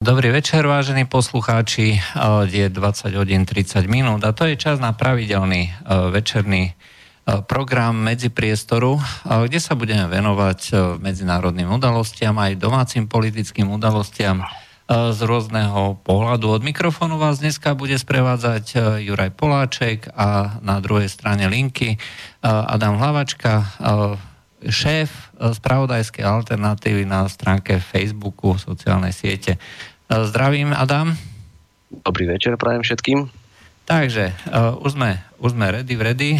Dobrý večer, vážení poslucháči. Je 20 hodín 30 minút a to je čas na pravidelný e, večerný e, program Medzipriestoru, e, kde sa budeme venovať medzinárodným udalostiam aj domácim politickým udalostiam z rôzneho pohľadu. Od mikrofónu vás dneska bude sprevádzať Juraj Poláček a na druhej strane linky Adam Hlavačka, šéf spravodajskej alternatívy na stránke Facebooku, sociálnej siete. Zdravím, Adam. Dobrý večer, prajem všetkým. Takže, uh, už, sme, už sme ready, ready.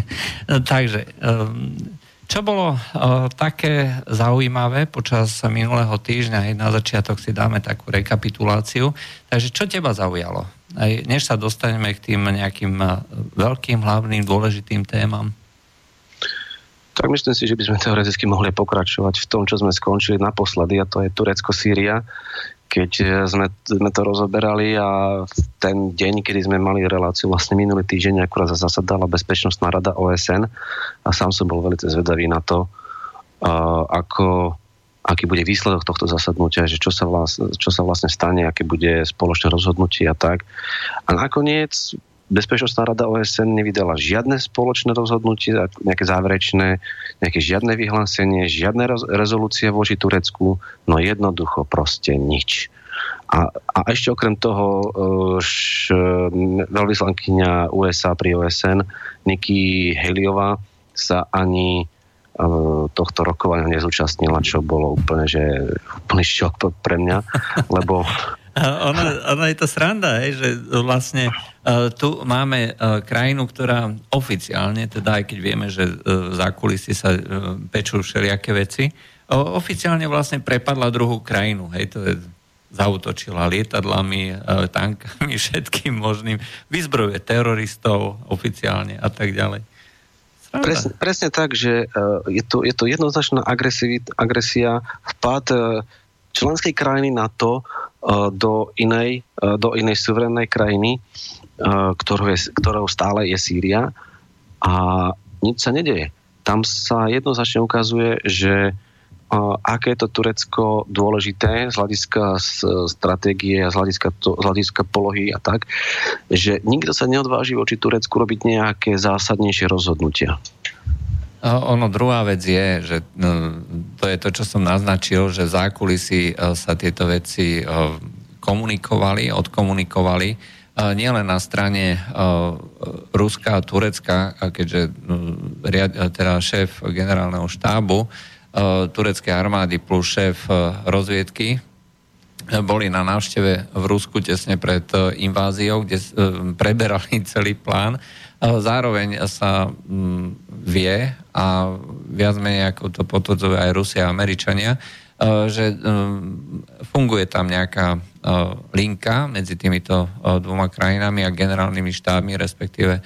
Takže, um, čo bolo uh, také zaujímavé počas minulého týždňa, aj na začiatok si dáme takú rekapituláciu. Takže, čo teba zaujalo? Aj, než sa dostaneme k tým nejakým veľkým, hlavným, dôležitým témam. Tak myslím si, že by sme teoreticky mohli pokračovať v tom, čo sme skončili naposledy, a to je Turecko-Sýria, keď eh, sme, sme to rozoberali a ten deň, kedy sme mali reláciu vlastne minulý týždeň, akurát zasadala Bezpečnostná rada OSN a sám som bol veľmi zvedavý na to, uh, ako, aký bude výsledok tohto zasadnutia, že čo sa, vlastne, čo sa vlastne stane, aké bude spoločné rozhodnutie a tak. A nakoniec Bezpečnostná rada OSN nevydala žiadne spoločné rozhodnutie, nejaké záverečné, nejaké žiadne vyhlásenie, žiadne rezolúcie voči Turecku, no jednoducho proste nič. A, a ešte okrem toho e, š, veľvyslankyňa USA pri OSN Nikki Haleyová sa ani e, tohto rokovania nezúčastnila, čo bolo úplne, že úplný šok pre mňa, lebo ono, ono je to sranda, hej, že vlastne uh, tu máme uh, krajinu, ktorá oficiálne, teda aj keď vieme, že uh, za kulisy sa uh, pečú všelijaké veci, uh, oficiálne vlastne prepadla druhú krajinu, hej, to je zautočila lietadlami, uh, tankami, všetkým možným, vyzbrojuje teroristov oficiálne a tak ďalej. Presne, presne tak, že je, to, je to jednoznačná agresia, vpad uh, členskej krajiny na to, do inej, eh, do inej suverénnej krajiny, eh, ktorou, je, ktorou stále je Sýria a nič sa nedeje. Tam sa jednoznačne ukazuje, že aké je to Turecko dôležité z hľadiska stratégie a z hľadiska, z hľadiska polohy a tak, že nikto sa neodváži voči Turecku robiť nejaké zásadnejšie rozhodnutia. Ono, druhá vec je, že no, to je to, čo som naznačil, že v zákulisí e, sa tieto veci e, komunikovali, odkomunikovali e, nielen na strane Ruska a Turecka, keďže teda šéf generálneho štábu tureckej armády plus šéf rozviedky boli na návšteve v Rusku tesne pred inváziou, kde preberali celý plán Zároveň sa mm, vie a viac menej ako to potvrdzujú aj Rusia a Američania, e, že mm, funguje tam nejaká e, linka medzi týmito e, dvoma krajinami a generálnymi štábmi, respektíve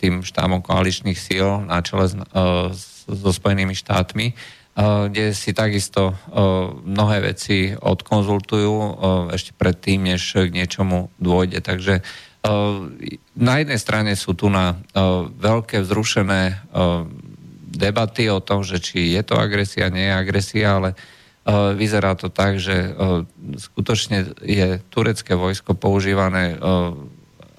tým štábom koaličných síl na čele so Spojenými štátmi, kde si takisto mnohé veci odkonzultujú ešte predtým, než k niečomu dôjde. Takže na jednej strane sú tu na veľké vzrušené debaty o tom, že či je to agresia, nie je agresia, ale vyzerá to tak, že skutočne je turecké vojsko používané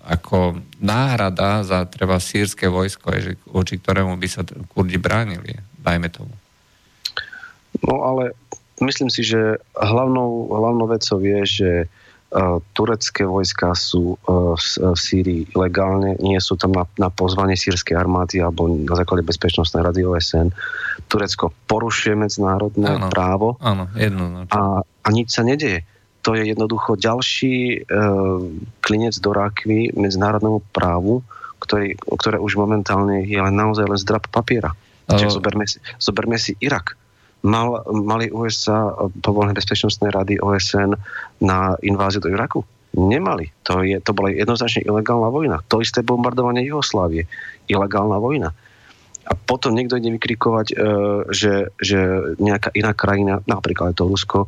ako náhrada za treba sírske vojsko, voči ktorému by sa kurdi bránili, dajme tomu. No ale myslím si, že hlavnou, hlavnou vecou je, že turecké vojska sú v Sýrii ilegálne, nie sú tam na, na pozvanie sírskej armády alebo na základe bezpečnostnej rady OSN. Turecko porušuje medzinárodné áno, právo áno, jedno, a, a nič sa nedeje. To je jednoducho ďalší e, klinec do rákvy medzinárodnému právu, ktorý, ktoré už momentálne je len naozaj len zdrab papiera. Čiže zoberme si, zoberme si Irak mal, mali USA povolené bezpečnostnej rady OSN na inváziu do Iraku? Nemali. To, je, to bola jednoznačne ilegálna vojna. To isté bombardovanie Jugoslávie. Ilegálna vojna. A potom niekto ide vykrikovať, uh, že, že nejaká iná krajina, napríklad to Rusko,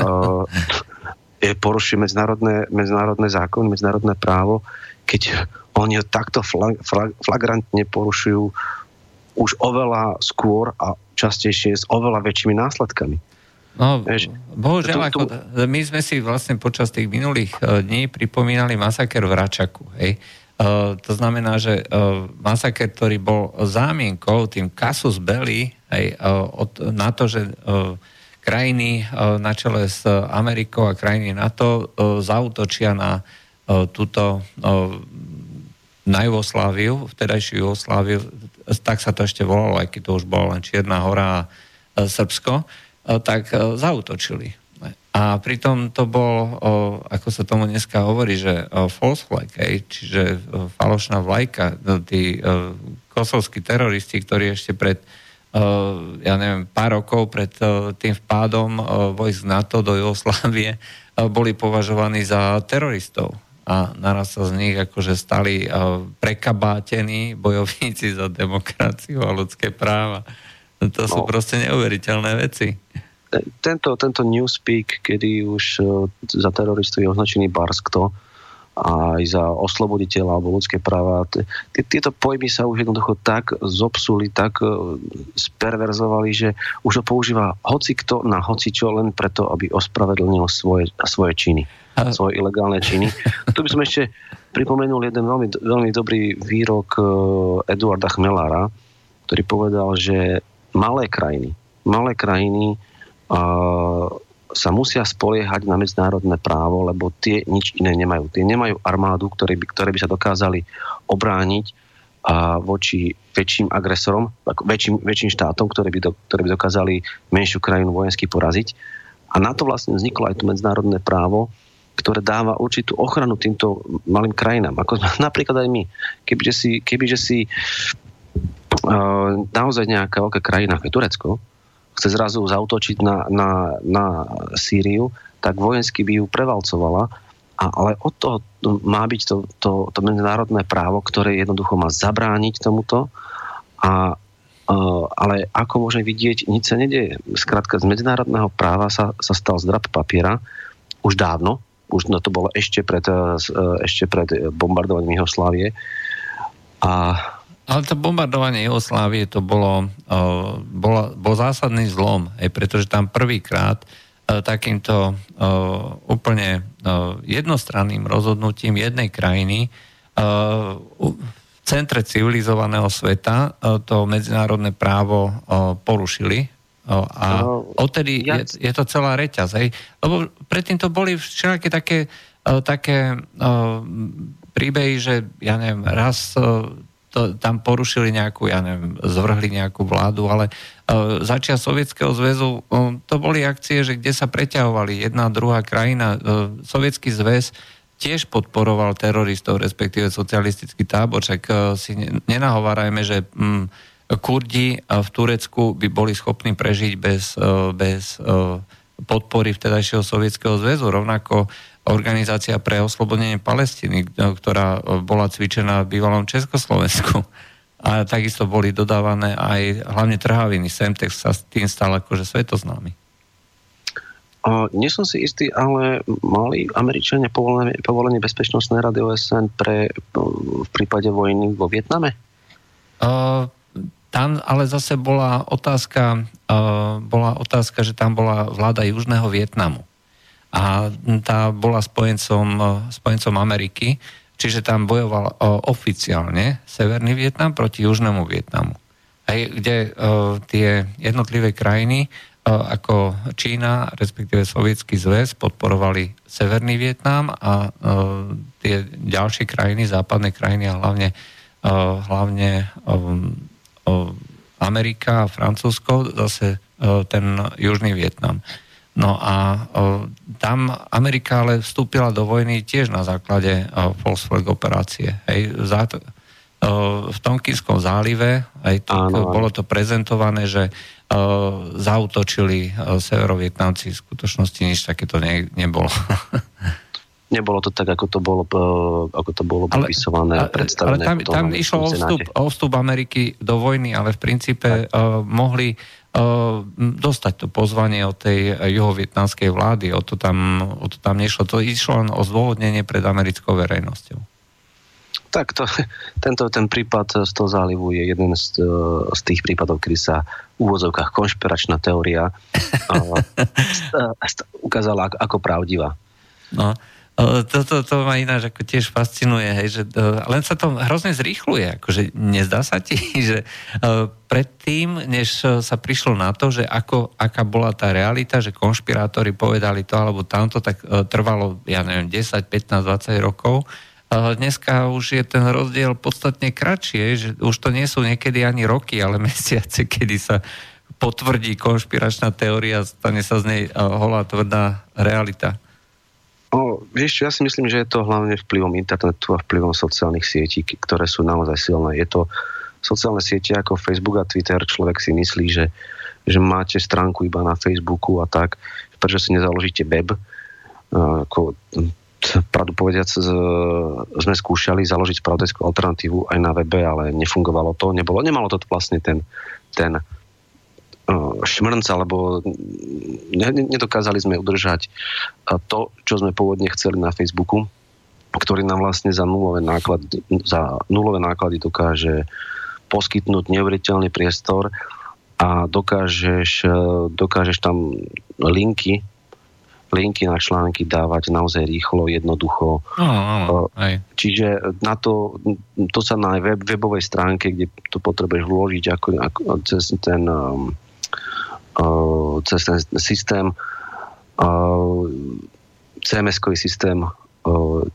uh, porušuje medzinárodné, medzinárodné zákony, medzinárodné právo, keď oni ho takto flag, flag, flagrantne porušujú už oveľa skôr a častejšie s oveľa väčšími následkami. No, bohužiaľ, ako, my sme si vlastne počas tých minulých uh, dní pripomínali masaker v Račaku. Hej? Uh, to znamená, že uh, masaker, ktorý bol zámienkou, tým kasus belli, hej, uh, od, na to, že krajiny na čele s Amerikou a krajiny NATO zautočia na túto na Jugosláviu, vtedajšiu Jugosláviu, tak sa to ešte volalo, aj keď to už bola len Čierna hora a Srbsko, tak zautočili. A pritom to bol, ako sa tomu dneska hovorí, že false flag, čiže falošná vlajka. No, tí kosovskí teroristi, ktorí ešte pred ja neviem, pár rokov pred tým vpádom vojsk NATO do Jugoslávie boli považovaní za teroristov a naraz sa z nich akože stali prekabátení bojovníci za demokraciu a ľudské práva. To sú no. proste neuveriteľné veci. Tento, tento newspeak, kedy už e, za teroristu je označený Barskto, aj za osloboditeľa alebo ľudské práva. Tieto pojmy sa už jednoducho tak zopsuli, tak e, sperverzovali, že už ho používa hoci kto na hoci čo len preto, aby ospravedlnil svoje, svoje činy, svoje ilegálne činy. Tu by som ešte pripomenul jeden veľmi, veľmi dobrý výrok e, Eduarda Chmelára, ktorý povedal, že malé krajiny, malé krajiny uh, sa musia spoliehať na medzinárodné právo, lebo tie nič iné nemajú. Tie nemajú armádu, ktoré by, ktoré by sa dokázali obrániť a voči väčším agresorom, väčším, väčším štátom, ktoré by, do, ktoré by dokázali menšiu krajinu vojensky poraziť. A na to vlastne vzniklo aj to medzinárodné právo, ktoré dáva určitú ochranu týmto malým krajinám. Ako napríklad aj my. Kebyže si, kebyže si uh, naozaj nejaká veľká krajina, ako je Turecko, chce zrazu zautočiť na, na, na Sýriu, tak vojensky by ju prevalcovala. A, ale od toho má byť to, to, to medzinárodné právo, ktoré jednoducho má zabrániť tomuto. A, uh, ale ako môže vidieť, nič sa nedieje. Skrátka, z medzinárodného práva sa, sa stal zdrab papiera už dávno, už no to bolo ešte pred, uh, ešte pred bombardovaním Jugoslávie. A ale to bombardovanie Jugoslávie to bolo, uh, bolo, bol zásadný zlom, aj pretože tam prvýkrát uh, takýmto uh, úplne jednostranným rozhodnutím jednej krajiny v centre civilizovaného sveta to medzinárodné právo porušili a odtedy je, je to celá reťaz. Hej? Lebo predtým to boli všelaké také, také príbehy, že ja neviem, raz to, tam porušili nejakú, ja neviem, zvrhli nejakú vládu, ale uh, začia Sovietskeho zväzu, uh, to boli akcie, že kde sa preťahovali jedna, druhá krajina. Uh, Sovietský zväz tiež podporoval teroristov, respektíve socialistický tábor, však uh, si nenahovárajme, že um, Kurdi uh, v Turecku by boli schopní prežiť bez, uh, bez uh, podpory vtedajšieho Sovietskeho zväzu. Rovnako organizácia pre oslobodenie Palestíny, ktorá bola cvičená v bývalom Československu. A takisto boli dodávané aj hlavne trhaviny. Semtex sa s tým stal akože svetoznámy. A nie som si istý, ale mali Američania povolenie, povolenie Bezpečnostnej rady OSN pre, v prípade vojny vo Vietname? Uh, tam ale zase bola otázka, uh, bola otázka, že tam bola vláda Južného Vietnamu a tá bola spojencom, spojencom Ameriky, čiže tam bojoval oficiálne Severný Vietnam proti Južnému Vietnamu. Aj kde uh, tie jednotlivé krajiny uh, ako Čína, respektíve Sovietský zväz podporovali Severný Vietnam a tie ďalšie krajiny, západné krajiny a hlavne, hlavne Amerika a Francúzsko zase ten Južný Vietnam. No a tam Amerika ale vstúpila do vojny tiež na základe false flag operácie. Hej, v Tonkinskom zálive aj to, áno, bolo to prezentované, že zautočili severovietnamci, v skutočnosti nič takéto ne, nebolo. Nebolo to tak, ako to bolo, ako to bolo popisované a predstavené. Ale tam, tam išlo o vstup, o vstup Ameriky do vojny, ale v princípe uh, mohli dostať to pozvanie od tej juhovietnamskej vlády. O to, tam, o to tam nešlo. To išlo len o zdôvodnenie pred americkou verejnosťou. Tak to, tento, ten prípad z toho zálivu je jeden z, z tých prípadov, kedy sa v úvodzovkách konšpiračná teória ukázala ako pravdivá. No, to, to, to ma ináč ako tiež fascinuje, hej, že len sa to hrozne zrýchluje, akože nezdá sa ti, že predtým, než sa prišlo na to, že ako, aká bola tá realita, že konšpirátori povedali to alebo tamto, tak trvalo, ja neviem, 10, 15, 20 rokov, dneska už je ten rozdiel podstatne kratšie, že už to nie sú niekedy ani roky, ale mesiace, kedy sa potvrdí konšpiračná teória, stane sa z nej holá tvrdá realita. O, vieš, ja si myslím, že je to hlavne vplyvom internetu a vplyvom sociálnych sietí, ktoré sú naozaj silné. Je to sociálne siete ako Facebook a Twitter, človek si myslí, že, že máte stránku iba na Facebooku a tak, prečo si nezaložíte web. Ako, pravdu povediac, sme skúšali založiť spravodajskú alternatívu aj na webe, ale nefungovalo to, nebolo, nemalo to vlastne ten, ten šmrnc, alebo nedokázali sme udržať to, čo sme pôvodne chceli na Facebooku, ktorý nám vlastne za nulové náklady, za nulové náklady dokáže poskytnúť neuveriteľný priestor a dokážeš, dokážeš tam linky linky na články dávať naozaj rýchlo, jednoducho. No, no, aj. Čiže na to, to sa na web, webovej stránke, kde to potrebuješ vložiť ako, ako cez ten um, cez ten systém CMS-kový systém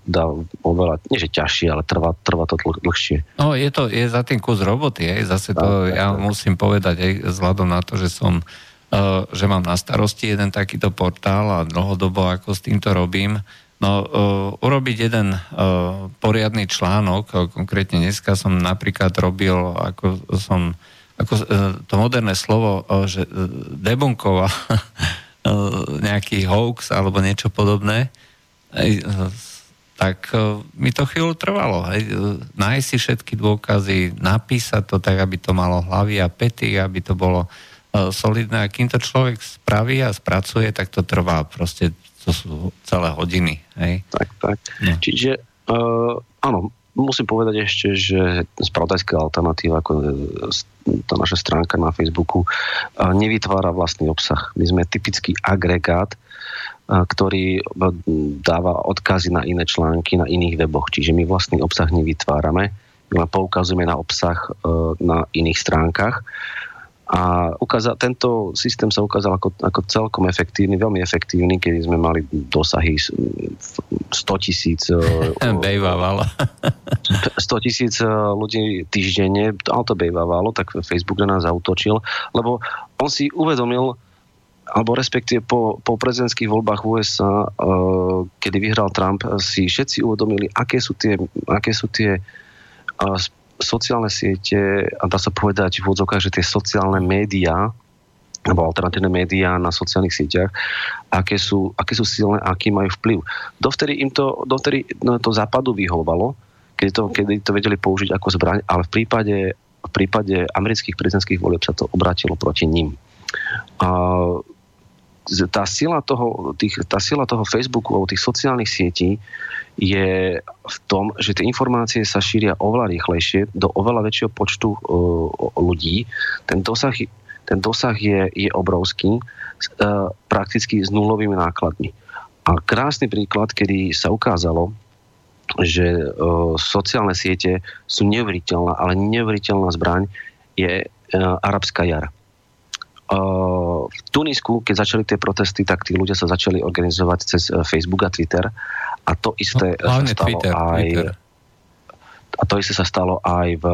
dá oveľa, nie že ťažšie, ale trvá, trvá to dl- dlhšie. No je to, je za tým kus roboty, aj zase to, tak, ja tak. musím povedať, aj vzhľadom na to, že som Uh, že mám na starosti jeden takýto portál a dlhodobo ako s týmto robím. No, uh, urobiť jeden uh, poriadny článok, konkrétne dneska som napríklad robil, ako som ako e, to moderné slovo, e, že e, debunkoval nejaký hoax alebo niečo podobné, tak mi to chvíľu trvalo. Nájsť si všetky dôkazy, napísať to tak, aby to malo hlavy a pety, aby to bolo solidné. A kým to človek spraví a spracuje, tak to trvá proste, to sú celé hodiny. Hej? Tak, tak. No. Čiže uh, áno, musím povedať ešte, že spravodajská alternatíva, ako e, tá naša stránka na Facebooku, e, nevytvára vlastný obsah. My sme typický agregát, e, ktorý dáva odkazy na iné články na iných weboch. Čiže my vlastný obsah nevytvárame, my poukazujeme na obsah na iných stránkach a ukáza, tento systém sa ukázal ako, ako celkom efektívny, veľmi efektívny, kedy sme mali dosahy 100 tisíc 100 tisíc e, ľudí týždenne, ale to bejvávalo, tak Facebook na nás zautočil, lebo on si uvedomil, alebo respektíve po, po prezidentských voľbách USA, uh, kedy vyhral Trump, si všetci uvedomili, aké sú tie, aké sú tie sociálne siete, a dá sa povedať v úvodzovkách, že tie sociálne médiá, alebo alternatívne médiá na sociálnych sieťach, aké sú, aké sú silné aký majú vplyv. Dovtedy im to, dovtedy no, to západu vyhovalo, keď to, keď to vedeli použiť ako zbraň, ale v prípade, v prípade amerických prezidentských volieb sa to obratilo proti ním. A tá sila toho, tých, tá sila toho Facebooku alebo tých sociálnych sietí je v tom, že tie informácie sa šíria oveľa rýchlejšie do oveľa väčšieho počtu uh, ľudí. Ten dosah, ten dosah je, je obrovský, uh, prakticky s nulovými nákladmi. A krásny príklad, kedy sa ukázalo, že uh, sociálne siete sú neuveriteľná, ale neuveriteľná zbraň je uh, arabská jar v Tunisku, keď začali tie protesty, tak tí ľudia sa začali organizovať cez eh, Facebook a Twitter a to isté no, sa stalo Twitter, aj Twitter. a to isté sa stalo aj v,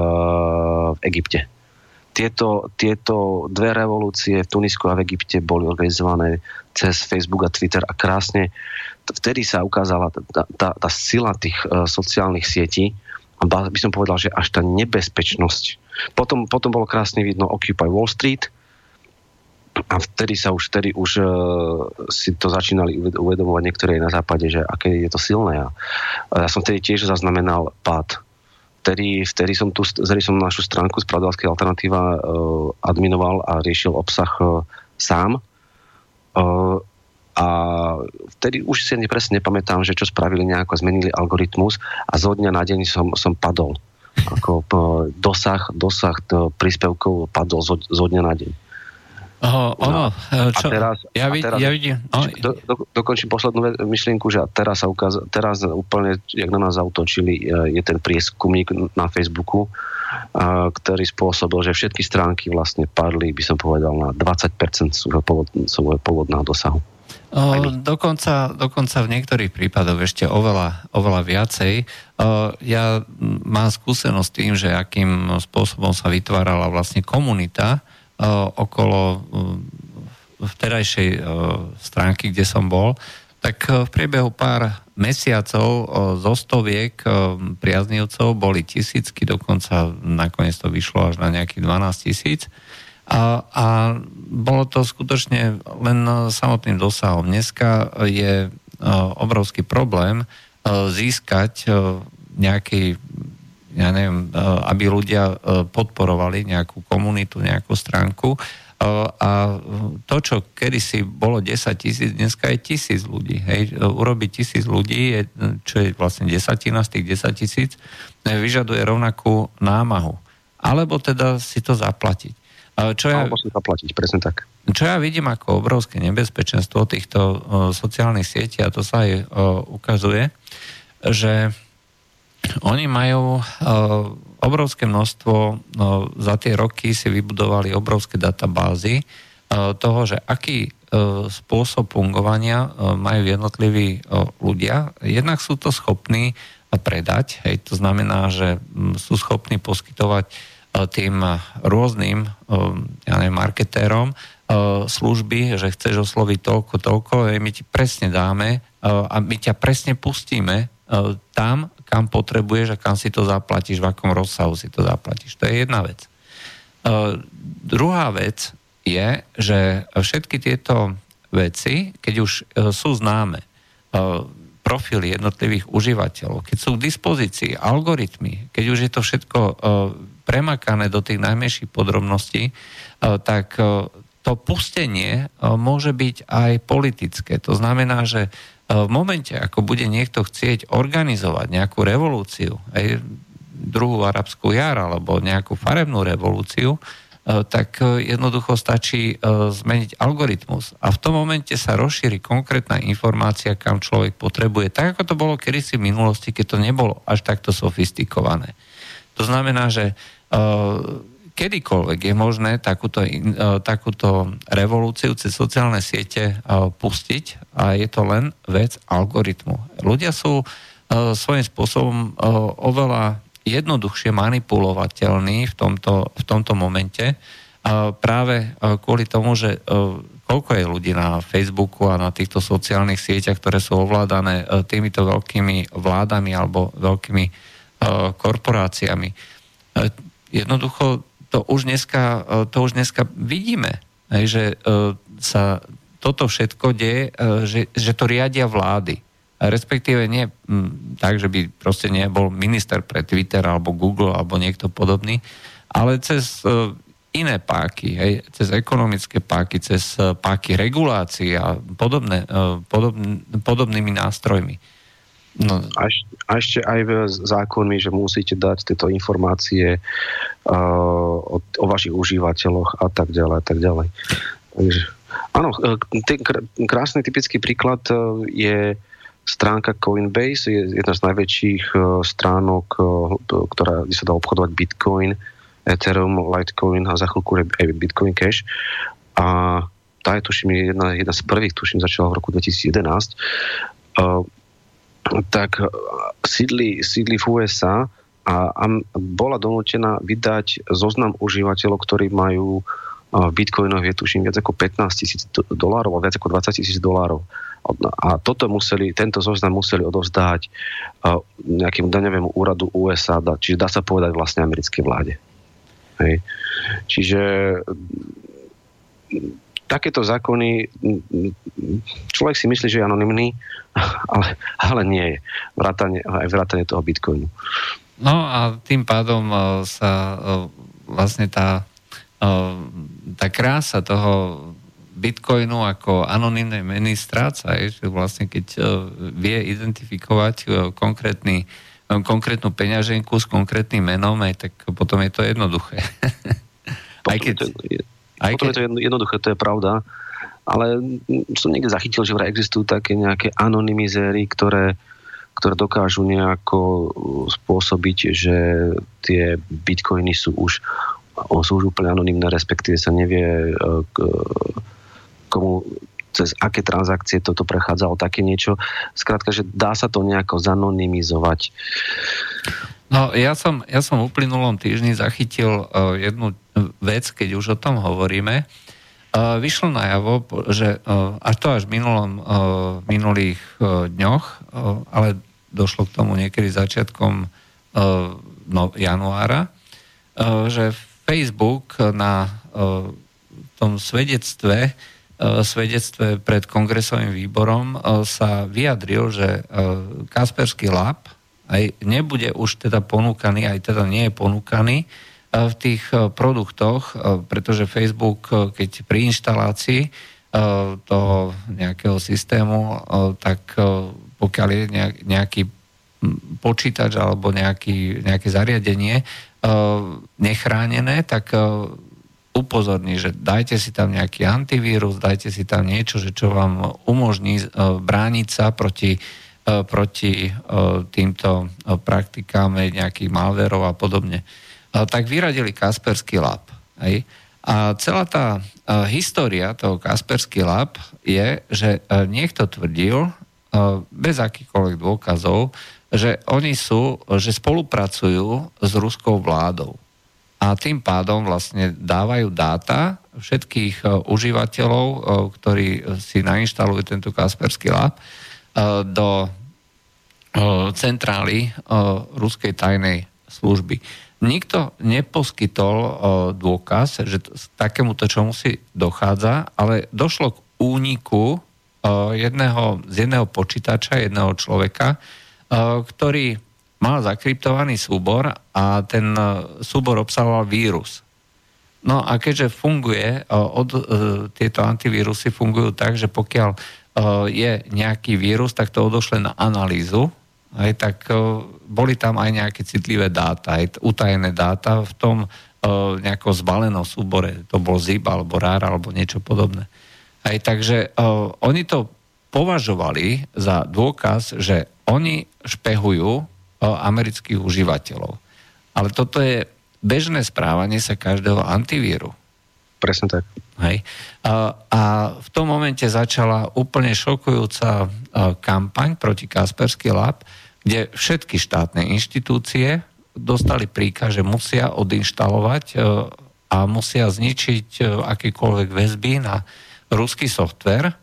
v Egypte. Tieto, tieto dve revolúcie v Tunisku a v Egypte boli organizované cez Facebook a Twitter a krásne vtedy sa ukázala tá, tá, tá sila tých uh, sociálnych sietí a by som povedal, že až tá nebezpečnosť. Potom, potom bolo krásne vidno Occupy Wall Street, a vtedy sa už, vtedy už uh, si to začínali uvedomovať niektoré na západe, že aké je to silné. A ja som vtedy tiež zaznamenal pád. Vtedy, vtedy som, tu, vtedy som našu stránku z Pravdovskej alternatíva uh, adminoval a riešil obsah uh, sám. Uh, a vtedy už si presne nepamätám, že čo spravili nejako, zmenili algoritmus a zo dňa na deň som, som padol. Ako dosah, dosah príspevkov padol zo, zo dňa na deň. Oh, ono, no, čo, a teraz, ja, vid, teraz, ja vidím. Oh. Do, do, dokončím poslednú myšlienku, že teraz sa ukaz, teraz úplne, jak na nás zautočili, je ten prieskumník na Facebooku, ktorý spôsobil, že všetky stránky vlastne padli, by som povedal, na 20% svojho, pôvod, svojho pôvodného dosahu. O, dokonca, dokonca v niektorých prípadoch ešte oveľa, oveľa viacej. O, ja mám skúsenosť s tým, že akým spôsobom sa vytvárala vlastne komunita okolo vterajšej o, stránky, kde som bol, tak v priebehu pár mesiacov zo stoviek priaznivcov boli tisícky, dokonca nakoniec to vyšlo až na nejakých 12 tisíc. A, a bolo to skutočne len samotným dosahom. Dneska je obrovský problém získať nejaký, ja neviem, aby ľudia podporovali nejakú komunitu, nejakú stránku. A to, čo kedysi bolo 10 tisíc, dneska je tisíc ľudí. Hej. Urobiť tisíc ľudí, je, čo je vlastne desatina z tých 10 tisíc, vyžaduje rovnakú námahu. Alebo teda si to zaplatiť. Čo ja, Alebo si zaplatiť, presne tak. Čo ja vidím ako obrovské nebezpečenstvo týchto sociálnych sietí, a to sa aj ukazuje, že oni majú uh, obrovské množstvo, uh, za tie roky si vybudovali obrovské databázy uh, toho, že aký spôsob fungovania majú jednotliví ľudia. Jednak sú to schopní predať, hej, to znamená, že sú schopní poskytovať tým rôznym ja neviem, marketérom služby, že chceš osloviť toľko, toľko, my ti presne dáme a my ťa presne pustíme tam, kam potrebuješ a kam si to zaplatíš, v akom rozsahu si to zaplatíš. To je jedna vec. Druhá vec je, že všetky tieto veci, keď už sú známe, profily jednotlivých užívateľov, keď sú k dispozícii algoritmy, keď už je to všetko premakané do tých najmenších podrobností, tak to pustenie môže byť aj politické. To znamená, že v momente, ako bude niekto chcieť organizovať nejakú revolúciu, aj druhú arabskú jar alebo nejakú farebnú revolúciu, tak jednoducho stačí zmeniť algoritmus. A v tom momente sa rozšíri konkrétna informácia, kam človek potrebuje. Tak ako to bolo kedysi v minulosti, keď to nebolo až takto sofistikované. To znamená, že kedykoľvek je možné takúto, uh, takúto revolúciu cez sociálne siete uh, pustiť a je to len vec algoritmu. Ľudia sú svojím spôsobom oveľa jednoduchšie manipulovateľní v tomto, v tomto momente práve kvôli tomu, že koľko je ľudí na Facebooku a na týchto sociálnych sieťach, ktoré sú ovládané týmito veľkými vládami alebo veľkými korporáciami jednoducho to už dneska, to už dneska vidíme, že sa toto všetko deje, že, že to riadia vlády. Respektíve nie tak, že by proste nebol minister pre Twitter alebo Google alebo niekto podobný, ale cez iné páky, hej, cez ekonomické páky, cez páky regulácií a podobné, podobn, podobnými nástrojmi. No. A, ešte, a ešte aj zákonmi, že musíte dať tieto informácie uh, o, o vašich užívateľoch a tak ďalej a tak ďalej. Takže, áno, uh, ten krásny typický príklad uh, je stránka Coinbase, je jedna z najväčších uh, stránok, ktorá, kde sa dá obchodovať Bitcoin, Ethereum, Litecoin a za chvíľku aj Bitcoin Cash. A tá je, tuším, jedna, jedna z prvých, tuším, začala v roku 2011. Uh, tak e, sídli, sídli v USA a, a bola donútená vydať zoznam užívateľov, ktorí majú e, v bitcoinoch je tuším viac ako 15 tisíc dolárov a viac ako 20 tisíc dolárov. A toto museli, tento zoznam museli odovzdať uh, nejakému daňovému úradu USA, čiže dá sa povedať vlastne americkej vláde. Hej. Čiže takéto zákony, človek si myslí, že je anonymný, ale, ale nie je. Vrátanie, aj vrátanie toho bitcoinu. No a tým pádom e, sa e, vlastne tá, e, tá krása toho Bitcoinu ako anonimnej meny stráca, že vlastne keď vie identifikovať konkrétny, konkrétnu peňaženku s konkrétnym menom, aj tak potom je to jednoduché. Potom, aj keď, to, je, aj potom keď... je to jednoduché, to je pravda. Ale som niekde zachytil, že vraj existujú také nejaké anonymizéry, ktoré, ktoré dokážu nejako uh, spôsobiť, že tie bitcoiny sú už, sú už úplne anonimné, respektíve sa nevie, uh, komu cez aké transakcie toto prechádzalo, také niečo. Skrátka, že dá sa to nejako zanonymizovať. No, ja som, ja som v uplynulom týždni zachytil uh, jednu vec, keď už o tom hovoríme. Uh, vyšlo najavo, že uh, až to až v minulom, uh, minulých dňoch, ale došlo k tomu niekedy začiatkom no, januára, že Facebook na tom svedectve svedectve pred kongresovým výborom sa vyjadril, že Kasperský lab aj nebude už teda ponúkaný, aj teda nie je ponúkaný v tých e, produktoch, e, pretože Facebook, e, keď pri inštalácii toho nejakého systému, tak pokiaľ je nejaký počítač alebo nejaký, nejaké zariadenie nechránené, tak upozorní, že dajte si tam nejaký antivírus, dajte si tam niečo, že čo vám umožní brániť sa proti, proti týmto praktikám nejakých malverov a podobne tak vyradili Kaspersky Lab. Hej. A celá tá história toho Kaspersky Lab je, že niekto tvrdil, bez akýchkoľvek dôkazov, že oni sú, že spolupracujú s ruskou vládou. A tým pádom vlastne dávajú dáta všetkých užívateľov, ktorí si nainštalujú tento Kaspersky Lab, do centrály ruskej tajnej služby. Nikto neposkytol dôkaz, že takémuto čomu si dochádza, ale došlo k úniku jedného, z jedného počítača, jedného človeka, ktorý mal zakryptovaný súbor a ten súbor obsahoval vírus. No a keďže funguje, od, e, tieto antivírusy fungujú tak, že pokiaľ e, je nejaký vírus, tak to odošle na analýzu aj, tak uh, boli tam aj nejaké citlivé dáta, aj utajené dáta v tom uh, nejakom zbalenom súbore. To bol ZIP alebo RAR alebo niečo podobné. Aj, takže oni to považovali za dôkaz, že oni špehujú amerických užívateľov. Ale toto je bežné správanie sa každého antivíru. Presne tak. Hej. A, a v tom momente začala úplne šokujúca kampaň proti Kaspersky Lab, kde všetky štátne inštitúcie dostali príkaz, že musia odinštalovať e, a musia zničiť e, akékoľvek väzby na ruský software.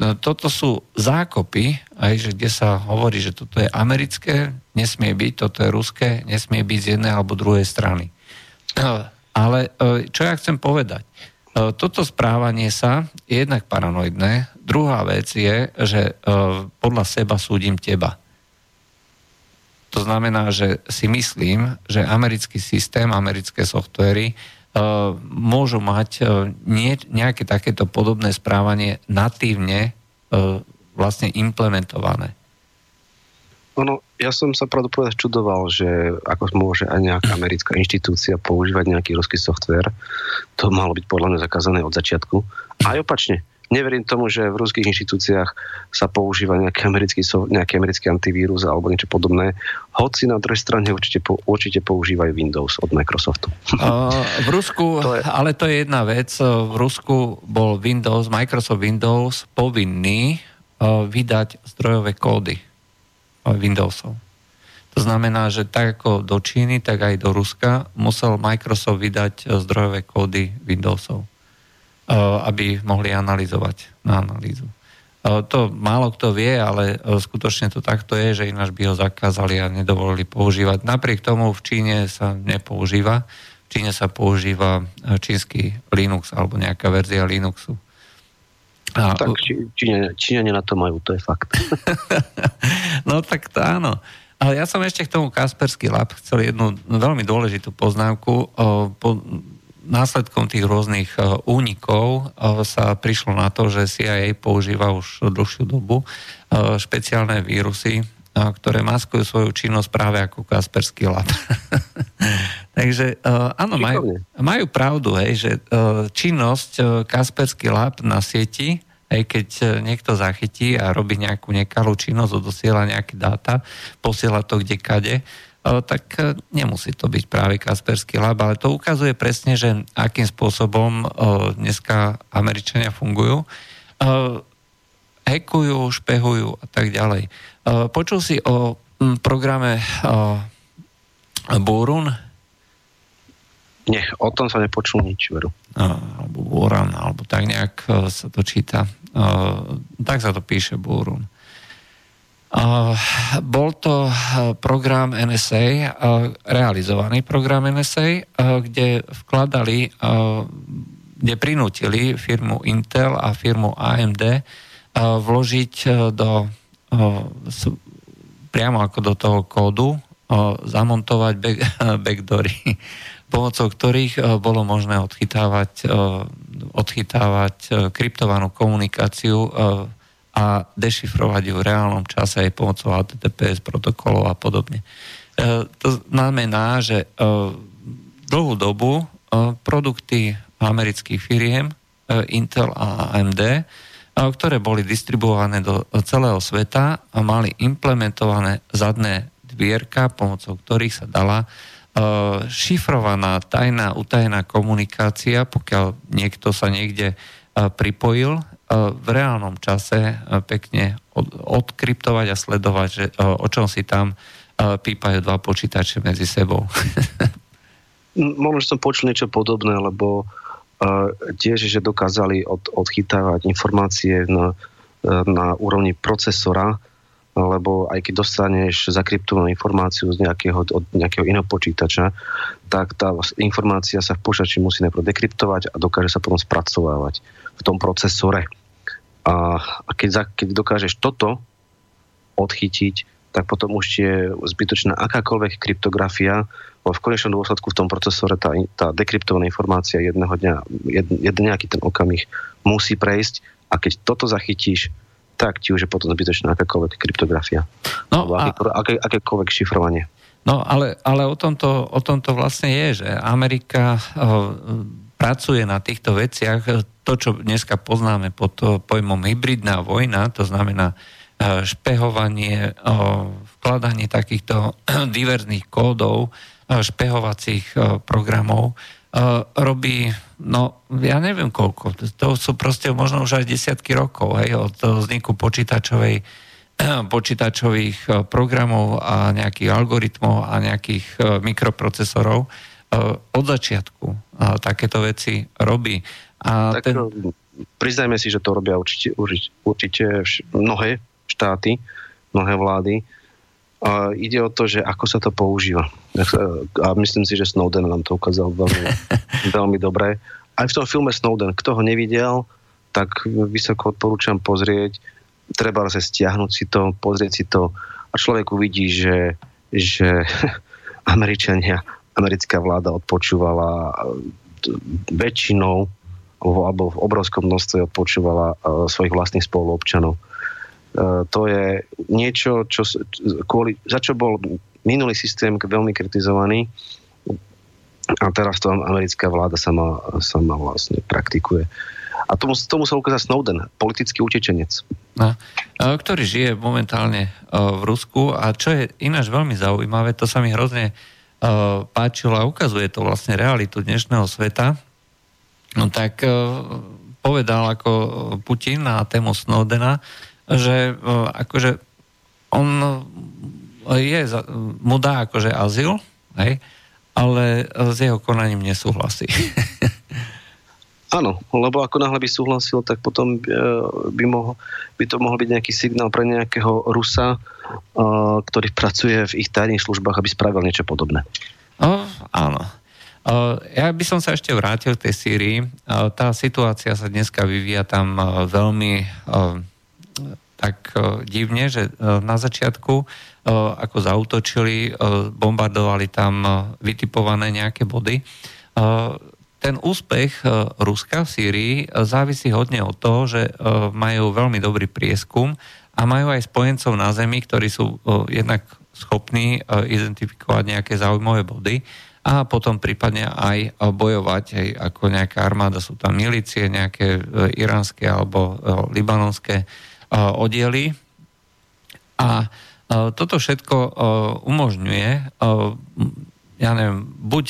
No, toto sú zákopy, aj že kde sa hovorí, že toto je americké, nesmie byť, toto je ruské, nesmie byť z jednej alebo druhej strany. E, ale čo ja chcem povedať? Toto správanie sa je jednak paranoidné. Druhá vec je, že podľa seba súdim teba. To znamená, že si myslím, že americký systém, americké softvery uh, môžu mať nejaké takéto podobné správanie natívne vlastne implementované. Ono, ja som sa pravdu povedať čudoval, že ako môže aj nejaká americká inštitúcia používať nejaký ruský software. To malo byť podľa mňa zakázané od začiatku. Aj opačne neverím tomu, že v ruských inštitúciách sa používa nejaký americký, nejaký americký antivírus alebo niečo podobné. Hoci na druhej strane určite, určite používajú Windows od Microsoftu. Uh, v Rusku, to je... ale to je jedna vec, v Rusku bol Windows, Microsoft Windows povinný uh, vydať zdrojové kódy Windowsov. To znamená, že tak ako do Číny, tak aj do Ruska musel Microsoft vydať zdrojové kódy Windowsov. Eh, aby mohli analyzovať na analýzu. Eh, to málo kto vie, ale skutočne to takto je, že ináč by ho zakázali a nedovolili používať. Napriek tomu v Číne sa nepoužíva. V Číne sa používa čínsky Linux alebo nejaká verzia Linuxu. A, tak Číňania, Číňania na to majú, to je fakt. no tak to áno. Ale ja som ešte k tomu Kaspersky Lab chcel jednu veľmi dôležitú poznámku. Po, následkom tých rôznych únikov sa prišlo na to, že CIA používa už dlhšiu dobu špeciálne vírusy, ktoré maskujú svoju činnosť práve ako Kasperský lab. Takže áno, majú, majú pravdu, hej, že činnosť Kasperský lab na sieti, aj keď niekto zachytí a robí nejakú nekalú činnosť, odosiela nejaké dáta, posiela to kde kade, tak nemusí to byť práve Kasperský lab, ale to ukazuje presne, že akým spôsobom dneska Američania fungujú hekujú, špehujú a tak ďalej. Počul si o programe Burun? Nie, o tom sa nepočul nič, veru. Alebo Buran, alebo tak nejak e, sa to číta. Tak sa to píše Burun. Bol to program NSA, realizovaný program NSA, kde vkladali, kde prinútili firmu Intel a firmu AMD vložiť e, do, e, priamo ako do toho kódu, e, zamontovať back, backdory, pomocou ktorých bolo možné odchytávať, odchytávať kryptovanú komunikáciu a dešifrovať ju v reálnom čase aj pomocou HTTPS protokolov a podobne. To znamená, že dlhú dobu produkty amerických firiem Intel a AMD ktoré boli distribuované do celého sveta a mali implementované zadné dvierka, pomocou ktorých sa dala šifrovaná, tajná, utajená komunikácia, pokiaľ niekto sa niekde pripojil, v reálnom čase pekne odkryptovať a sledovať, že o čom si tam pípajú dva počítače medzi sebou. Možno som počul niečo podobné, lebo tiež, že dokázali od, odchytávať informácie na, na úrovni procesora, lebo aj keď dostaneš zakryptovanú informáciu z nejakého, od nejakého iného počítača, tak tá informácia sa v počítači musí najprv dekryptovať a dokáže sa potom spracovávať v tom procesore. A, a keď, keď dokážeš toto odchytiť, tak potom už je zbytočná akákoľvek kryptografia, lebo v konečnom dôsledku v tom procesore tá, tá dekryptovaná informácia jedného dňa, jed, jeden nejaký ten okamih musí prejsť a keď toto zachytíš, tak ti už je potom zbytočná akákoľvek kryptografia. No, a... aké, akékoľvek šifrovanie. No ale, ale o, tomto, o tomto vlastne je, že Amerika uh, pracuje na týchto veciach. To, čo dneska poznáme pod pojmom hybridná vojna, to znamená E, špehovanie, e, vkladanie takýchto diverzných kódov, e, špehovacích programov robí, no ja neviem koľko, to sú proste možno už aj desiatky rokov, hej, od vzniku počítačovej počítačových programov a nejakých algoritmov a nejakých mikroprocesorov od začiatku takéto veci robí. A tak ten... priznajme si, že to robia určite, určite mnohé štáty, mnohé vlády. A ide o to, že ako sa to používa. A myslím si, že Snowden nám to ukázal veľmi, veľmi dobre. Aj v tom filme Snowden, kto ho nevidel, tak vysoko odporúčam pozrieť. Treba sa stiahnuť si to, pozrieť si to a človek uvidí, že, že Američania, americká vláda odpočúvala väčšinou alebo v obrovskom množstve odpočúvala svojich vlastných spoluobčanov. E, to je niečo, čo, kvôli, za čo bol minulý systém veľmi kritizovaný a teraz to americká vláda sama, sama vlastne praktikuje. A tomu, tomu sa ukázal Snowden, politický utečenec. No, ktorý žije momentálne e, v Rusku a čo je ináč veľmi zaujímavé, to sa mi hrozne e, páčilo a ukazuje to vlastne realitu dnešného sveta, no tak povedal ako Putin na tému Snowdena, že e, akože on je, mu dá akože azyl, hej, ale s jeho konaním nesúhlasí. Áno, lebo ako náhle by súhlasil, tak potom e, by, mohol, by to mohol byť nejaký signál pre nejakého Rusa, e, ktorý pracuje v ich tajných službách, aby spravil niečo podobné. O, áno. Ja by som sa ešte vrátil k tej Sýrii. Tá situácia sa dneska vyvíja tam veľmi tak e, divne, že e, na začiatku e, ako zautočili, bombardovali tam vytipované nejaké body. ten úspech Ruska v Sýrii závisí hodne od toho, že majú veľmi dobrý prieskum a majú aj spojencov na Zemi, ktorí sú jednak schopní identifikovať nejaké zaujímavé body a potom prípadne aj bojovať, aj ako nejaká armáda, sú tam milície, nejaké iránske alebo libanonské oddiely. A toto všetko umožňuje, ja neviem, buď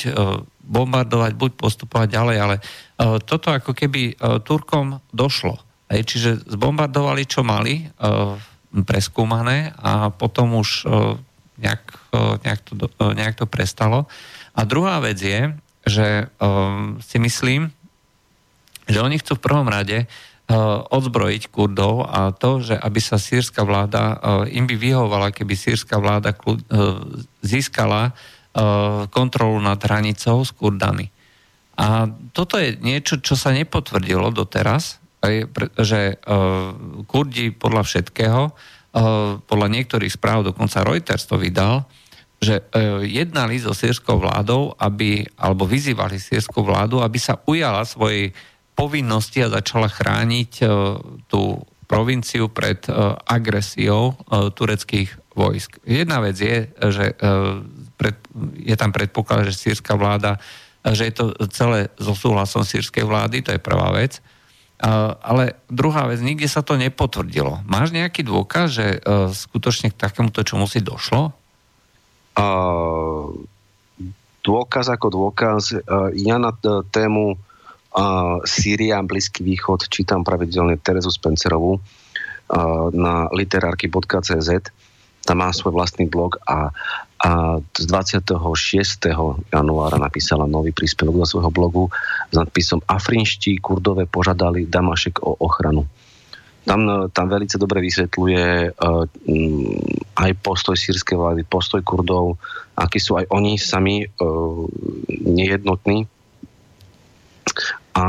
bombardovať, buď postupovať ďalej, ale toto ako keby Turkom došlo. Čiže zbombardovali, čo mali, preskúmané a potom už nejak, nejak, to, nejak to prestalo. A druhá vec je, že si myslím, že oni chcú v prvom rade odzbrojiť Kurdov a to, že aby sa sírska vláda, eh, im by vyhovala, keby sírska vláda eh, získala kontrolu nad hranicou s Kurdami. A toto je niečo, čo sa nepotvrdilo doteraz, že Kurdi podľa všetkého, podľa niektorých správ, dokonca Reuters to vydal, že jednali so sírskou vládou, aby, alebo vyzývali sírskú vládu, aby sa ujala svojej povinnosti a začala chrániť e, tú provinciu pred e, agresiou e, tureckých vojsk. Jedna vec je, že je tam predpoklad, že sírska vláda, že je to celé so súhlasom sírskej vlády, to je prvá vec. Ale druhá vec, nikde sa to nepotvrdilo. Máš nejaký dôkaz, že skutočne k takémuto čo musí došlo? Uh, dôkaz ako dôkaz. Ja na tému Sýria, Blízky východ, čítam pravidelne Terezu Spencerovú na literárky.cz. Tam má svoj vlastný blog a, a z 26. januára napísala nový príspevok do svojho blogu s nadpisom Afrinští kurdové požadali Damašek o ochranu. Tam, tam veľmi dobre vysvetľuje uh, aj postoj sírskej vlády, postoj Kurdov, akí sú aj oni sami uh, nejednotní a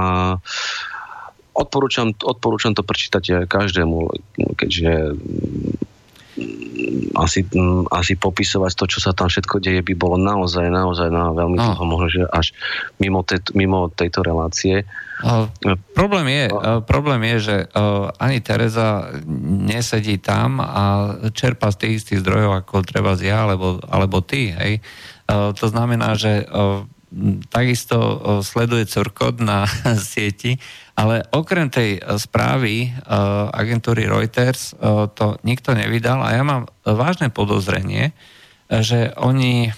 odporúčam, odporúčam to prečítať každému, keďže mm, asi, mm, asi popisovať to, čo sa tam všetko deje, by bolo naozaj, naozaj na veľmi no. dlho, možno, že až mimo, tej, mimo tejto relácie. Uh, problém, je, uh, problém je, že uh, ani Tereza nesedí tam a čerpa z tých istých zdrojov, ako treba ja, alebo, alebo ty, hej. Uh, to znamená, že uh, takisto sleduje Curkot na sieti, ale okrem tej správy agentúry Reuters to nikto nevydal a ja mám vážne podozrenie, že oni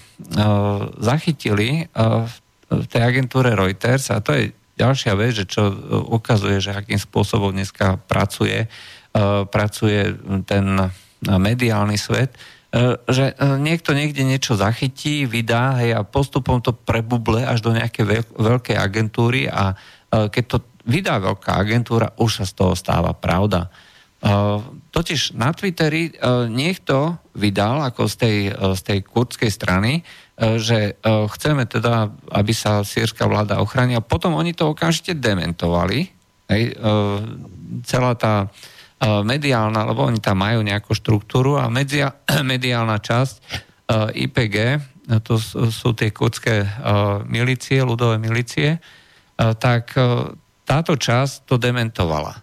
zachytili v tej agentúre Reuters a to je ďalšia vec, že čo ukazuje, že akým spôsobom dneska pracuje, pracuje ten mediálny svet, E, že e, niekto niekde niečo zachytí, vydá hej, a postupom to prebuble až do nejakej veľkej agentúry a e, keď to vydá veľká agentúra, už sa z toho stáva pravda. Totiž na Twitteri niekto vydal, ako z tej, z tej kurdskej strany, že chceme teda, aby sa sírska vláda ochránila. Potom oni to okamžite dementovali. Hej, celá tá mediálna, lebo oni tam majú nejakú štruktúru a media, mediálna časť IPG, to sú tie kurdské milície, ľudové milície, tak táto časť to dementovala.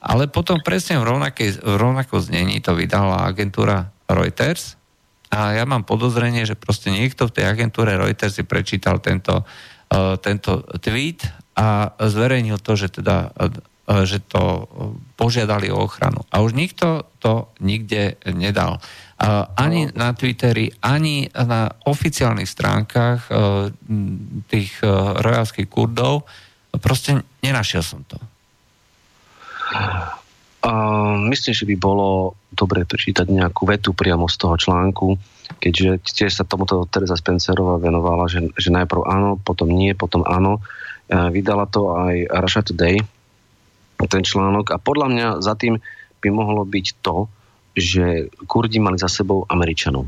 Ale potom presne v, rovnakej, v rovnakom znení to vydala agentúra Reuters a ja mám podozrenie, že proste niekto v tej agentúre Reuters si prečítal tento, tento tweet a zverejnil to, že teda E, že to e, požiadali o ochranu. A už nikto to nikde nedal. Ani no. na Twitteri, ani na oficiálnych stránkach e, tých rojalských kurdov. Proste nenašiel som to. Uh, myslím, že by bolo dobre prečítať nejakú vetu priamo z toho článku, keďže tiež sa tomuto Teresa Spencerová venovala, že, že najprv áno, potom nie, potom áno. Uh, vydala to aj Russia Today, ten článok a podľa mňa za tým by mohlo byť to, že Kurdi mali za sebou Američanov.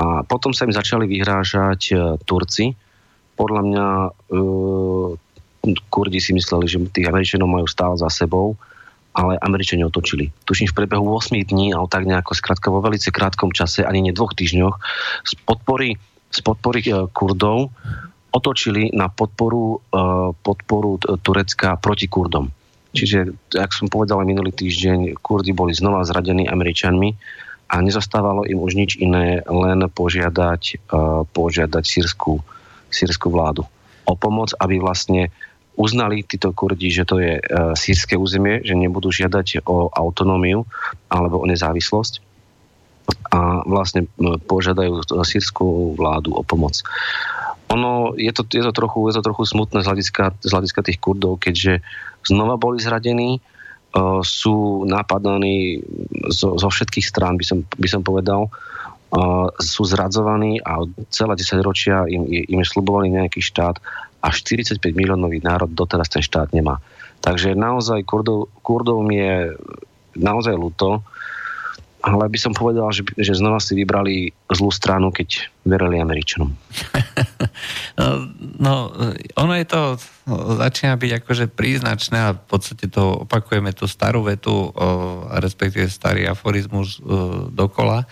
A potom sa im začali vyhrážať e, Turci. Podľa mňa e, Kurdi si mysleli, že tých Američanov majú stále za sebou, ale Američania otočili. Tuším v priebehu 8 dní, ale tak nejako skrátka vo velice krátkom čase, ani nie dvoch týždňoch, z podpory, z podpory e, Kurdov otočili na podporu, podporu Turecka proti Kurdom. Čiže, jak som povedal minulý týždeň, Kurdi boli znova zradení Američanmi a nezostávalo im už nič iné, len požiadať, požiadať sírskú, sírskú vládu o pomoc, aby vlastne uznali títo Kurdi, že to je e, sírske územie, že nebudú žiadať o autonómiu alebo o nezávislosť a vlastne požiadajú sírskú vládu o pomoc. Ono je to, je to, trochu, je to trochu smutné z hľadiska, z hľadiska tých Kurdov, keďže znova boli zradení, uh, sú napadaní zo, zo všetkých strán, by som, by som povedal, uh, sú zradzovaní a celé 10 ročia im, im je slubovaný nejaký štát a 45 miliónový národ doteraz ten štát nemá. Takže naozaj Kurdov, Kurdov mi je naozaj ľúto, ale by som povedal, že, že znova si vybrali zlú stranu, keď verili Američanom. no, no, ono je to, začína byť akože príznačné a v podstate to opakujeme tú starú vetu, respektíve starý aforizmus o, dokola,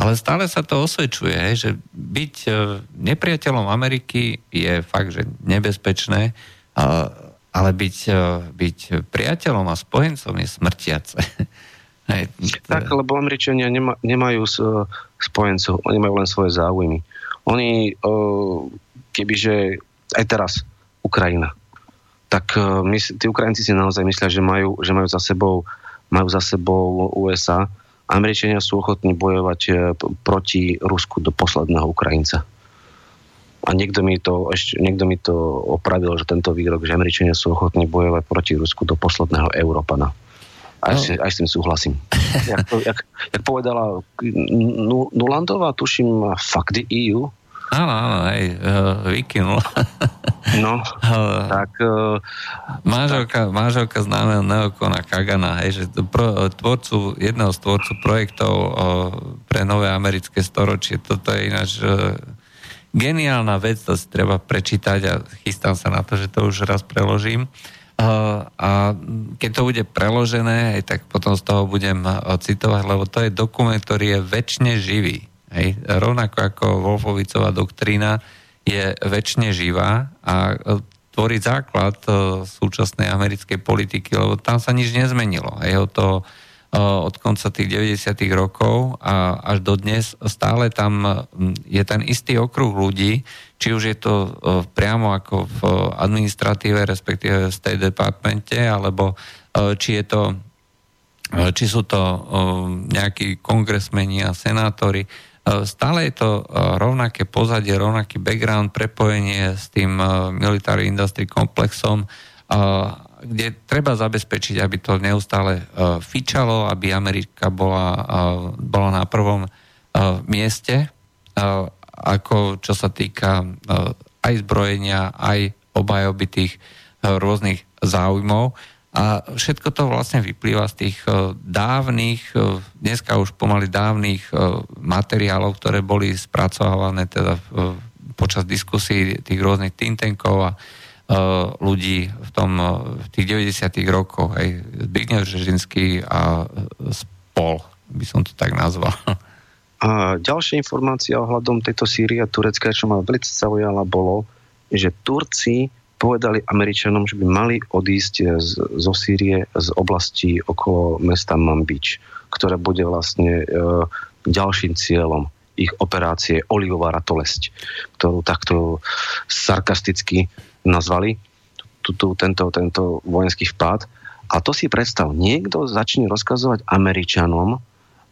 ale stále sa to osvedčuje, že byť e, nepriateľom Ameriky je fakt, že nebezpečné, ale byť, e, byť priateľom a spojencom je smrtiace. Hej, tak, lebo Američania nema, nemajú spojencov, oni majú len svoje záujmy. Oni, kebyže aj teraz Ukrajina, tak my, tí Ukrajinci si naozaj myslia, že majú, že majú za sebou majú za sebou USA Američania sú ochotní bojovať e, proti Rusku do posledného Ukrajinca. A niekto mi to, ešte, niekto mi to opravil, že tento výrok, že Američania sú ochotní bojovať proti Rusku do posledného Európana. No. si, aj s tým súhlasím. jak, jak, jak povedala Nulandová, tuším, fuck the EU, Áno, áno, hej, uh, vykynul. No, tak... Uh, manželka, tak... manželka známeho neokona Kagana, hej, že pro, tvorcu, jedného z tvorcu projektov uh, pre nové americké storočie, toto je ináč uh, geniálna vec, to si treba prečítať a chystám sa na to, že to už raz preložím. Uh, a keď to bude preložené, tak potom z toho budem uh, citovať, lebo to je dokument, ktorý je väčšine živý. Hej, rovnako ako Wolfovicová doktrína je väčšine živá a e, tvorí základ e, súčasnej americkej politiky, lebo tam sa nič nezmenilo. Hej, to, e, od konca tých 90. rokov a až do dnes stále tam je ten istý okruh ľudí, či už je to priamo ako v administratíve, respektíve v State Departmente, alebo či je to či sú to nejakí kongresmeni a senátori, E, stále je to e, rovnaké pozadie, rovnaký background, prepojenie s tým e, military industry komplexom, kde treba zabezpečiť, aby to neustále fičalo, aby Amerika bola, bola na prvom mieste, ako čo sa týka aj zbrojenia, aj obhajoby tých rôznych záujmov. A všetko to vlastne vyplýva z tých e, dávnych, dneska už pomaly dávnych materiálov, ktoré boli spracované teda počas diskusí tých rôznych think tankov a ľudí v, tom, v tých 90. rokoch, aj Zbigniew Žežinský a spol, by som to tak nazval. A ďalšia informácia ohľadom tejto Sýrie a Turecka, čo ma veľmi zaujala, bolo, že Turci povedali Američanom, že by mali odísť z, zo Sýrie z oblasti okolo mesta Mambič, ktoré bude vlastne e, ďalším cieľom ich operácie Olivová ratolesť, ktorú takto sarkasticky nazvali tuto, tento, tento vojenský vpád. A to si predstav, niekto začne rozkazovať Američanom,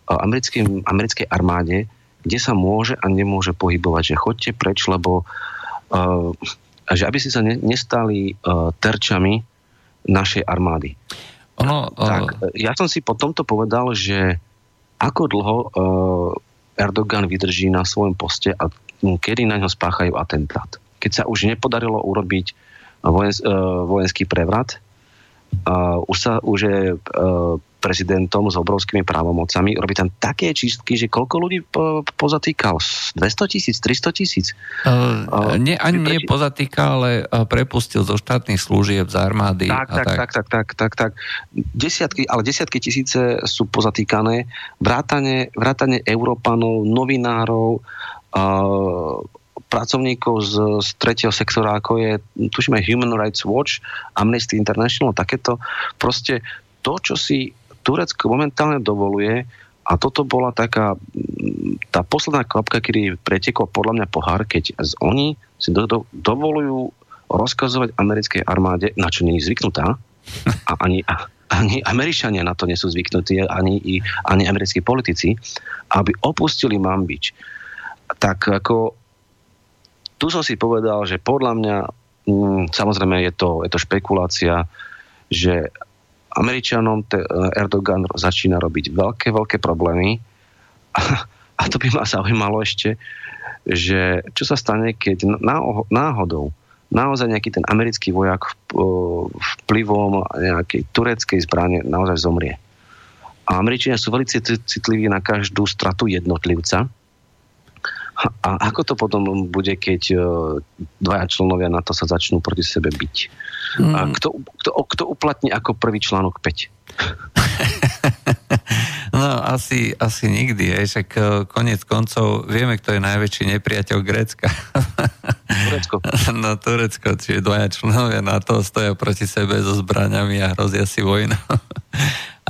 americkým, americkej armáde, kde sa môže a nemôže pohybovať, že chodte preč, lebo uh, že aby si sa ne, nestali uh, terčami našej armády. Ono, uh... Tak, ja som si po tomto povedal, že ako dlho uh, Erdogan vydrží na svojom poste a kedy na ňo spáchajú atentát. Keď sa už nepodarilo urobiť vojenský, uh, vojenský prevrat, uh, už, sa, už je uh, prezidentom s obrovskými právomocami, robí tam také čistky, že koľko ľudí po, pozatýkal? 200 tisíc, 300 tisíc? Uh, nie, ani nie pozatýkal, ale prepustil zo štátnych služieb, z armády. Tak, tak, tak, tak, tak, tak, tak. Desiatky, ale desiatky tisíce sú pozatýkané. Vrátane, vrátane Európanov, novinárov, uh, pracovníkov z, z tretieho sektora, ako je, tušíme, Human Rights Watch, Amnesty International, takéto. Proste to, čo si Turecko momentálne dovoluje, a toto bola taká, tá posledná kvapka, kedy pretekol podľa mňa pohár, keď oni si do, do, dovolujú rozkazovať americkej armáde, na čo není zvyknutá, a ani, a, ani Američania na to nie sú zvyknutí, ani, ani americkí politici, aby opustili Mambič. Tak ako tu som si povedal, že podľa mňa, mm, samozrejme je to, je to špekulácia, že Američanom te, Erdogan začína robiť veľké, veľké problémy a, a to by ma zaujímalo ešte, že čo sa stane, keď náhodou naozaj nejaký ten americký vojak vplyvom nejakej tureckej zbrane naozaj zomrie. A Američania sú veľmi citliví na každú stratu jednotlivca a ako to potom bude, keď e, dvaja členovia na to sa začnú proti sebe byť? Mm. A kto, kto, kto uplatní ako prvý článok 5? no asi, asi nikdy, je. však e, konec koncov vieme, kto je najväčší nepriateľ Grécka. Turecko. No Turecko, čiže dvaja členovia na to stoja proti sebe so zbraňami a hrozia si vojnu.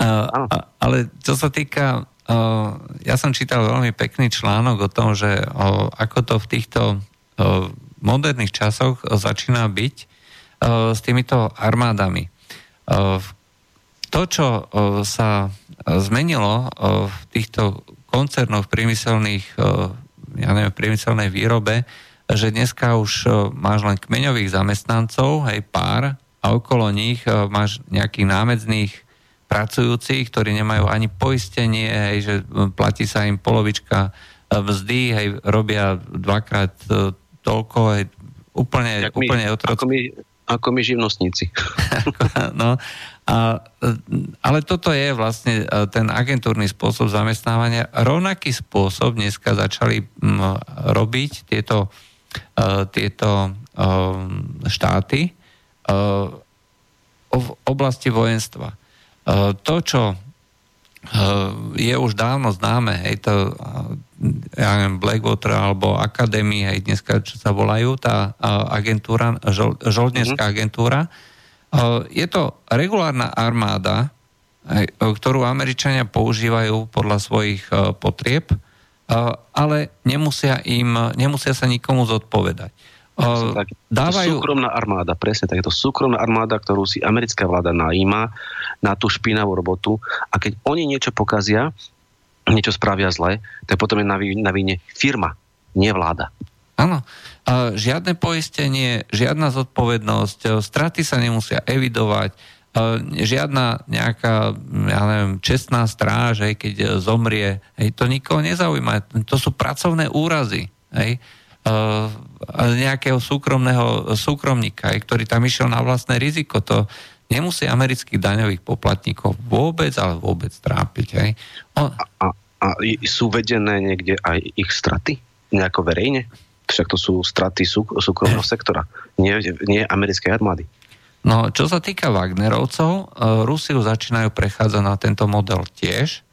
a, a, ale čo sa týka ja som čítal veľmi pekný článok o tom, že ako to v týchto moderných časoch začína byť s týmito armádami. To, čo sa zmenilo v týchto koncernoch priemyselných, ja neviem, priemyselnej výrobe, že dneska už máš len kmeňových zamestnancov, hej, pár, a okolo nich máš nejakých námedzných pracujúcich, ktorí nemajú ani poistenie, hej, že platí sa im polovička e, mzdy, hej, robia dvakrát e, toľko, hej, úplne, ako úplne my, Ako my, ako my živnostníci. no, a, ale toto je vlastne e, ten agentúrny spôsob zamestnávania. Rovnaký spôsob dneska začali m, robiť tieto, uh, tieto uh, štáty uh, v oblasti vojenstva. Eh, to, čo eh, je už dávno známe, hej, to, eh, ja neviem, Blackwater alebo Academy, hej, dneska, čo sa volajú, tá agentúra, žol, mm-hmm. agentúra, je to regulárna armáda, hej, ktorú Američania používajú podľa svojich potrieb, ale nemusia, im, nemusia sa nikomu zodpovedať. Uh, dávajú... To súkromná armáda, presne tak. Je to súkromná armáda, ktorú si americká vláda najíma na tú špinavú robotu a keď oni niečo pokazia, niečo spravia zle, tak potom je na, víne firma, nie vláda. Áno. Žiadne poistenie, žiadna zodpovednosť, straty sa nemusia evidovať, uh, žiadna nejaká, ja neviem, čestná stráž, hej, keď zomrie, hej, to nikoho nezaujíma. To sú pracovné úrazy. Hej. Uh, nejakého súkromného súkromníka, ktorý tam išiel na vlastné riziko. To nemusí amerických daňových poplatníkov vôbec, ale vôbec trápiť. Hej. On... A, a, a sú vedené niekde aj ich straty? Nejako verejne? Však to sú straty sú, súkromného sektora, nie, nie americkej armády. No, čo sa týka Wagnerovcov, eh, Rusiu začínajú prechádzať na tento model tiež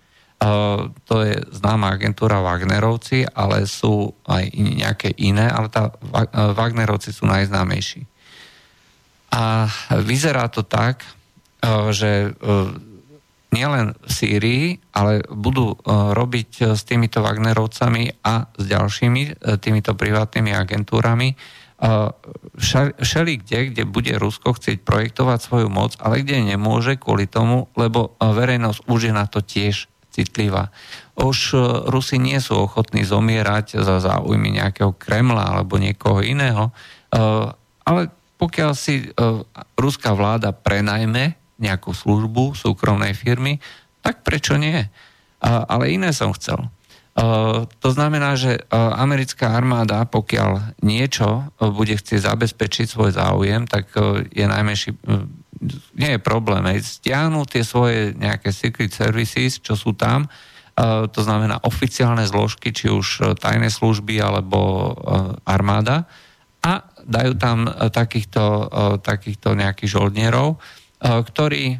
to je známa agentúra Wagnerovci, ale sú aj nejaké iné, ale tá Wagnerovci sú najznámejší. A vyzerá to tak, že nielen v Sýrii, ale budú robiť s týmito Wagnerovcami a s ďalšími týmito privátnymi agentúrami všeli kde, kde bude Rusko chcieť projektovať svoju moc, ale kde nemôže kvôli tomu, lebo verejnosť už je na to tiež citlivá. Už e, Rusi nie sú ochotní zomierať za záujmy nejakého Kremla alebo niekoho iného, e, ale pokiaľ si e, ruská vláda prenajme nejakú službu súkromnej firmy, tak prečo nie? Ale iné som chcel. To znamená, že americká armáda, pokiaľ niečo bude chcieť zabezpečiť svoj záujem, tak je najmenší nie je problém, aj stiahnu tie svoje nejaké secret services, čo sú tam, uh, to znamená oficiálne zložky, či už e, tajné služby alebo uh, armáda a dajú tam takýchto, takýchto nejakých žoldnierov, ktorí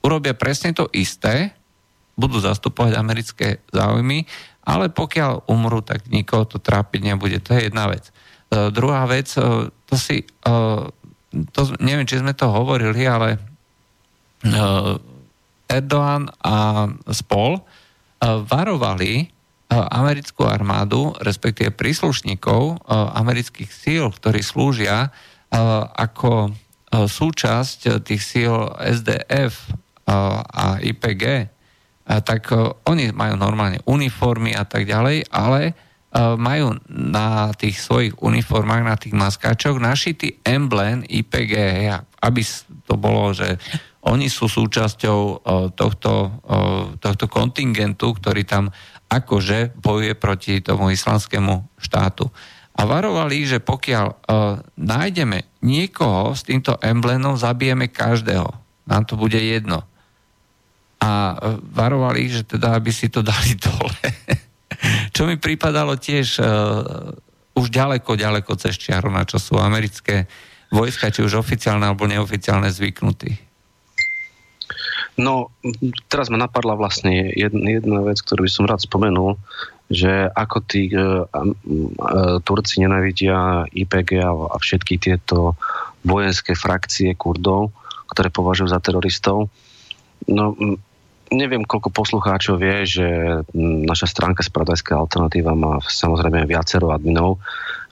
urobia presne to isté, budú zastupovať americké záujmy, ale pokiaľ umrú, tak nikoho to trápiť nebude. To je jedna vec. Uh, druhá vec, to si, to, neviem, či sme to hovorili, ale uh, Erdoğan a spol uh, varovali uh, americkú armádu, respektíve príslušníkov amerických síl, ktorí slúžia ako súčasť tých síl SDF a IPG, tak e, oni majú normálne uniformy a tak ďalej, ale e, majú na tých svojich uniformách, na tých maskáčoch našitý emblém IPG, aby to bolo, že oni sú súčasťou e, tohto, tohto kontingentu, ktorý tam akože bojuje proti tomu islamskému štátu. A varovali, že pokiaľ nájdeme niekoho s týmto emblémom, zabijeme každého. Nám to bude jedno a varovali, že teda, aby si to dali dole. Čo mi pripadalo tiež uh, už ďaleko, ďaleko cez čiaru, na čo sú americké vojska, či už oficiálne alebo neoficiálne zvyknutí. No, teraz ma napadla vlastne jedna, jedna vec, ktorú by som rád spomenul, že ako tí uh, uh, Turci nenavidia IPG a, a všetky tieto vojenské frakcie Kurdov, ktoré považujú za teroristov. No, neviem, koľko poslucháčov vie, že naša stránka Spravodajská alternatíva má samozrejme viacero adminov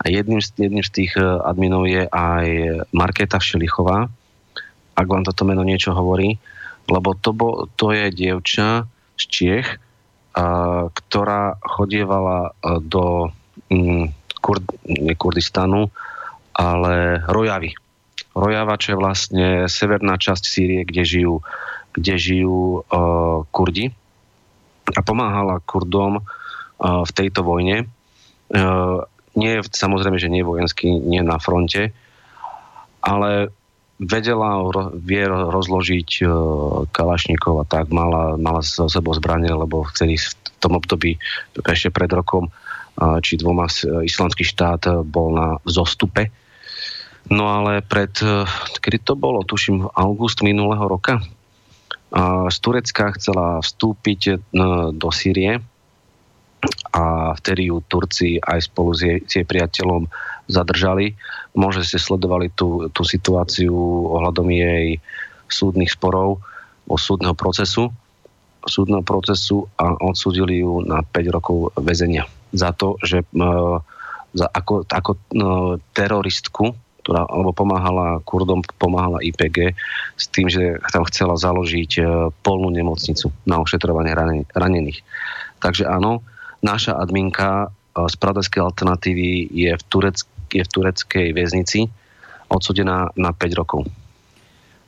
a jedným z, jedným z tých e, adminov je aj Markéta Šelichová, ak vám toto meno niečo hovorí, lebo to, bo, to je dievča z Čiech, a, ktorá chodievala e, do m, Kur, nie Kurdistanu, ale Rojavy. Rojava, čo je vlastne severná časť Sýrie, kde žijú kde žijú uh, Kurdi a pomáhala Kurdom uh, v tejto vojne. Uh, nie, samozrejme, že nie vojensky, nie na fronte, ale vedela, vie rozložiť uh, kalašníkov a tak, mala, mala so sebou zbranie, lebo vtedy v tom období, ešte pred rokom, uh, či dvoma islamský štát bol na zostupe. No ale pred, kedy to bolo, tuším, august minulého roka, z Turecka chcela vstúpiť e, do Sýrie. A vtedy ju Turci aj spolu s jej, s jej priateľom zadržali. Možno ste sledovali tú, tú situáciu ohľadom jej súdnych sporov o súdneho procesu. Súdneho procesu a odsúdili ju na 5 rokov väzenia. Za to, že e, za, ako, ako e, teroristku ktorá alebo pomáhala Kurdom, pomáhala IPG s tým, že tam chcela založiť e, polnú nemocnicu na ošetrovanie ranených. Takže áno, naša adminka e, z Pradeckej alternatívy je v, Tureck- je v tureckej väznici odsudená na 5 rokov.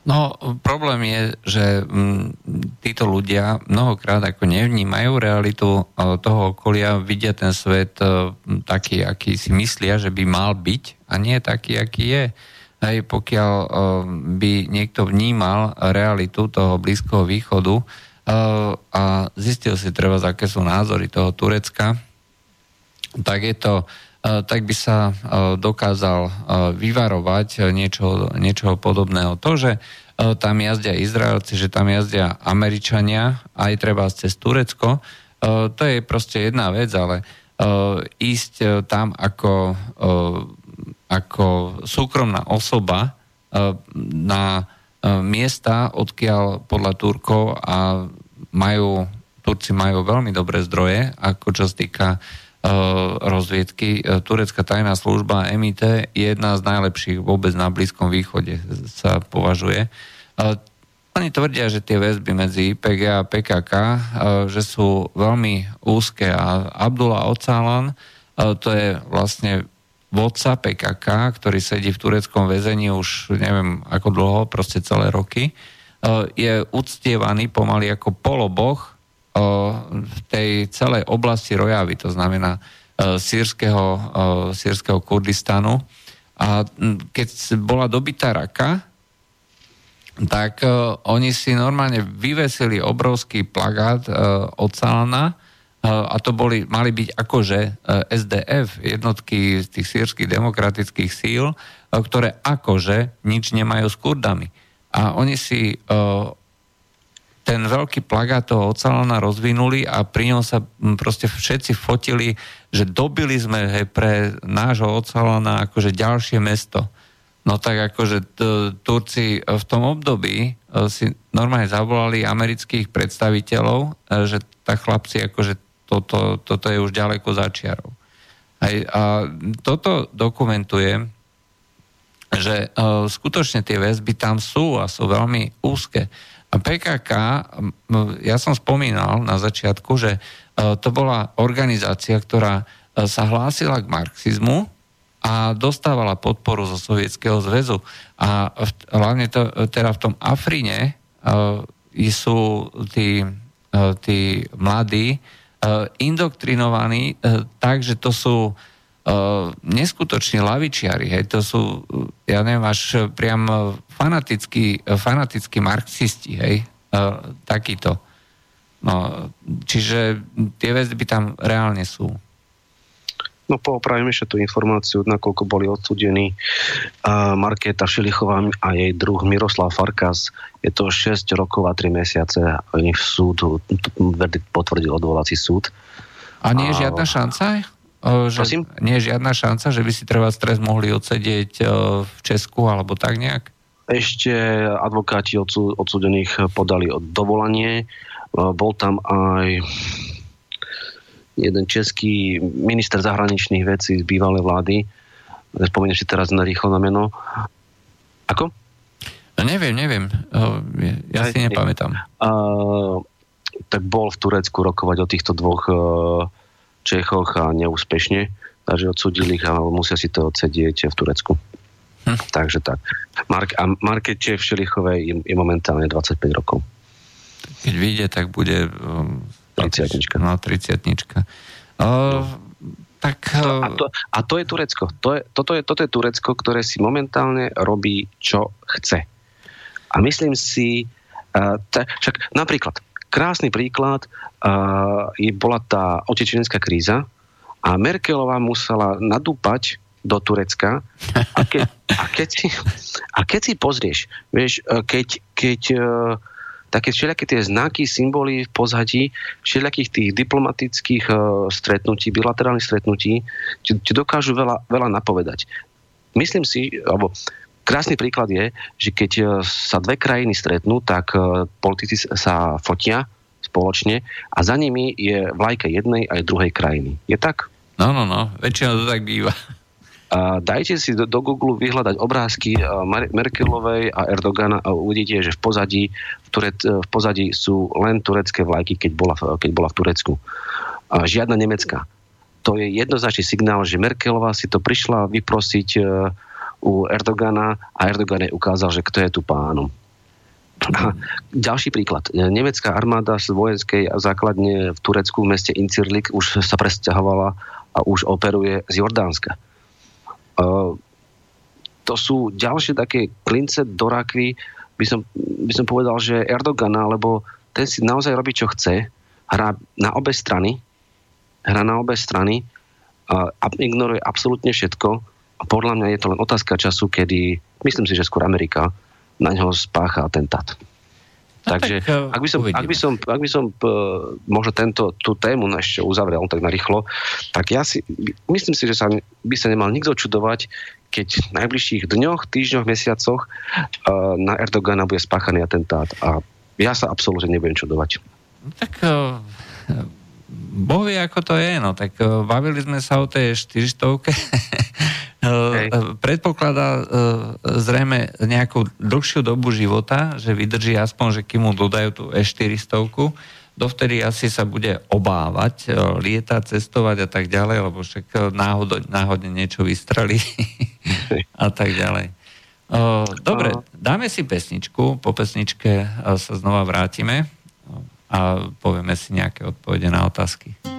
No, problém je, že m, mm, títo ľudia mnohokrát ako nevnímajú realitu e, toho okolia, vidia ten svet m, taký, aký si myslia, že by mal byť a nie taký, aký je. Aj pokiaľ m, e, by niekto vnímal realitu toho Blízkoho východu m, a zistil si treba, aké sú názory toho Turecka, tak je to tak by sa dokázal vyvarovať niečo, niečoho podobného. To, že tam jazdia Izraelci, že tam jazdia Američania, aj treba cez Turecko, to je proste jedna vec, ale ísť tam ako, ako súkromná osoba na miesta, odkiaľ podľa Turkov a majú, Turci majú veľmi dobré zdroje, ako čo sa týka Eh, rozviedky. Eh, turecká tajná služba MIT je jedna z najlepších vôbec na Blízkom východe, sa považuje. Eh, oni tvrdia, že tie väzby medzi IPG a PKK, že sú veľmi úzke a Abdullah Ocalan, to je vlastne vodca PKK, ktorý sedí v tureckom väzení už neviem ako dlho, proste celé roky, je uctievaný pomaly ako poloboch v tej celej oblasti Rojavy, to znamená sírskeho, sírskeho Kurdistanu. A keď bola dobitá raka, tak oni si normálne vyvesili obrovský plagát od Salana, a to boli, mali byť akože SDF, jednotky z tých sírskych demokratických síl, ktoré akože nič nemajú s Kurdami. A oni si ten veľký plagát toho ocelána rozvinuli a pri ňom sa proste všetci fotili, že dobili sme hej, pre nášho ocelána akože ďalšie mesto. No tak akože Turci v tom období e, si normálne zavolali amerických predstaviteľov, e, že tak chlapci akože toto, toto je už ďaleko za čiarou. A, a toto dokumentuje, že uh, skutočne tie väzby tam sú a sú veľmi úzke. A PKK, ja som spomínal na začiatku, že uh, to bola organizácia, ktorá uh, sa hlásila k marxizmu a dostávala podporu zo Sovietskeho zväzu. A v, hlavne to, teda v tom Afrine uh, sú tí, uh, tí mladí, indoktrinovaní uh, tak, že to sú uh, neskutoční lavičiari, hej, to sú, ja neviem, až priam fanatickí, fanatickí marxisti, hej, takýto. No, čiže tie väzby tam reálne sú. No poopravím ešte tú informáciu, nakoľko boli odsudení uh, Markéta Šilichová a jej druh Miroslav Farkas. Je to 6 rokov a 3 mesiace. V súdu, verdikt potvrdil odvolací súd. A nie je žiadna šanca? Že Prosím? Nie je žiadna šanca, že by si treba stres mohli odsedieť v Česku alebo tak nejak? Ešte advokáti odsúdených podali dovolanie. Bol tam aj jeden český minister zahraničných vecí z bývalej vlády. Spomínam si teraz na rýchlo na meno. Ako? No neviem, neviem. Ja si nepamätám. Uh, tak bol v Turecku rokovať o týchto dvoch uh, Čechoch a neúspešne. Takže odsudili ich a musia si to odsedieť v Turecku. Hm. Takže tak. Mark, a Markete v Šelichovej je, je momentálne 25 rokov. Keď vyjde, tak bude um, 30 No, 30 uh, tak... Uh... A, to, a to je Turecko. To je, toto, je, toto je Turecko, ktoré si momentálne robí, čo chce. A myslím si, uh, t- však napríklad, krásny príklad uh, je, bola tá otečenecká kríza a Merkelová musela nadúpať do Turecka a, ke, a, keď, si, a keď si pozrieš, vieš, keď, keď uh, také všelijaké tie znaky, symboly v pozadí všelijakých tých diplomatických uh, stretnutí, bilaterálnych stretnutí, ti, ti dokážu veľa, veľa napovedať. Myslím si, alebo krásny príklad je, že keď uh, sa dve krajiny stretnú, tak uh, politici sa fotia spoločne a za nimi je vlajka jednej aj druhej krajiny. Je tak? No, no, no. Väčšinou to tak býva. Dajte si do, do Google vyhľadať obrázky Merkelovej a Erdogana a uvidíte, že v pozadí, v, Turec, v pozadí sú len turecké vlajky, keď bola, keď bola v Turecku. A žiadna nemecká. To je jednoznačný signál, že Merkelová si to prišla vyprosiť e, u Erdogana a Erdogan jej ukázal, že kto je tu pánom. A ďalší príklad. Nemecká armáda z vojenskej základne v Turecku v meste Incirlik už sa presťahovala a už operuje z Jordánska to sú ďalšie také klince do rakvy, by som, by som povedal, že Erdogana, lebo ten si naozaj robí, čo chce, hrá na obe strany, hrá na obe strany a ignoruje absolútne všetko. A podľa mňa je to len otázka času, kedy, myslím si, že skôr Amerika na ňo spácha atentát. No Takže tak, eh, ak by som, ak by som, ak by som uh, možno tento, tú tému ešte uzavrel tak narýchlo, tak ja si myslím si, že sa, by sa nemal nikto čudovať, keď v najbližších dňoch, týždňoch, mesiacoch uh, na Erdogana bude spáchaný atentát. A ja sa absolútne nebudem čudovať. No tak Boh vie, ako to je. No, tak bavili sme sa o tej 400 Hej. Eh, predpokladá eh, zrejme nejakú dlhšiu dobu života, že vydrží aspoň, že kým mu dodajú tú E400, dovtedy asi sa bude obávať, eh, lietať, cestovať a tak ďalej, lebo však náhodne, náhodne niečo vystrali a tak ďalej. Dobre, dáme si pesničku, po pesničke sa znova vrátime a povieme si nejaké odpovede na otázky.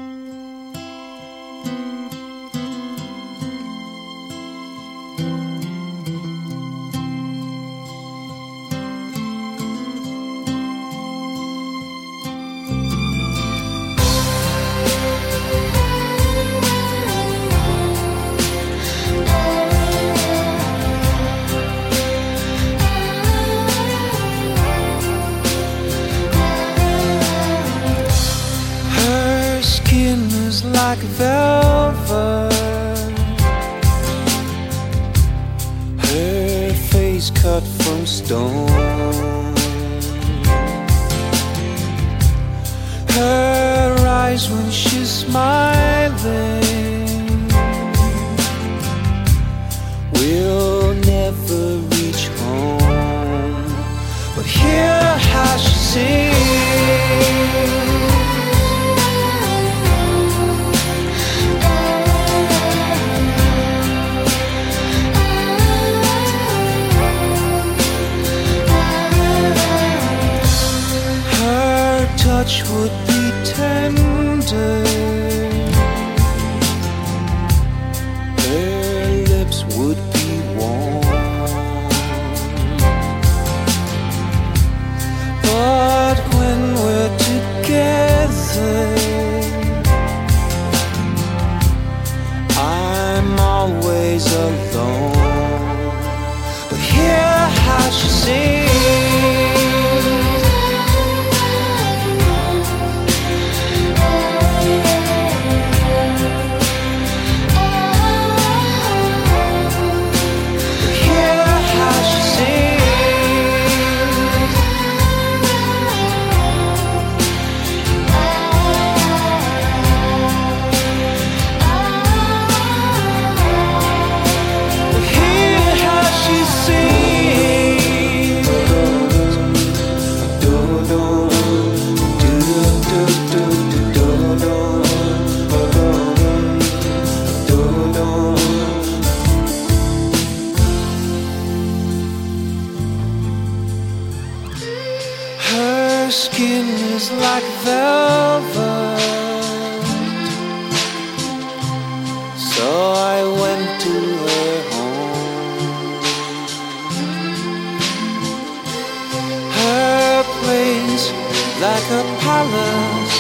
Like a palace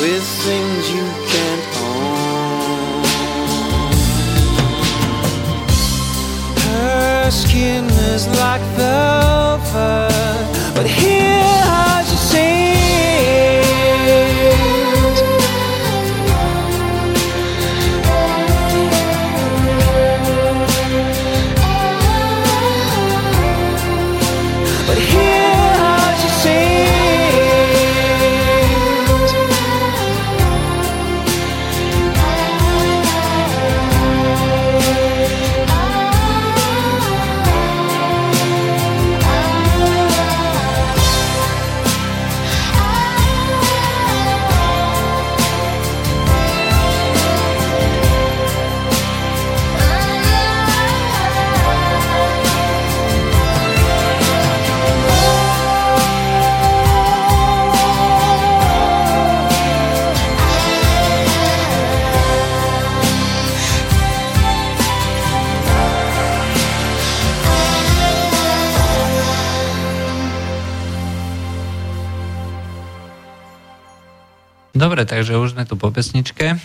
with things you can't own. Her skin is like velvet, but hear Dobre, takže už sme tu po pesničke.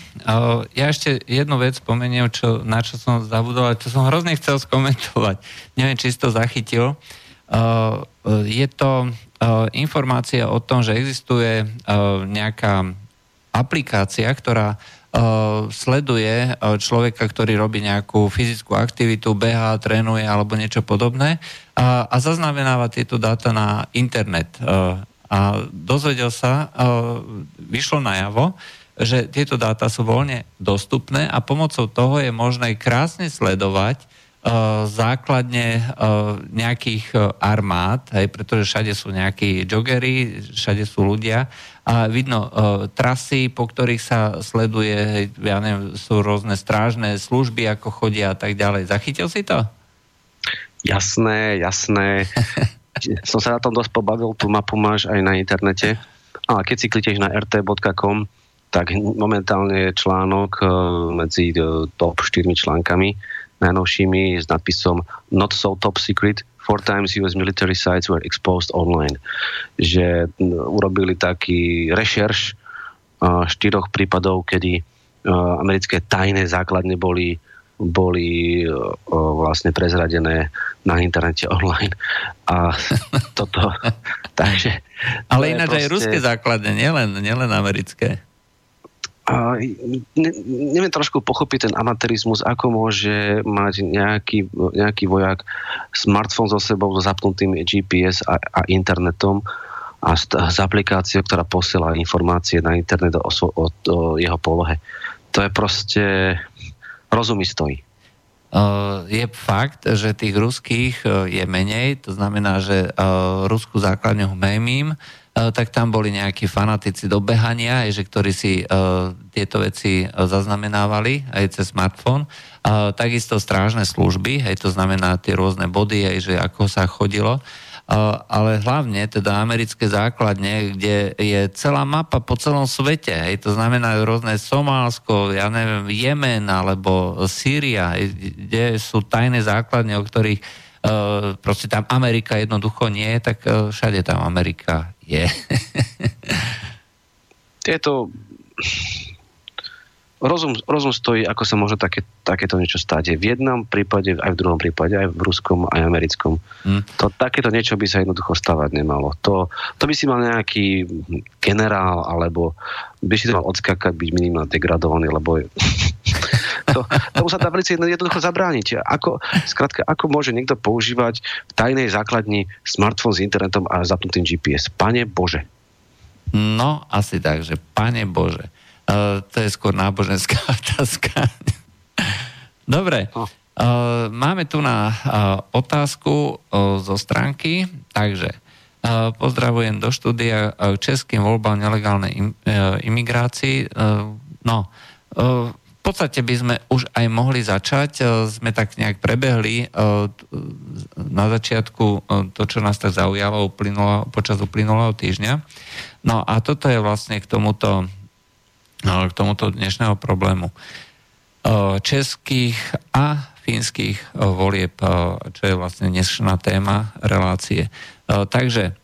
Ja ešte jednu vec spomeniem, čo, na čo som zabudol, čo som hrozne chcel skomentovať. Neviem, či si to zachytil. Je to informácia o tom, že existuje nejaká aplikácia, ktorá sleduje človeka, ktorý robí nejakú fyzickú aktivitu, beha, trénuje alebo niečo podobné a, a zaznamenáva tieto dáta na internet. A dozvedel sa, uh, vyšlo najavo, že tieto dáta sú voľne dostupné a pomocou toho je možné krásne sledovať uh, základne uh, nejakých armád, hej, pretože všade sú nejakí joggery, všade sú ľudia a vidno trasy, po ktorých sa sleduje, hej, ja neviem, sú rôzne strážne služby, ako chodia a tak ďalej. Zachytil si to? Jasné, jasné. Som sa na tom dosť pobavil, tú mapu máš aj na internete. A keď si klikneš na rt.com, tak momentálne je článok eh, medzi eh, top 4 článkami najnovšími s nadpisom Not so top secret, four times US military sites were exposed online. Že urobili taký rešerš eh, štyroch prípadov, kedy americké tajné základne boli boli vlastne prezradené na internete online. A toto, takže... Ale ináč proste... aj ruské základne, nielen, nielen americké. A ne, neviem trošku pochopiť ten amatérizmus, ako môže mať nejaký, nejaký vojak smartfón so sebou so zapnutým GPS a, a internetom a s, s aplikáciou, ktorá posiela informácie na internet o, o, o jeho polohe. To je proste rozumy stojí. Je fakt, že tých ruských je menej, to znamená, že ruskú základňu Hmejmím tak tam boli nejakí fanatici do behania, že ktorí si tieto veci zaznamenávali aj cez smartfón. Takisto strážne služby, aj to znamená tie rôzne body, aj že ako sa chodilo. Ale hlavne teda americké základne, kde je celá mapa po celom svete, hej, to znamená rôzne Somálsko, ja neviem, Jemen alebo Sýria, kde sú tajné základne, o ktorých uh, proste tam Amerika jednoducho nie, tak uh, všade tam Amerika je. Tieto rozum, rozum stojí, ako sa môže také, takéto niečo stať. V jednom prípade, aj v druhom prípade, aj v ruskom, aj americkom. Hmm. To, takéto niečo by sa jednoducho stavať nemalo. To, to by si mal nejaký generál, alebo by si to mal odskakať, byť minimálne degradovaný, lebo to, tomu sa dá velice jednoducho zabrániť. Ako, skrátka, ako môže niekto používať v tajnej základni smartfón s internetom a zapnutým GPS? Pane Bože. No, asi tak, že Pane Bože. Uh, to je skôr náboženská otázka. Dobre. Uh, máme tu na uh, otázku zo stránky, takže pozdravujem do štúdia uh, českým voľbám nelegálnej im, imigrácii. No, v podstate by sme už aj mohli začať. Sme tak nejak prebehli na začiatku to, čo nás tak zaujalo uplynulo, počas uplynulého týždňa. No a toto je vlastne k tomuto k tomuto dnešného problému českých a fínskych volieb, čo je vlastne dnešná téma relácie. Takže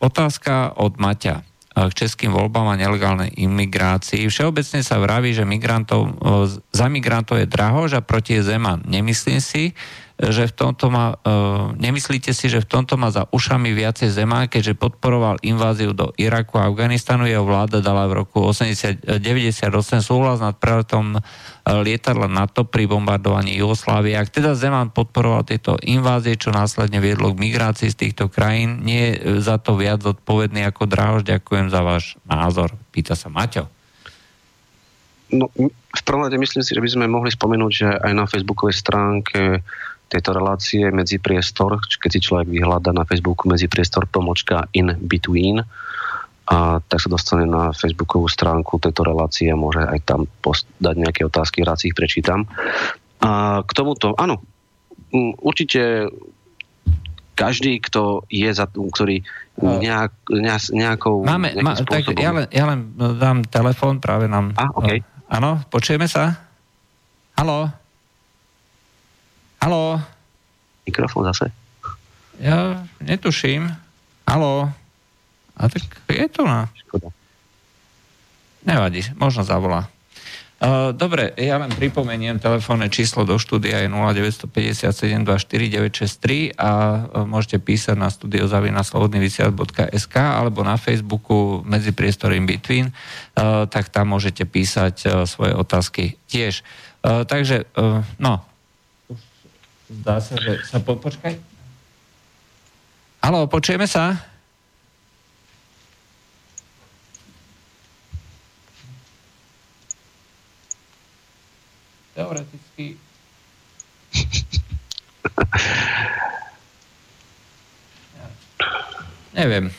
otázka od Maťa k českým voľbám a nelegálnej imigrácii. Všeobecne sa vraví, že migrantov, za migrantov je Drahož a proti je Zeman. Nemyslím si, že v tomto má, uh, nemyslíte si, že v tomto má za ušami viacej Zemán, keďže podporoval inváziu do Iraku a Afganistanu, jeho vláda dala v roku 80, 98 súhlas nad preletom uh, lietadla NATO pri bombardovaní Jugoslávie. Ak teda Zeman podporoval tieto invázie, čo následne viedlo k migrácii z týchto krajín, nie je za to viac zodpovedný ako Drahož. Ďakujem za váš názor, pýta sa Maťo. No, v prvom rade myslím si, že by sme mohli spomenúť, že aj na facebookovej stránke tejto relácie medzi priestor, keď si človek vyhľada na Facebooku medzi priestor pomočka in between, a tak sa dostane na facebookovú stránku tejto relácie a môže aj tam post- dať nejaké otázky, rád si ich prečítam. A k tomuto, áno, určite každý, kto je za ktorý nejak, nejakou... Máme, ma, tak ja len, ja len dám telefón, práve nám... A, okay. Áno, počujeme sa? Haló? Haló? Mikrofón zase? Ja netuším. Haló? A tak je to na... Škoda. Nevadí, možno zavolá. Uh, dobre, ja len pripomeniem, telefónne číslo do štúdia je 0957249963 a uh, môžete písať na studiozavinaslobodnyvysiaľ.sk alebo na Facebooku medzi priestor in between, uh, tak tam môžete písať svoje otázky tiež. Takže, no, Zdá sa, že sa po, počkaj. Haló, počujeme sa? Teoreticky. Neviem.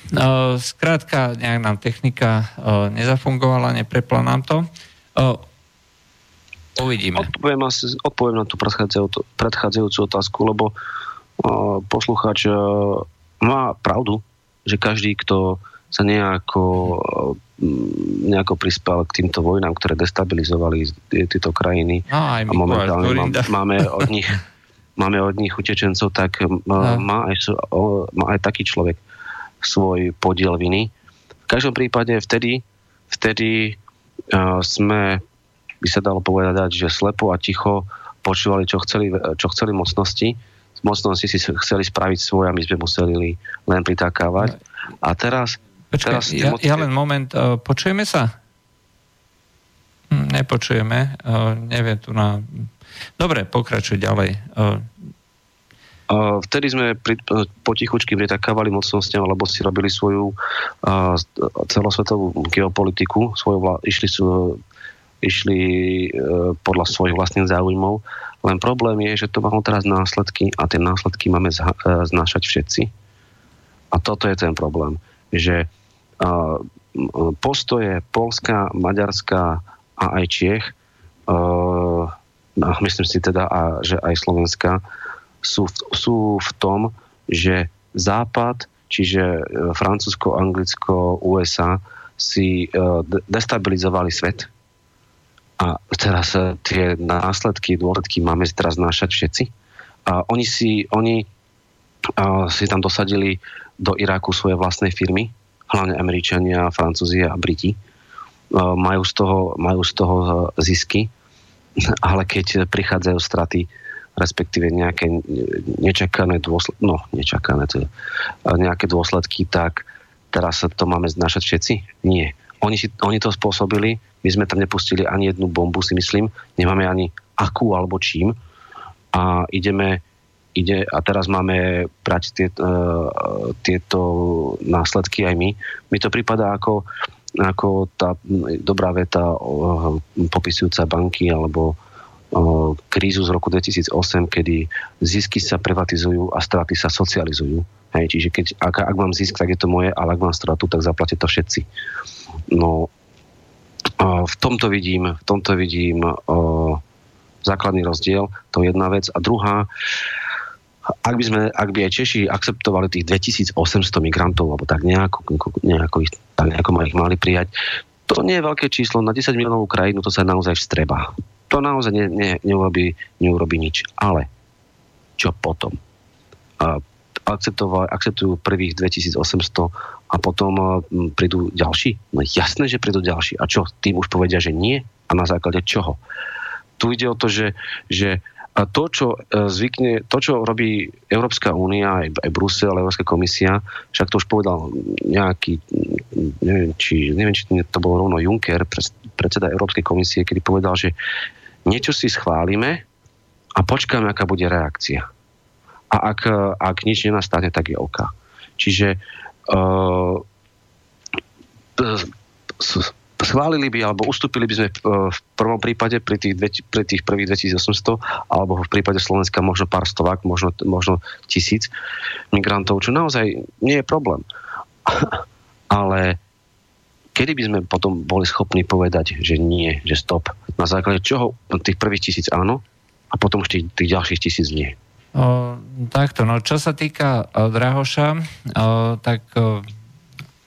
Skrátka, nejak nám technika nezafungovala, neprepla nám to. Uvidíme. Odpoviem, asi, odpoviem na tú predchádzajúcu, predchádzajúcu otázku, lebo uh, poslucháč uh, má pravdu, že každý, kto sa nejako, uh, nejako prispel k týmto vojnám, ktoré destabilizovali tieto krajiny no, a momentálne má, máme od nich máme od nich utečencov, tak uh, no. má, aj, má aj taký človek svoj podiel viny. V každom prípade vtedy, vtedy uh, sme by sa dalo povedať, že slepo a ticho počúvali, čo chceli, čo chceli mocnosti. Mocnosti si chceli spraviť svoje a my sme museli len pritakávať. A teraz... Počkaj, teraz ja, moci... ja len moment, uh, počujeme sa? Hm, nepočujeme, uh, neviem tu na... Dobre, pokračuj ďalej. Uh, Vtedy sme pri, potichučky pritakávali mocnostiam, lebo si robili svoju uh, celosvetovú geopolitiku, svoju vla, išli, sú, išli uh, podľa svojich vlastných záujmov. Len problém je, že to malo teraz následky a tie následky máme uh, znášať všetci. A toto je ten problém, že uh, postoje Polska, Maďarska a aj Čiech, myslím si teda, že aj Slovenska, sú, sú v tom, že Západ, čiže e, Francúzsko, Anglicko, USA, si e, destabilizovali svet. A teraz e, tie následky, dôsledky máme teraz znášať všetci. A oni si, oni si tam dosadili do Iraku svoje vlastné firmy, hlavne Američania, Francúzi a Briti. Majú z toho, majú z toho zisky, ale keď prichádzajú straty respektíve nejaké nečakané dôsledky, no nečakané, to je, nejaké dôsledky, tak teraz to máme znašať všetci? Nie. Oni, si, oni to spôsobili, my sme tam nepustili ani jednu bombu, si myslím, nemáme ani akú alebo čím a ideme ide, a teraz máme brať tie, uh, tieto následky aj my. Mi to prípada ako, ako tá dobrá veta uh, popisujúca banky alebo krízu z roku 2008, kedy zisky sa privatizujú a straty sa socializujú. Hej, čiže keď, ak, ak mám zisk, tak je to moje, ale ak mám stratu, tak zaplatia to všetci. No, v tomto vidím, v tomto vidím základný rozdiel, to je jedna vec. A druhá, ak by, sme, ak by aj Češi akceptovali tých 2800 migrantov, alebo tak nejako, nejako, ich, tak nejako ich mali prijať, to nie je veľké číslo. Na 10 miliónovú krajinu to sa naozaj streba to naozaj ne, ne, neurobí, neurobí nič. Ale čo potom? A, akceptujú prvých 2800 a potom prídu ďalší? No jasné, že prídu ďalší. A čo? Tým už povedia, že nie? A na základe čoho? Tu ide o to, že, že a to, čo e, zvykne, to, čo robí Európska únia, aj, aj Brusel, Európska komisia, však to už povedal nejaký, neviem, či, neviem, či to bol rovno Juncker, predseda Európskej komisie, kedy povedal, že niečo si schválime a počkáme, aká bude reakcia. A ak, ak nič nenastane, tak je OK. Čiže uh, schválili by alebo ustúpili by sme v prvom prípade pri tých, pri tých prvých 2800 alebo v prípade Slovenska možno pár stovák, možno, možno tisíc migrantov, čo naozaj nie je problém. Ale kedy by sme potom boli schopní povedať, že nie, že stop? Na základe čoho tých prvých tisíc áno a potom tých, tých ďalších tisíc nie? O, takto, no čo sa týka o, Drahoša, o, tak o,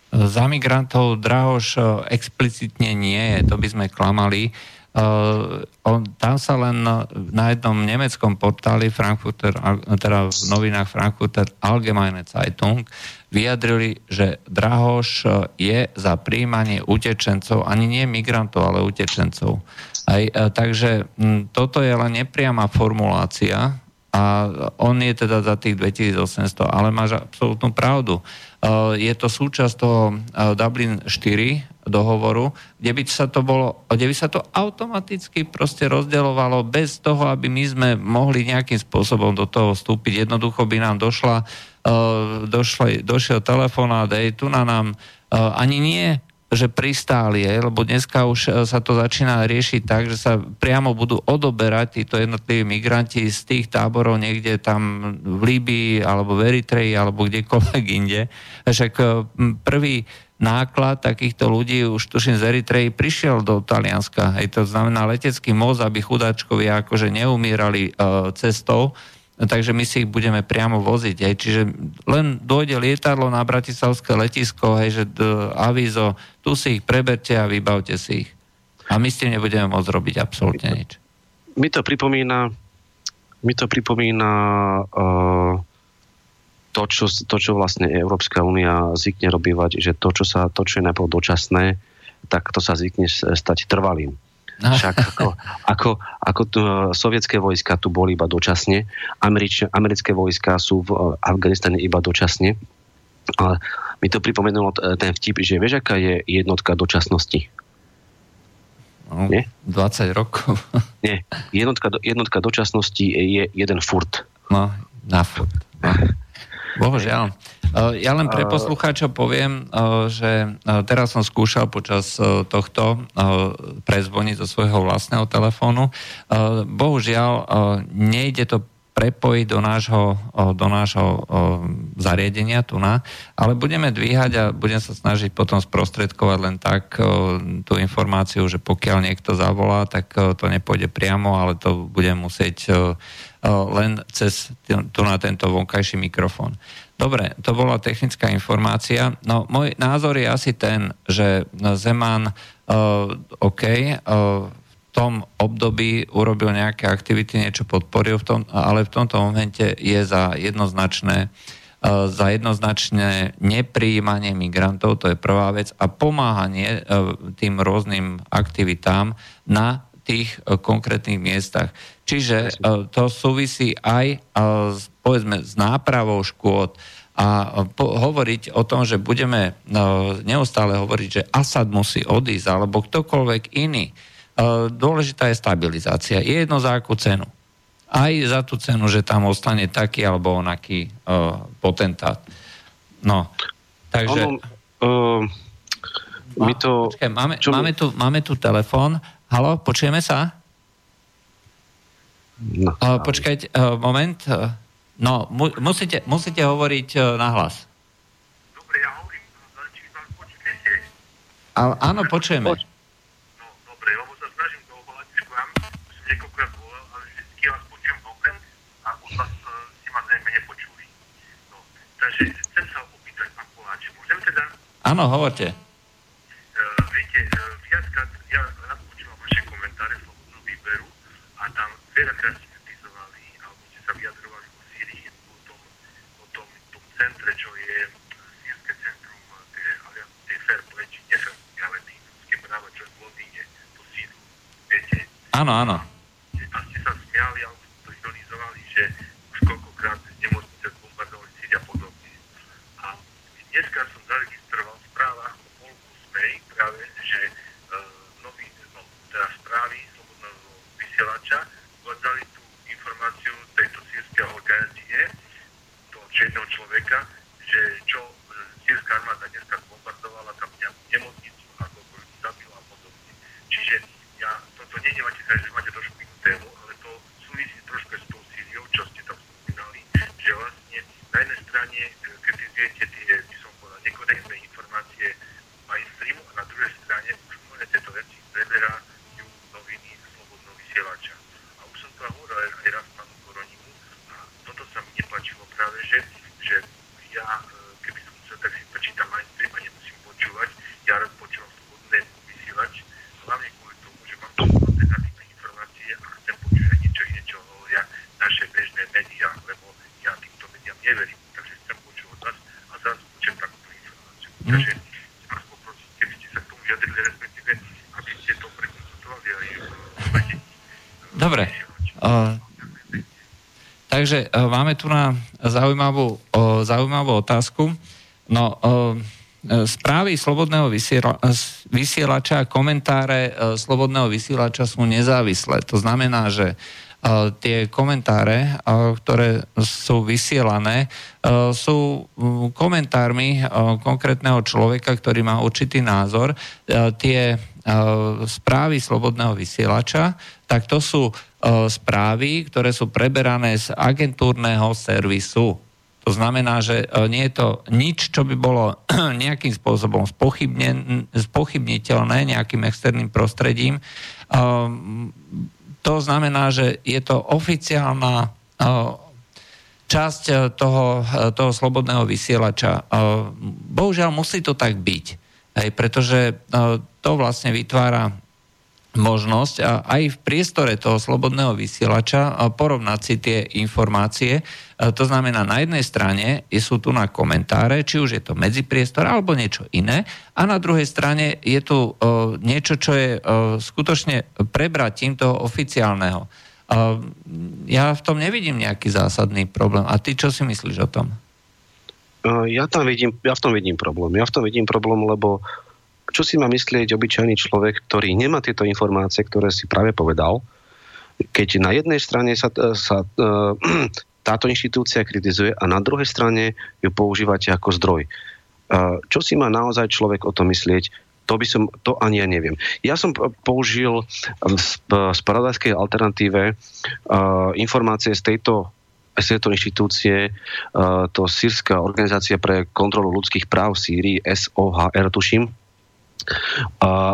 za migrantov Drahoš o, explicitne nie je, to by sme klamali. Uh, on, tam sa len na jednom nemeckom portáli Frankfurter, teda v novinách Frankfurter Allgemeine Zeitung vyjadrili, že Drahoš je za príjmanie utečencov, ani nie migrantov, ale utečencov. Aj, uh, takže m, toto je len nepriama formulácia a on je teda za tých 2800, ale máš absolútnu pravdu. Uh, je to súčasť toho uh, Dublin 4 dohovoru, kde by sa to bolo, kde by sa to automaticky proste rozdeľovalo bez toho, aby my sme mohli nejakým spôsobom do toho vstúpiť. Jednoducho by nám došla, uh, došla, došiel telefonát, ej, tu na nám ani nie že pristáli, lebo dneska už e, sa to začína riešiť tak, že sa priamo budú odoberať títo jednotliví migranti z tých táborov niekde tam v Líbii alebo v Eritreji alebo kdekoľvek inde. Však prvý náklad takýchto ľudí už tuším z Eritreji prišiel do Talianska. Hej, to znamená letecký most, aby chudáčkovia akože neumírali uh, cestou, takže my si ich budeme priamo voziť. Hej. Čiže len dojde lietadlo na Bratislavské letisko, hej, že d- avízo, tu si ich preberte a vybavte si ich. A my s tým nebudeme môcť robiť absolútne nič. Mi to pripomína mi to pripomína uh, to, čo, to, čo vlastne Európska únia zvykne robívať, že to, čo, sa, to, čo je najprv dočasné, tak to sa zvykne stať trvalým. Však ako, ako, ako tu, sovietské vojska tu boli iba dočasne, Američ, americké vojska sú v Afganistane iba dočasne. Ale mi to pripomenulo ten vtip, že vieš, aká je jednotka dočasnosti? No, Nie? 20 rokov. Nie, jednotka, jednotka dočasnosti je jeden furt. No, na furt. No. Bohužiaľ. Ja len pre poslucháčov poviem, že teraz som skúšal počas tohto prezvoniť zo svojho vlastného telefónu. Bohužiaľ, nejde to prepojiť do nášho, do nášho zariadenia tu na, ale budeme dvíhať a budem sa snažiť potom sprostredkovať len tak tú informáciu, že pokiaľ niekto zavolá, tak to nepôjde priamo, ale to budem musieť len cez tu na tento vonkajší mikrofón. Dobre, to bola technická informácia. No, môj názor je asi ten, že Zeman, uh, OK, v tom období urobil nejaké aktivity, niečo podporil, v tom, ale v tomto momente je za jednoznačné za jednoznačné nepríjmanie migrantov, to je prvá vec, a pomáhanie tým rôznym aktivitám na tých uh, konkrétnych miestach. Čiže to súvisí aj s povedzme, s nápravou škôd a po, hovoriť o tom, že budeme neustále hovoriť, že Asad musí odísť, alebo ktokoľvek iný. E, dôležitá je stabilizácia. Je jedno za akú cenu. Aj za tú cenu, že tam ostane taký alebo onaký potentát. No, takže... Ono, uh, my to... Počkaj, máme, čo... máme, tu, máme tu telefón. Halo, počujeme sa? No. Uh, počkajte, uh, moment. Uh, No, mu, musíte, musíte hovoriť uh, nahlas. Dobre, ja hovorím, či vás počujete. áno, počujeme. Poč- no, dobre, lebo sa snažím to obalať k vám, som niekoľkrát volal, ale vždy vás počujem dobre a od vás uh, si ma zrejme nepočuli. No, takže chcem sa opýtať, pán Koláč, môžem teda? Áno, hovorte. Uh, viete, uh, a tam veľakrát centre, čo je sírske centrum tej, tej fair play, či nefair ale tým ľudské čo je v Londýne, to sídlo. Viete? Áno, áno. A ste sa smiali, alebo to ironizovali, že už koľkokrát nemocnice bombardovali síť a podobne. A dneska som zaregistroval v správach o polku SMEJ práve, že uh, nový, no, teda správy slobodného vysielača uvádzali tú informáciu tejto sírskej organizácie, jedného človeka, že čo e, sírska armáda dneska zbombardovala tam nejakú nemocnicu a koľko ľudí zabila a podobne. Čiže ja, toto nenevate sa, že máte trošku inú tému, ale to súvisí trošku s tou Sýriou, čo ste tam spomínali, že vlastne na jednej strane e, kritizujete tie, by som povedal, nekorektné informácie mainstreamu a na druhej strane už mnohé tieto veci preberajú noviny slobodného vysielača. A už som to hovoril aj, aj raz pánu Koronimu a toto sa mi nepačilo práve, že, že ja, e, keby som chcel, tak si prečítam mainstream a nemusím počúvať. Ja rád počúvam slobodné vysielač, hlavne kvôli tomu, že mám tu alternatívne informácie a chcem počúvať niečo iné, čo hovoria naše bežné médiá, lebo ja týmto médiám neverím. Takže chcem počúvať vás a zrazu počujem takúto informáciu. Mm. Takže vás poprosím, keby ste sa k tomu vyjadrili, respektíve, aby ste to prekonsultovali aj v Dobre. Uh, Takže uh, máme tu na zaujímavú, uh, zaujímavú otázku. No, uh, správy slobodného vysiela, vysielača, komentáre uh, slobodného vysielača sú nezávislé. To znamená, že tie komentáre, ktoré sú vysielané, sú komentármi konkrétneho človeka, ktorý má určitý názor. Tie správy slobodného vysielača, tak to sú správy, ktoré sú preberané z agentúrneho servisu. To znamená, že nie je to nič, čo by bolo nejakým spôsobom spochybniteľné nejakým externým prostredím. To znamená, že je to oficiálna časť toho, toho slobodného vysielača. Bohužiaľ musí to tak byť, hej, pretože to vlastne vytvára možnosť aj v priestore toho slobodného vysielača a porovnať si tie informácie. A to znamená, na jednej strane sú tu na komentáre, či už je to medzipriestor alebo niečo iné, a na druhej strane je tu niečo, čo je skutočne prebratím toho oficiálneho. Ja v tom nevidím nejaký zásadný problém. A ty čo si myslíš o tom? Ja, tam vidím, ja v tom vidím problém. Ja v tom vidím problém, lebo čo si má myslieť obyčajný človek, ktorý nemá tieto informácie, ktoré si práve povedal, keď na jednej strane sa, sa táto inštitúcia kritizuje a na druhej strane ju používate ako zdroj. Čo si má naozaj človek o tom myslieť, to by som, to ani ja neviem. Ja som použil v spravodajskej alternatíve informácie z tejto tejto inštitúcie, to Sýrska organizácia pre kontrolu ľudských práv v Sýrii, SOHR, tuším,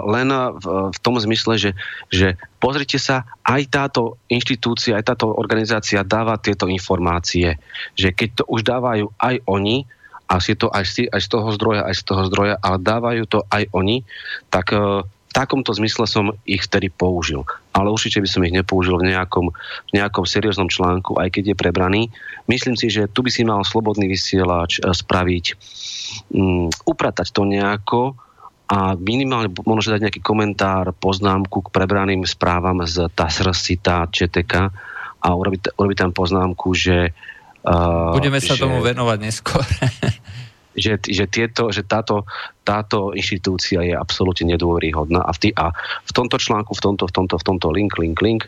len v, v tom zmysle, že, že pozrite sa, aj táto inštitúcia, aj táto organizácia dáva tieto informácie, že keď to už dávajú aj oni, a si to aj z, aj z toho zdroja, aj z toho zdroja, ale dávajú to aj oni, tak v takomto zmysle som ich vtedy použil. Ale určite by som ich nepoužil v nejakom, v nejakom serióznom článku, aj keď je prebraný. Myslím si, že tu by si mal slobodný vysielač uh, spraviť, um, upratať to nejako, a minimálne možno dať nejaký komentár, poznámku k prebraným správam z TASR, SITA, ČTK a urobiť, urobiť tam poznámku, že... Uh, Budeme sa že, tomu venovať neskôr. že, že, tieto, že táto, táto inštitúcia je absolútne nedôveryhodná a v, tý, a v tomto článku, v tomto, v tomto, v tomto link, link, link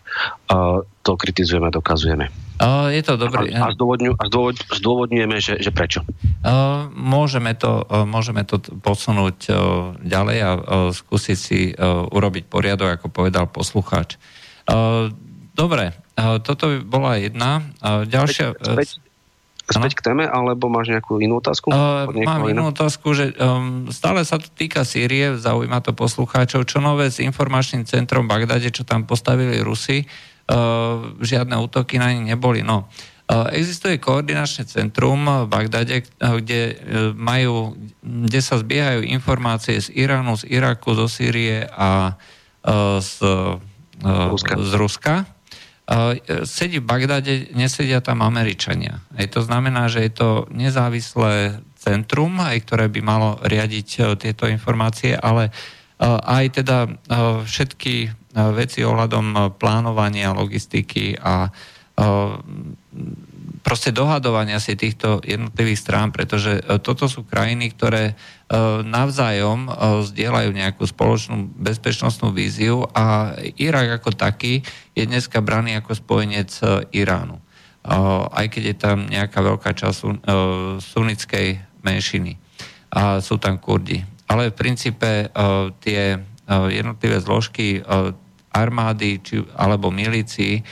uh, to kritizujeme a dokazujeme. Uh, je to dobré. A, a, zdôvodňu, a zdôvod, zdôvodňujeme, že, že prečo. Uh, môžeme, to, uh, môžeme to posunúť uh, ďalej a uh, skúsiť si uh, urobiť poriadok, ako povedal poslucháč. Uh, dobre, uh, toto by bola jedna. Uh, ďalšia... Uh, späť, späť k téme, alebo máš nejakú inú otázku? Uh, mám inú otázku, že um, stále sa to týka Sýrie, zaujíma to poslucháčov, čo nové s informačným centrom v Bagdade, čo tam postavili Rusi, uh, žiadne útoky na nich neboli. No, uh, existuje koordinačné centrum v Bagdade, kde majú, kde sa zbiehajú informácie z Iránu, z Iraku, zo Sýrie a uh, z, uh, Ruska. z Ruska. Uh, sedí v Bagdade, nesedia tam Američania. Aj to znamená, že je to nezávislé centrum, aj ktoré by malo riadiť uh, tieto informácie, ale uh, aj teda všetky veci ohľadom plánovania, logistiky a proste dohadovania si týchto jednotlivých strán, pretože toto sú krajiny, ktoré navzájom zdieľajú nejakú spoločnú bezpečnostnú víziu a Irak ako taký je dneska braný ako spojenec Iránu. Aj keď je tam nejaká veľká časť sunnickej menšiny. A sú tam Kurdi. Ale v princípe tie jednotlivé zložky armády či, alebo milícií, e,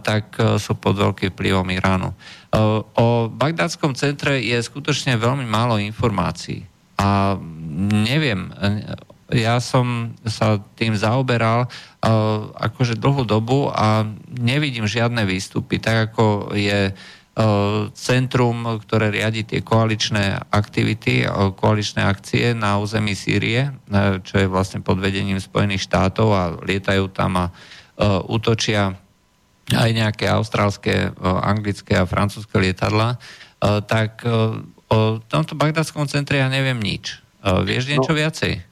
tak e, sú pod veľkým vplyvom Iránu. E, o bagdátskom centre je skutočne veľmi málo informácií. A neviem, ja som sa tým zaoberal akože dlhú dobu a nevidím žiadne výstupy, tak ako je centrum, ktoré riadi tie koaličné aktivity, koaličné akcie na území Sýrie, čo je vlastne pod vedením Spojených štátov a lietajú tam a útočia aj nejaké austrálske, anglické a francúzske lietadla, tak o tomto bagdátskom centre ja neviem nič. Vieš niečo no, viacej?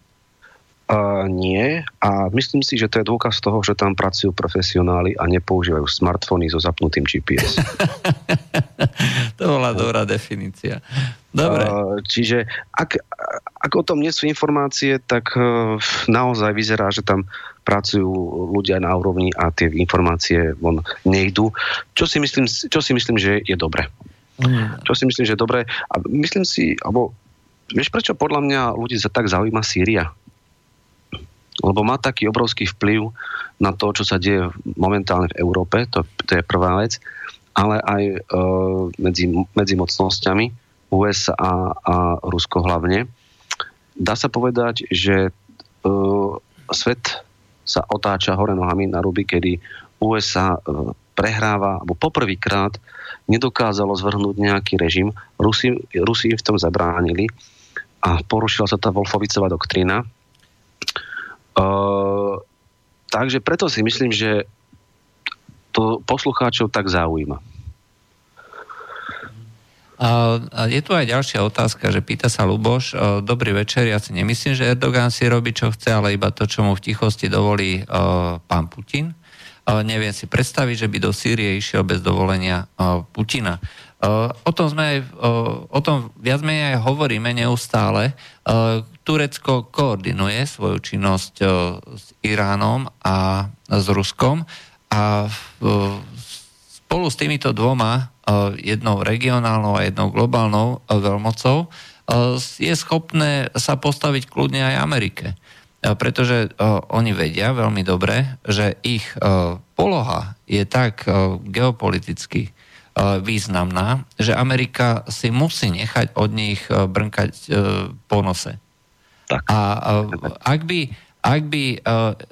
Uh, nie a myslím si, že to je dôkaz toho, že tam pracujú profesionáli a nepoužívajú smartfóny so zapnutým GPS. to bola dobrá definícia. Dobre. Uh, čiže ak, ak o tom nie sú informácie, tak uh, naozaj vyzerá, že tam pracujú ľudia na úrovni a tie informácie von nejdú. Čo si myslím, čo si myslím že je dobre. Mm. Čo si myslím, že je dobre. A myslím si, alebo vieš prečo podľa mňa ľudí sa tak zaujíma Sýria? lebo má taký obrovský vplyv na to, čo sa deje momentálne v Európe, to, to je prvá vec, ale aj e, medzi, medzi mocnosťami USA a Rusko hlavne. Dá sa povedať, že e, svet sa otáča hore nohami na ruby, kedy USA e, prehráva, alebo poprvýkrát nedokázalo zvrhnúť nejaký režim. Rusi, Rusi v tom zabránili a porušila sa tá Wolfovicová doktrína, takže preto si myslím, že to poslucháčov tak zaujíma. A, je tu aj ďalšia otázka, že pýta sa Luboš, dobrý večer, ja si nemyslím, že Erdogan si robí čo chce, ale iba to, čo mu v tichosti dovolí uh, pán Putin. Neviem si predstaviť, že by do Sýrie išiel bez dovolenia uh, Putina. Uh, o tom sme aj, uh, o tom viac menej aj hovoríme neustále. Turecko koordinuje svoju činnosť s Iránom a s Ruskom a spolu s týmito dvoma, e, jednou regionálnou a jednou globálnou e, veľmocou, e, je schopné sa postaviť kľudne aj Amerike. Pretože oni vedia veľmi dobre, že ich poloha je tak geopoliticky významná, že Amerika si musí nechať od nich brnkať po nose. Tak. A ak by, ak by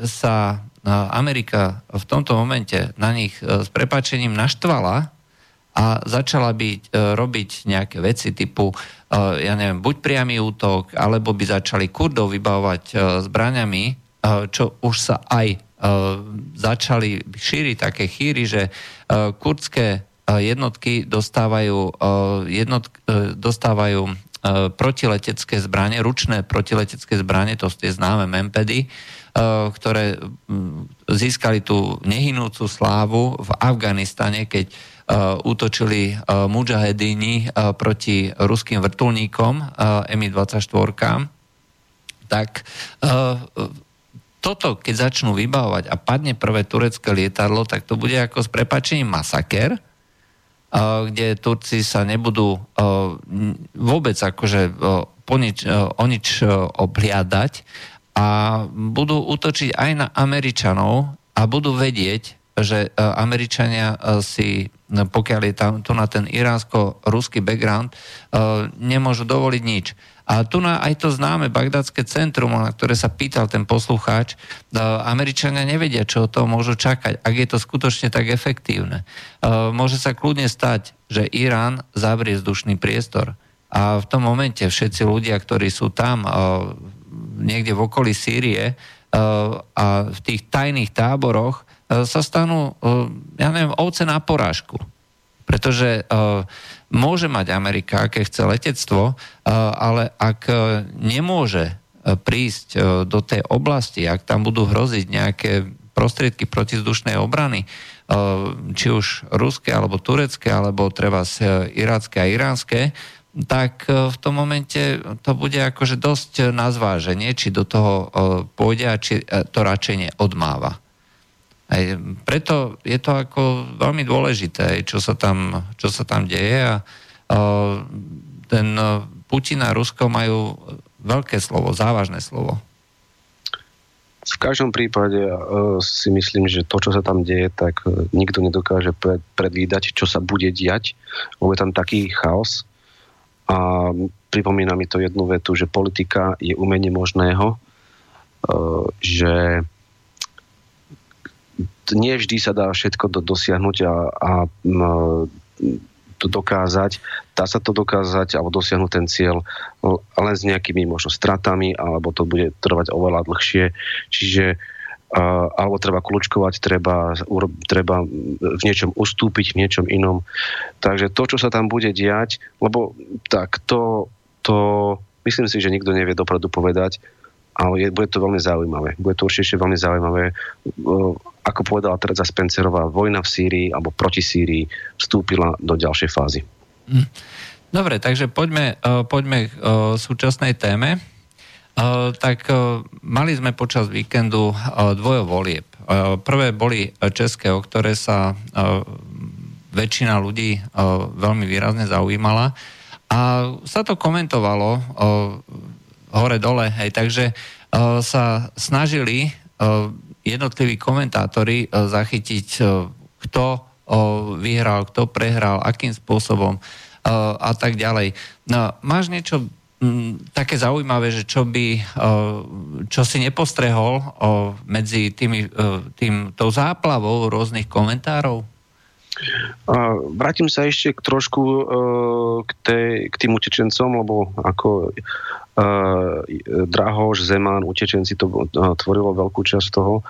sa Amerika v tomto momente na nich e, s prepačením naštvala a začala by e, robiť nejaké veci typu, e, ja neviem, buď priamy útok, alebo by začali Kurdov vybavovať zbraniami, čo už sa aj začali šíriť také chýry, že kurdské jednotky dostávajú, jednotk, dostávajú protiletecké zbranie, ručné protiletecké zbranie, to tie známe Mempedy, ktoré získali tú nehynúcu slávu v Afganistane, keď útočili eh, mujahedíni proti ruským vrtulníkom Mi-24, tak toto, keď začnú vybavovať a padne prvé turecké lietadlo, tak to bude ako s prepačením masaker, kde Turci sa nebudú vôbec akože po nič, o nič obliadať a budú útočiť aj na Američanov a budú vedieť, že e, Američania e, si, no, pokiaľ je tam tu na ten iránsko-ruský background, e, nemôžu dovoliť nič. A tu na aj to známe bagdadské centrum, na ktoré sa pýtal ten poslucháč, Američania nevedia, čo o to môžu čakať, ak je to skutočne tak efektívne. Môže sa kľudne stať, že Irán zavrie vzdušný priestor. A v tom momente všetci ľudia, ktorí sú tam niekde v okolí Sýrie a v tých tajných táboroch sa stanú, uh, ja neviem, ovce na porážku. Pretože môže mať Amerika, aké chce letectvo, ale ak nemôže prísť do tej oblasti, ak tam budú hroziť nejaké prostriedky protizdušnej obrany, či už ruské, alebo turecké, alebo treba irácké a iránske, tak e, v tom momente to bude akože dosť na zváženie, či do toho e, pôjde a či e, to radšej neodmáva. Aj preto je to ako veľmi dôležité, čo sa tam, čo sa tam deje a ten Putin a Rusko majú veľké slovo, závažné slovo. V každom prípade uh, si myslím, že to, čo sa tam deje, tak uh, nikto nedokáže pred, predvídať, čo sa bude diať. Lebo je tam taký chaos, a pripomína mi to jednu vetu, že politika je umenie možného, e, že nie vždy sa dá všetko do, dosiahnuť a, a to dokázať. Dá sa to dokázať alebo dosiahnuť ten cieľ len s nejakými možno stratami, alebo to bude trvať oveľa dlhšie. Čiže alebo treba kľúčkovať, treba, treba v niečom ustúpiť, v niečom inom. Takže to, čo sa tam bude diať, lebo tak to, to myslím si, že nikto nevie dopredu povedať, ale je, bude to veľmi zaujímavé. Bude to určite veľmi zaujímavé. Povedala Teresa Spencerová, vojna v Sýrii alebo proti Sýrii vstúpila do ďalšej fázy. Hm. Dobre, takže poďme, poďme k súčasnej téme. Eh, tak mali sme počas víkendu dvojo volieb. Prvé boli české, o ktoré sa väčšina ľudí veľmi výrazne zaujímala. A sa to komentovalo hore-dole, hej, takže sa snažili jednotliví komentátori zachytiť, kto vyhral, kto prehral, akým spôsobom a tak ďalej. No, máš niečo také zaujímavé, že čo by, čo si nepostrehol medzi tými, tým, tou záplavou rôznych komentárov? Vrátim sa ešte k trošku k, tej, k tým utečencom, lebo ako Drahoš, Zeman, utečenci to tvorilo veľkú časť toho.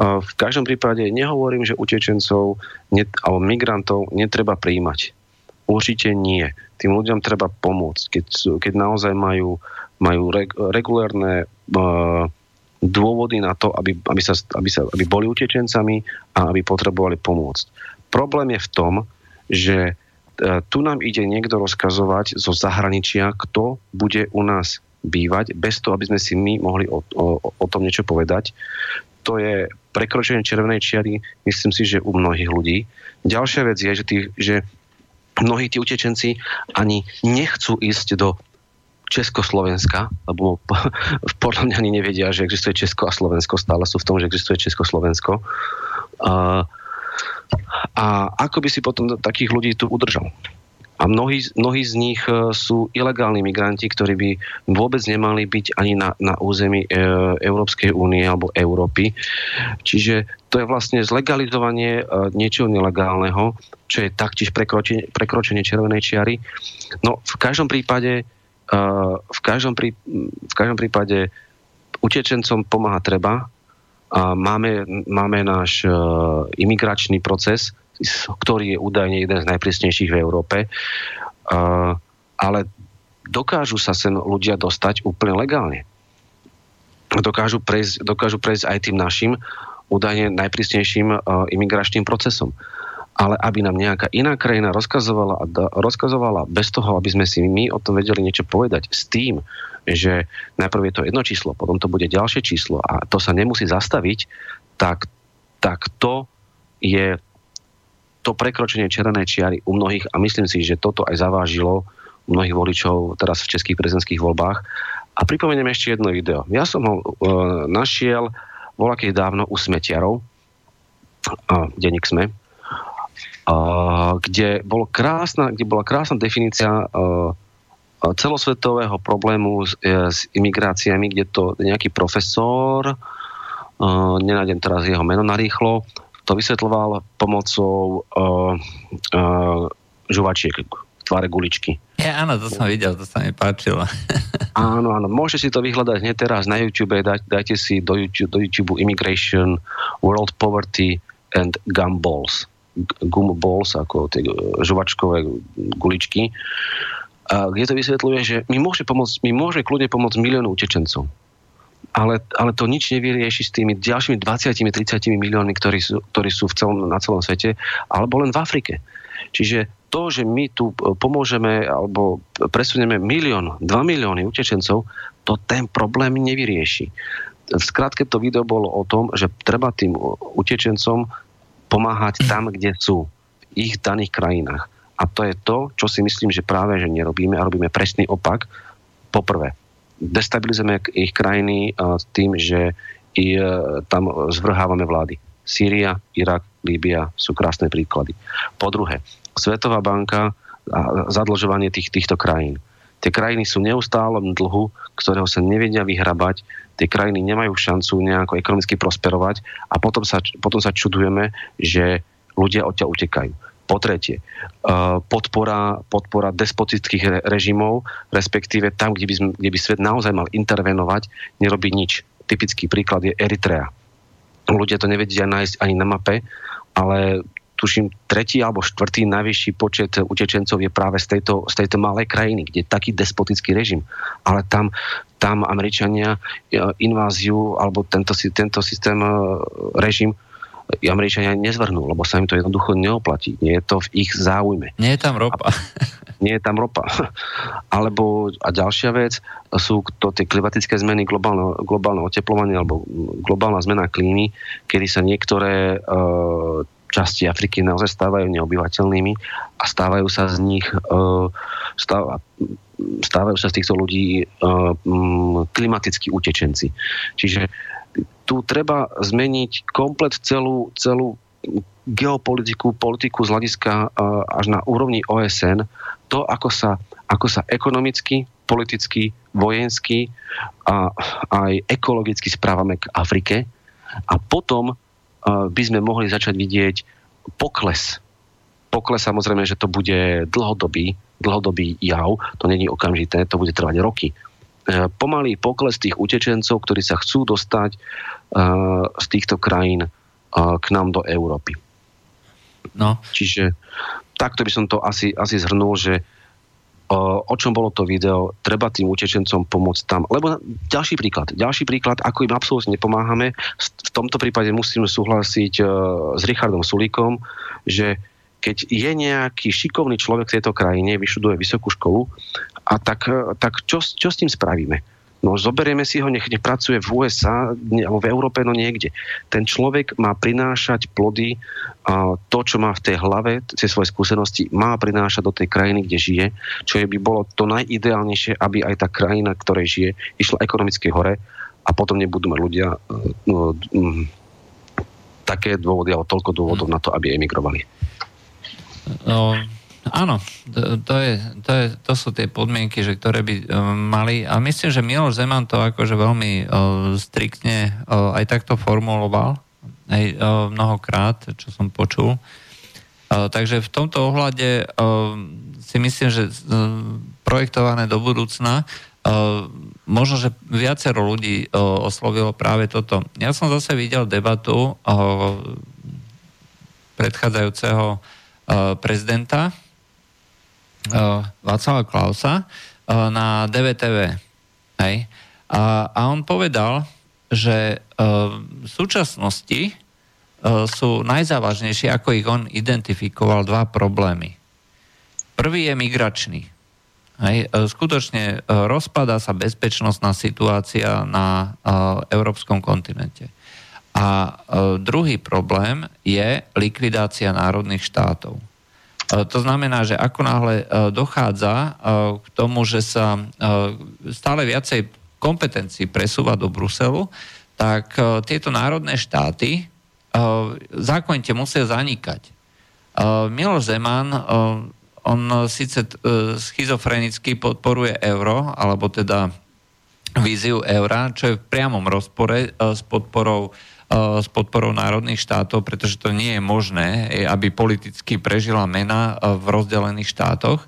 v každom prípade nehovorím, že utečencov net, alebo migrantov netreba príjmať. Určite nie. Tým ľuďom treba pomôcť, keď, keď naozaj majú, majú reg, regulérne uh, dôvody na to, aby, aby, sa, aby, sa, aby boli utečencami a aby potrebovali pomôcť. Problém je v tom, že tu nám ide niekto rozkazovať zo zahraničia, kto bude u nás bývať, bez toho, aby sme si my mohli o, o, o tom niečo povedať. To je prekročenie červenej čiary, myslím si, že u mnohých ľudí. Ďalšia vec je, že, tí, že mnohí tí utečenci ani nechcú ísť do Československa, lebo podľa mňa ani nevedia, že existuje Česko a Slovensko, stále sú v tom, že existuje Československo. A, a ako by si potom takých ľudí tu udržal? A mnohí, mnohí z nich e, sú ilegálni migranti, ktorí by vôbec nemali byť ani na, na území e, Európskej únie alebo Európy. Čiže to je vlastne zlegalizovanie e, niečoho nelegálneho, čo je taktiež prekročenie, prekročenie červenej čiary. No v každom prípade v každom, prí, v každom prípade utečencom pomáha treba. A máme, máme náš imigračný proces, ktorý je údajne jeden z najprísnejších v Európe. Ale dokážu sa sem ľudia dostať úplne legálne. Dokážu prejsť, dokážu prejsť aj tým našim údajne najprísnejším imigračným procesom. Ale aby nám nejaká iná krajina rozkazovala, rozkazovala bez toho, aby sme si my o tom vedeli niečo povedať, s tým, že najprv je to jedno číslo, potom to bude ďalšie číslo a to sa nemusí zastaviť, tak, tak to je to prekročenie červenej čiary u mnohých, a myslím si, že toto aj zavážilo mnohých voličov teraz v českých prezidentských voľbách. A pripomeniem ešte jedno video. Ja som ho e, našiel voľakých dávno u Smetiarov, a, denník Sme, a, kde, bol krásna, kde bola krásna definícia e, celosvetového problému s, e, s imigráciami, kde to nejaký profesor, uh, nenájdem teraz jeho meno narýchlo, to vysvetloval pomocou uh, uh, žuvačiek, tváre guličky. Ja, áno, to som videl, to sa mi páčilo. áno, áno, môžete si to vyhľadať hneď teraz na YouTube, daj, dajte si do YouTube, do YouTube Immigration, World Poverty and Gumballs. Gumballs, ako tie žuvačkové guličky. A kde to vysvetľuje, že mi môže, pomôcť, mi môže kľudne pomôcť miliónu utečencov ale, ale to nič nevyrieši s tými ďalšími 20-30 miliónmi, ktorí sú, ktorí sú v celom, na celom svete, alebo len v Afrike. Čiže to, že my tu e, pomôžeme alebo presunieme milión, 2 milióny utečencov, to ten problém nevyrieši. V skratke to video bolo o tom, že treba tým utečencom pomáhať tam, kde sú, v ich daných krajinách. A to je to, čo si myslím, že práve že nerobíme a robíme presný opak. Poprvé, destabilizujeme ich krajiny tým, že e, tam zvrhávame vlády. Sýria, Irak, Líbia sú krásne príklady. Po druhé, Svetová banka a zadlžovanie tých, týchto krajín. Tie krajiny sú neustálom dlhu, ktorého sa nevedia vyhrabať, tie krajiny nemajú šancu nejako ekonomicky prosperovať a potom sa, potom sa čudujeme, že ľudia odtiaľ utekajú. Po tretie, e, podpora, podpora despotických režimov, respektíve tam, kde by, kde by svet naozaj mal intervenovať, nerobí nič. Typický príklad je Eritrea. Ľudia to nevedia nájsť ani na mape, ale tuším, tretí alebo štvrtý najvyšší počet utečencov je práve z tejto, z tejto malej krajiny, kde je taký despotický režim. Ale tam, tam Američania e, inváziu alebo tento, tento systém e, režim Američania nezvrhnú, lebo sa im to jednoducho neoplatí. Nie je to v ich záujme. Nie je tam ropa. nie je tam ropa. Alebo, a ďalšia vec, sú to tie klimatické zmeny, globálne, globálne oteplovanie alebo globálna zmena klímy, kedy sa niektoré e, časti Afriky naozaj stávajú neobyvateľnými a stávajú sa z nich e, stáva, stávajú sa z týchto ľudí e, klimatickí utečenci. Čiže tu treba zmeniť komplet celú, celú geopolitiku, politiku z hľadiska až na úrovni OSN, to, ako sa, ako sa ekonomicky, politicky, vojensky a aj ekologicky správame k Afrike. A potom by sme mohli začať vidieť pokles. Pokles samozrejme, že to bude dlhodobý, dlhodobý jav, to není okamžité, to bude trvať roky pomalý pokles tých utečencov, ktorí sa chcú dostať z týchto krajín k nám do Európy. No. Čiže takto by som to asi, asi zhrnul, že o čom bolo to video, treba tým utečencom pomôcť tam. Lebo ďalší príklad, ďalší príklad, ako im absolútne nepomáhame, v tomto prípade musíme súhlasiť s Richardom Sulíkom, že keď je nejaký šikovný človek v tejto krajine, vyšuduje vysokú školu, a tak, tak čo, čo s tým spravíme? No zoberieme si ho, nech nepracuje v USA alebo v Európe, no niekde. Ten človek má prinášať plody a to, čo má v tej hlave, tie svoje skúsenosti, má prinášať do tej krajiny, kde žije, čo je by bolo to najideálnejšie, aby aj tá krajina, ktorej žije, išla ekonomicky hore a potom nebudú mať ľudia no, m, také dôvody alebo toľko dôvodov na to, aby emigrovali. No, Áno, to, je, to, je, to sú tie podmienky, že ktoré by uh, mali. A myslím, že Miloš Zeman to akože veľmi uh, striktne uh, aj takto formuloval, aj uh, mnohokrát, čo som počul. Uh, takže v tomto ohľade uh, si myslím, že uh, projektované do budúcna možno, že viacero ľudí oslovilo práve toto. Ja som zase videl debatu predchádzajúceho prezidenta, Václava Klausa uh, na DVTV. Hej? A, a on povedal, že uh, v súčasnosti sú najzávažnejšie, ako ich on identifikoval, dva problémy. Prvý je migračný. Hej, skutočne rozpadá sa bezpečnostná situácia na európskom kontinente. A uh, druhý problém je likvidácia národných štátov. E, to znamená, že ako náhle e, dochádza e, k tomu, že sa stále viacej kompetencií presúva do Bruselu, tak tieto národné štáty zákonite musia zanikať. Miloš Zeman, on síce schizofrenicky podporuje euro, alebo teda víziu eura, čo je v priamom rozpore s podporou s podporou národných štátov, pretože to nie je možné, eh, aby politicky prežila mena eh, v rozdelených štátoch.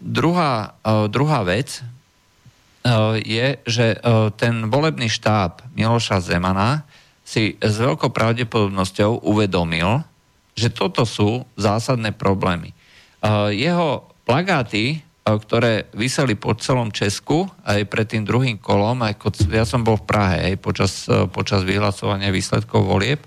Druhá, druhá vec je, že ten volebný štáb Miloša Zemana si s veľkou pravdepodobnosťou uvedomil, že toto sú zásadné problémy. Jeho plagáty ktoré vyseli po celom Česku aj pred tým druhým kolom. Aj ja som bol v Prahe aj počas, e, počas vyhlasovania výsledkov volieb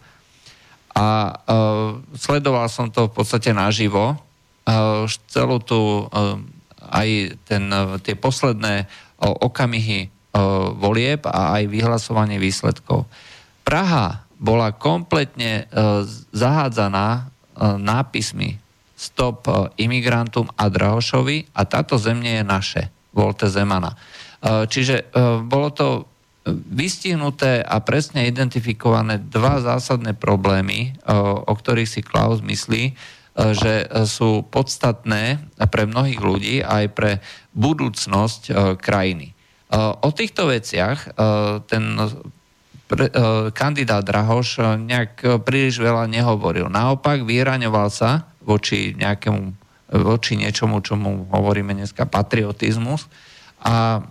a uh, sledoval som to v podstate naživo. Uh, celú tú, uh, aj ten, uh, tie posledné uh, okamihy uh, volieb a aj vyhlasovanie výsledkov. Praha bola kompletne uh, zahádzaná uh, nápismi stop e, imigrantum a Drahošovi a táto země je naše, volte Zemana. E, čiže e, bolo to vystihnuté a presne identifikované dva zásadné problémy, o ktorých si Klaus myslí, že sú podstatné pre mnohých ľudí aj pre budúcnosť krajiny. O týchto veciach ten kandidát Drahoš nejak príliš veľa nehovoril. Naopak vyraňoval sa voči nejakému, voči niečomu, čomu hovoríme dneska patriotizmus a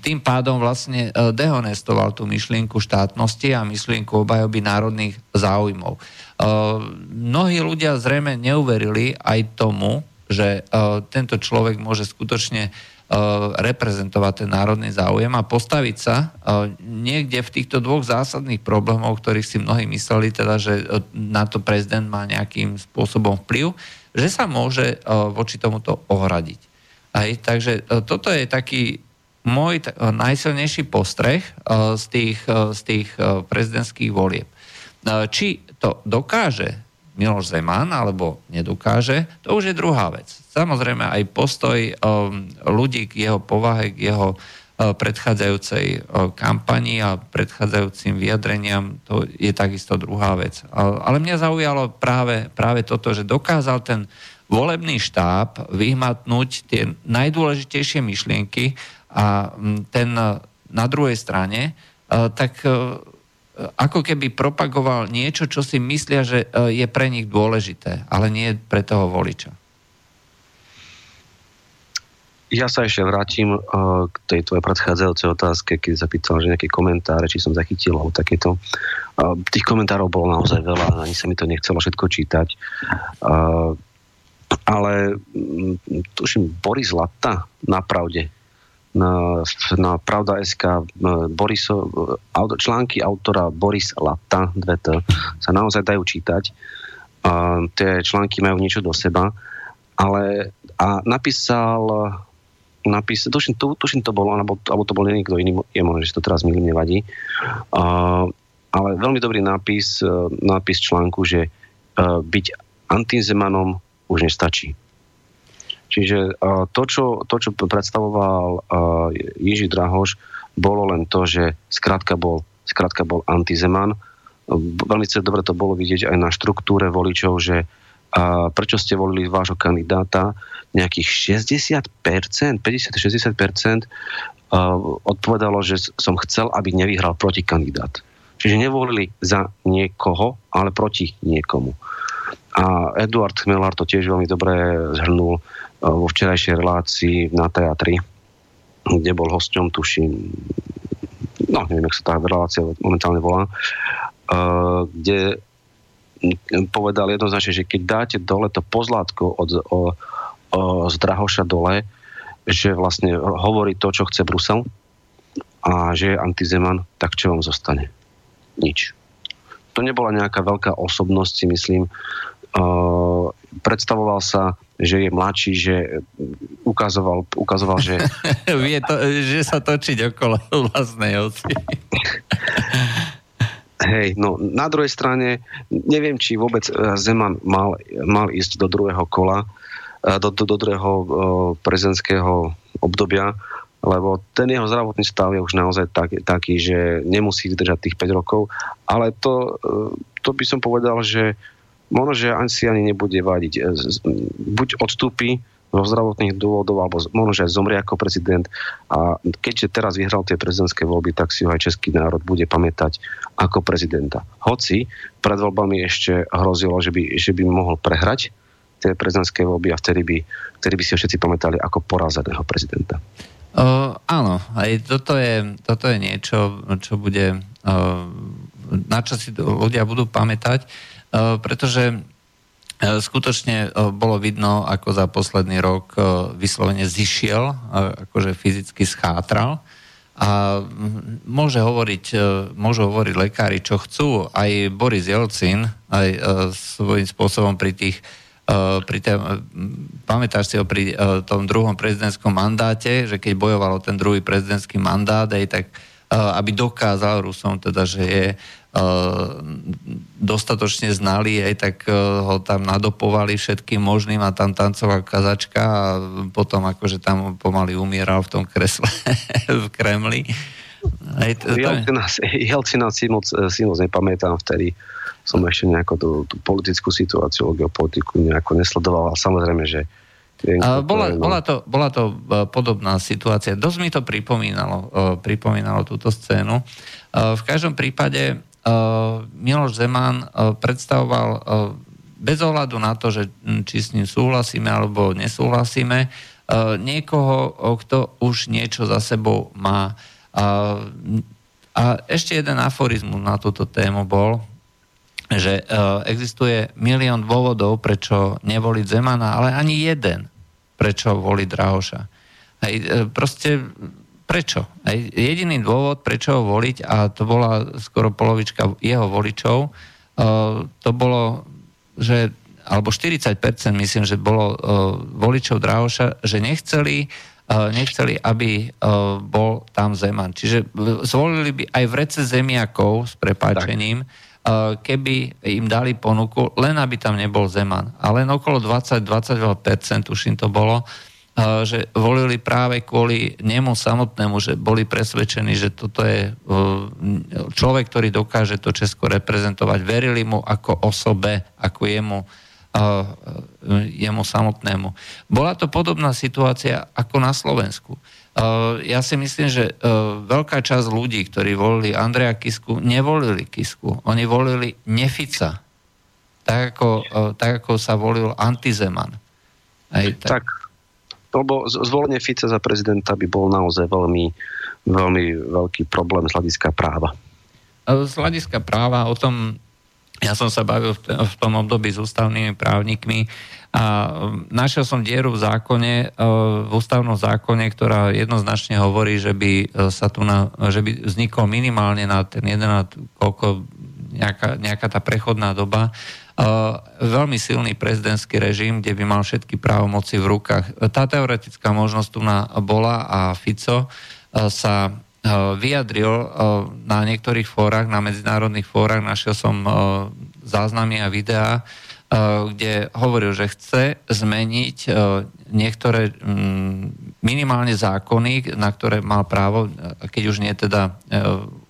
tým pádom vlastne e, dehonestoval tú myšlienku štátnosti a myšlienku obhajoby národných záujmov. E, mnohí ľudia zrejme neuverili aj tomu, že e, tento človek môže skutočne reprezentovať ten národný záujem a postaviť sa niekde v týchto dvoch zásadných problémov, ktorých si mnohí mysleli, teda, že na to prezident má nejakým spôsobom vplyv, že sa môže voči tomuto ohradiť. Aj, takže toto je taký môj najsilnejší postreh z tých, z tých prezidentských volieb. Či to dokáže Miloš Zeman alebo nedokáže, to už je druhá vec. Samozrejme aj postoj um, ľudí k jeho povahe, k jeho uh, predchádzajúcej uh, kampani a predchádzajúcim vyjadreniam, to je takisto druhá vec. Ale mňa zaujalo práve, práve toto, že dokázal ten volebný štáb vyhmatnúť tie najdôležitejšie myšlienky a ten uh, na druhej strane, tak ako keby propagoval niečo, čo si myslia, že je pre nich dôležité, ale nie pre toho voliča. Ja sa ešte vrátim uh, k tej tvojej predchádzajúcej otázke, keď sa pýtal, že nejaké komentáre, či som zachytil alebo takéto. Uh, tých komentárov bolo naozaj veľa, ani sa mi to nechcelo všetko čítať. Uh, ale um, tuším, Boris Latta na pravde na, na Pravda SK Boriso, články autora Boris Latta, 2T, sa naozaj dajú čítať. Tie články majú niečo do seba, ale a napísal napísal, tuším, to, tuším to bolo, alebo, alebo to bol niekto iný, je možné, že to teraz mi nevadí. Uh, ale veľmi dobrý nápis, uh, nápis článku, že uh, byť antizemanom už nestačí. Čiže to, čo, to, čo predstavoval Jiži Drahoš, bolo len to, že skrátka bol, skrátka bol antizeman. Veľmi dobre to bolo vidieť aj na štruktúre voličov, že a prečo ste volili vášho kandidáta, nejakých 60%, 50-60% odpovedalo, že som chcel, aby nevyhral proti kandidát. Čiže nevolili za niekoho, ale proti niekomu. A Eduard Chmelár to tiež veľmi dobre zhrnul vo včerajšej relácii na teatri, kde bol hosťom, tuším, no neviem, jak sa tá relácia momentálne volá, kde povedal jednoznačne, že keď dáte dole to pozlátko od, o, z Drahoša dole, že vlastne hovorí to, čo chce Brusel a že je antizeman, tak čo vám zostane? Nič. To nebola nejaká veľká osobnosť, si myslím. Uh, predstavoval sa že je mladší, že ukazoval, ukazoval že... Vie to, že sa točiť okolo vlastnej osy. Hej, no na druhej strane neviem, či vôbec e, Zeman mal, mal ísť do druhého kola, do, do, do druhého uh, prezidentského obdobia, lebo ten jeho zdravotný stav je už naozaj tak, taký, že nemusí vydržať tých 5 rokov, ale to, to by som povedal, že možno, že ani si ani nebude vadiť. E, buď odstúpi zo zdravotných dôvodov, alebo možno, že aj zomrie ako prezident. A keďže teraz vyhral tie prezidentské voľby, tak si ho aj český národ bude pamätať ako prezidenta. Hoci pred voľbami ešte hrozilo, že by, že by mohol prehrať tie prezidentské voľby a vtedy by, vtedy by si všetci pamätali ako porazeného prezidenta. Uh, áno, aj toto je, toto je niečo, čo bude, uh, na čo si ľudia budú pamätať. E, pretože skutočne bolo vidno, ako za posledný rok vyslovene zišiel, akože fyzicky schátral. A môže hovoriť, môžu hovoriť lekári, čo chcú. Aj Boris Jelcin, aj svojím spôsobom pri tých pri tém, pamätáš si ho pri tom druhom prezidentskom mandáte, že keď bojoval o ten druhý prezidentský mandát, aj tak aby dokázal Rusom teda, že je dostatočne znali, aj tak e, ho tam nadopovali všetkým možným a tam tancoval kazačka a potom akože tam pomaly umieral v tom kresle v Kremli. Aj to, to... Jelcina si moc, si moc nepamätám vtedy som ešte nejako tú, tú politickú situáciu, geopolitiku nejako nesledoval a samozrejme, že a bola, bola, to, bola to e, podobná situácia. Dosť mi to pripomínalo, e, pripomínalo túto scénu. V každom prípade Miloš Zeman predstavoval bez ohľadu na to, že či s ním súhlasíme alebo nesúhlasíme, niekoho, kto už niečo za sebou má. A ešte jeden aforizmus na túto tému bol, že existuje milión dôvodov, prečo nevoliť Zemana, ale ani jeden, prečo voliť Drahoša. Hej, proste prečo? Aj jediný dôvod, prečo ho voliť, a to bola skoro polovička jeho voličov, uh, to bolo, že alebo 40% myslím, že bolo uh, voličov Drahoša, že nechceli, uh, nechceli, aby bol tam Zeman. Čiže zvolili by aj v rece zemiakov s prepáčením, tak. keby im dali ponuku, len aby tam nebol Zeman. Ale len okolo 20-20%, tuším to bolo, že volili práve kvôli nemu samotnému, že boli presvedčení, že toto je človek, ktorý dokáže to Česko reprezentovať. Verili mu ako osobe, ako jemu, jemu samotnému. Bola to podobná situácia ako na Slovensku. Ja si myslím, že veľká časť ľudí, ktorí volili Andreja Kisku, nevolili Kisku. Oni volili Nefica. Tak ako, tak ako sa volil Antizeman. Aj tak. tak lebo zvolenie Fica za prezidenta by bol naozaj veľmi, veľmi veľký problém z hľadiska práva. Z hľadiska práva o tom ja som sa bavil v tom období s ústavnými právnikmi a našiel som dieru v zákone, e, v ústavnom zákone, ktorá jednoznačne hovorí, že by e, sa tu na, že by vznikol minimálne na ten jeden, koľko nejaká, nejaká tá prechodná doba, Uh, veľmi silný prezidentský režim, kde by mal všetky právomoci v rukách. Tá teoretická možnosť tu na, bola a Fico uh, sa uh, vyjadril na niektorých fórach, na medzinárodných fórach, našiel som záznamy a videá, kde hovoril, že chce zmeniť niektoré mm, minimálne zákony, na ktoré mal právo, keď už nie teda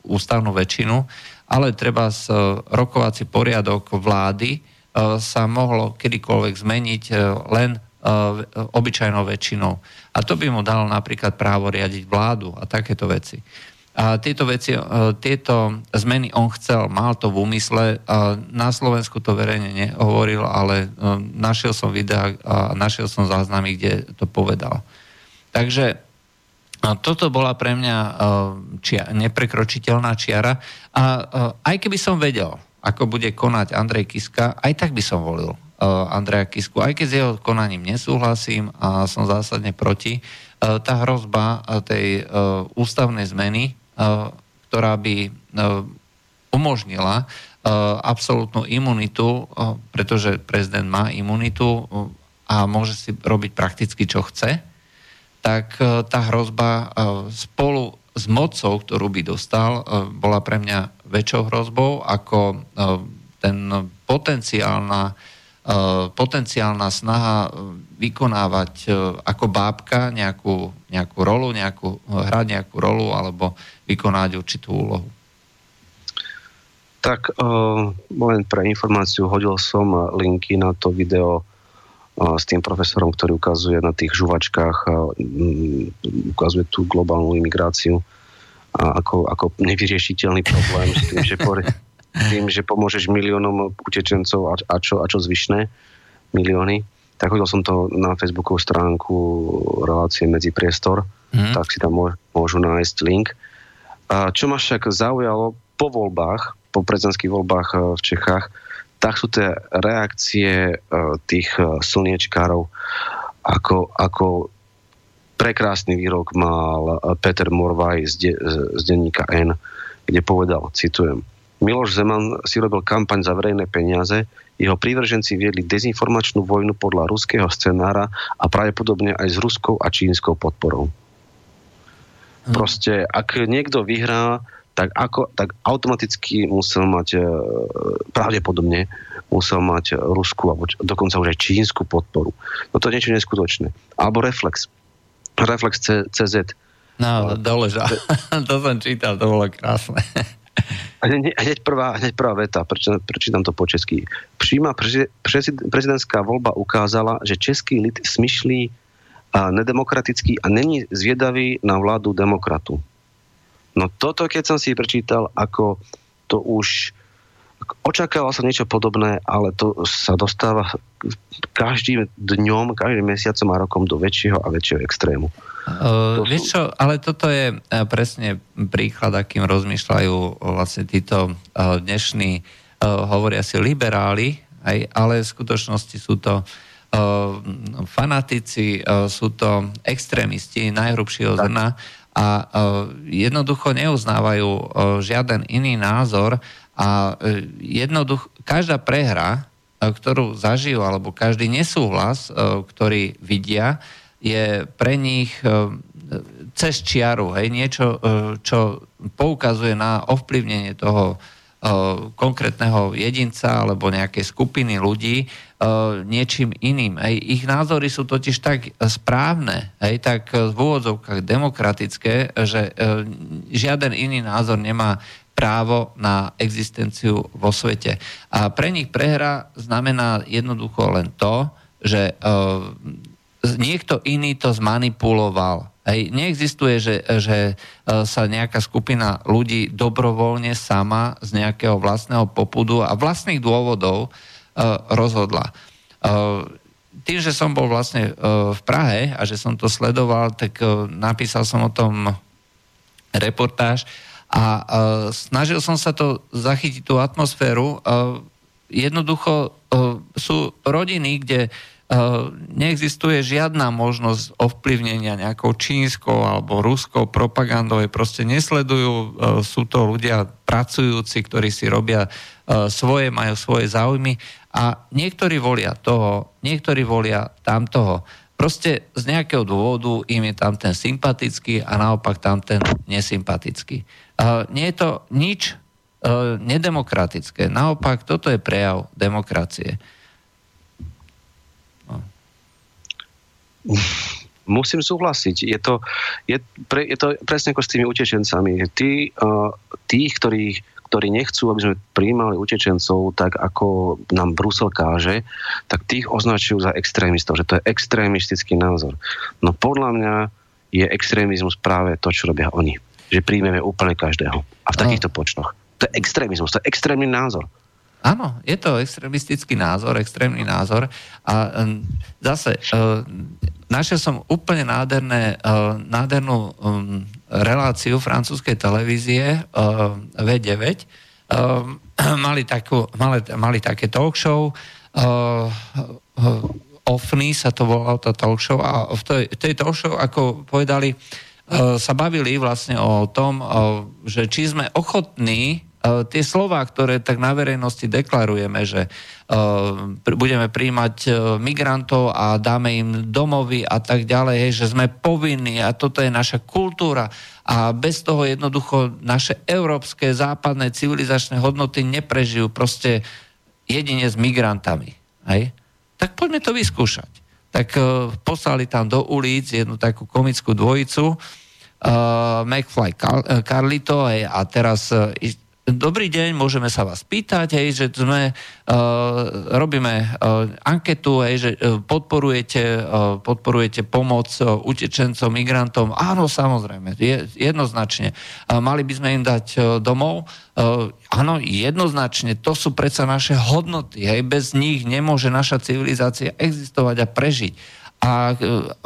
ústavnú väčšinu, ale treba z rokovací poriadok vlády sa mohlo kedykoľvek zmeniť len obyčajnou väčšinou. A to by mu dalo napríklad právo riadiť vládu a takéto veci. A tieto veci, tieto zmeny on chcel, mal to v úmysle. Na Slovensku to verejne nehovoril, ale našiel som videa a našiel som záznamy, kde to povedal. Takže a toto bola pre mňa uh, čia, neprekročiteľná čiara. A aj keby som vedel, ako bude konať Andrej Kiska, aj tak by som volil Andreja Kisku. Aj keď s jeho konaním nesúhlasím a som zásadne proti, uh, tá hrozba uh, tej ústavnej zmeny, ktorá by umožnila absolútnu imunitu, pretože prezident má imunitu a môže si robiť prakticky, čo chce, tak tá hrozba spolu s mocou, ktorú by dostal, bola pre mňa väčšou hrozbou ako ten potenciálna, potenciálna snaha vykonávať ako bábka nejakú, nejakú rolu, nejakú, hrať nejakú rolu alebo vykonať určitú úlohu. Tak, uh, len pre informáciu, hodil som linky na to video s tým profesorom, ktorý ukazuje na tých žuvačkách, mm, ukazuje tú globálnu imigráciu a ako, ako nevyriešiteľný problém s tým, že, po, tým, že pomôžeš miliónom utečencov a, a, čo, a čo zvyšné milióny. Tak hodil som to na facebookovú stránku relácie medzi priestor, mm. tak si tam môžu nájsť link. A čo ma však zaujalo po voľbách, po prezidentských voľbách e, v Čechách, tak sú tie reakcie e, tých e, slniečkárov, ako, ako prekrásny výrok mal Peter Morvaj z, de, z denníka N, kde povedal, citujem, Miloš Zeman si robil kampaň za verejné peniaze, jeho prívrženci viedli dezinformačnú vojnu podľa ruského scenára a pravdepodobne aj s ruskou a čínskou podporou. Hm. Proste, ak niekto vyhrá, tak, ako, tak automaticky musel mať e, pravdepodobne musel mať ruskú alebo dokonca už aj čínsku podporu. No to je niečo neskutočné. Alebo Reflex. Reflex CZ. No, dole, že... to som čítal, to bolo krásne. Hneď prvá, hneď prvá veta, prečo, prečítam to po česky. Přímá prezidentská voľba ukázala, že český lid smyšlí a nedemokratický a není zviedavý na vládu demokratu. No toto, keď som si prečítal, ako to už očakával som niečo podobné, ale to sa dostáva každým dňom, každým mesiacom a rokom do väčšieho a väčšieho extrému. Uh, vieš čo, ale toto je uh, presne príklad, akým rozmýšľajú vlastne títo uh, dnešní, hovoria si liberáli, aj, ale v skutočnosti sú to fanatici, sú to extrémisti najhrubšieho zrna, a e, jednoducho neuznávajú e, žiaden iný názor a e, jednoducho každá prehra, ktorú zažijú, alebo každý nesúhlas, ktorý vidia, je pre nich cez čiaru, hej, niečo, čo poukazuje na ovplyvnenie toho konkrétneho jedinca alebo nejakej skupiny ľudí niečím iným. Hej. Ich názory sú totiž tak správne, hej, tak v úvodzovkách demokratické, že žiaden iný názor nemá právo na existenciu vo svete. A pre nich prehra znamená jednoducho len to, že niekto iný to zmanipuloval. Hej, neexistuje, že, že sa nejaká skupina ľudí dobrovoľne sama z nejakého vlastného popudu a vlastných dôvodov E, rozhodla. E, tým, že som bol vlastne v Prahe a že som to sledoval, tak napísal som o tom reportáž a snažil som sa to zachytiť tú atmosféru. Jednoducho sú rodiny, kde neexistuje žiadna možnosť ovplyvnenia nejakou čínskou alebo ruskou propagandou, proste nesledujú, sú to ľudia pracujúci, ktorí si robia svoje, majú svoje záujmy a niektorí volia toho, niektorí volia tamtoho. Proste z nejakého dôvodu im je tam ten sympatický a naopak tam ten nesympatický. Nie je to nič nedemokratické. Naopak, toto je prejav demokracie. Musím súhlasiť. Je to, je, pre, je to presne ako s tými utečencami. Tí, uh, tí ktorí, ktorí nechcú, aby sme prijímali utečencov tak, ako nám Brusel káže, tak tých označujú za extrémistov, že to je extrémistický názor. No podľa mňa je extrémizmus práve to, čo robia oni. Že príjmeme úplne každého. A v takýchto počtoch. To je extrémizmus, to je extrémny názor. Áno, je to extrémistický názor, extrémny názor a zase uh, našiel som úplne nádherné, uh, nádhernú reláciu francúzskej televízie uh, V9. Uh, mali, takú, mali, mali také talk show, Ofny sa to volalo, tá talk show a v tej, tej talk show, ako povedali, sa bavili vlastne o tom, že či sme ochotní E, tie slova, ktoré tak na verejnosti deklarujeme, že uh, budeme príjmať uh, migrantov a dáme im domovy a tak ďalej, že sme povinní a toto je naša kultúra a bez toho jednoducho naše európske západné civilizačné hodnoty neprežijú proste jedine s migrantami. Hej? Tak poďme to vyskúšať. Tak poslali tam do ulic jednu takú komickú dvojicu, uh, McFly Car- Carlito hej, a teraz uh, Dobrý deň, môžeme sa vás pýtať, hej, že sme, uh, robíme uh, anketu, hej, že uh, podporujete, uh, podporujete pomoc uh, utečencom, migrantom. Áno, samozrejme, je, jednoznačne. Uh, mali by sme im dať uh, domov. Uh, áno, jednoznačne, to sú predsa naše hodnoty. Hej, bez nich nemôže naša civilizácia existovať a prežiť a e,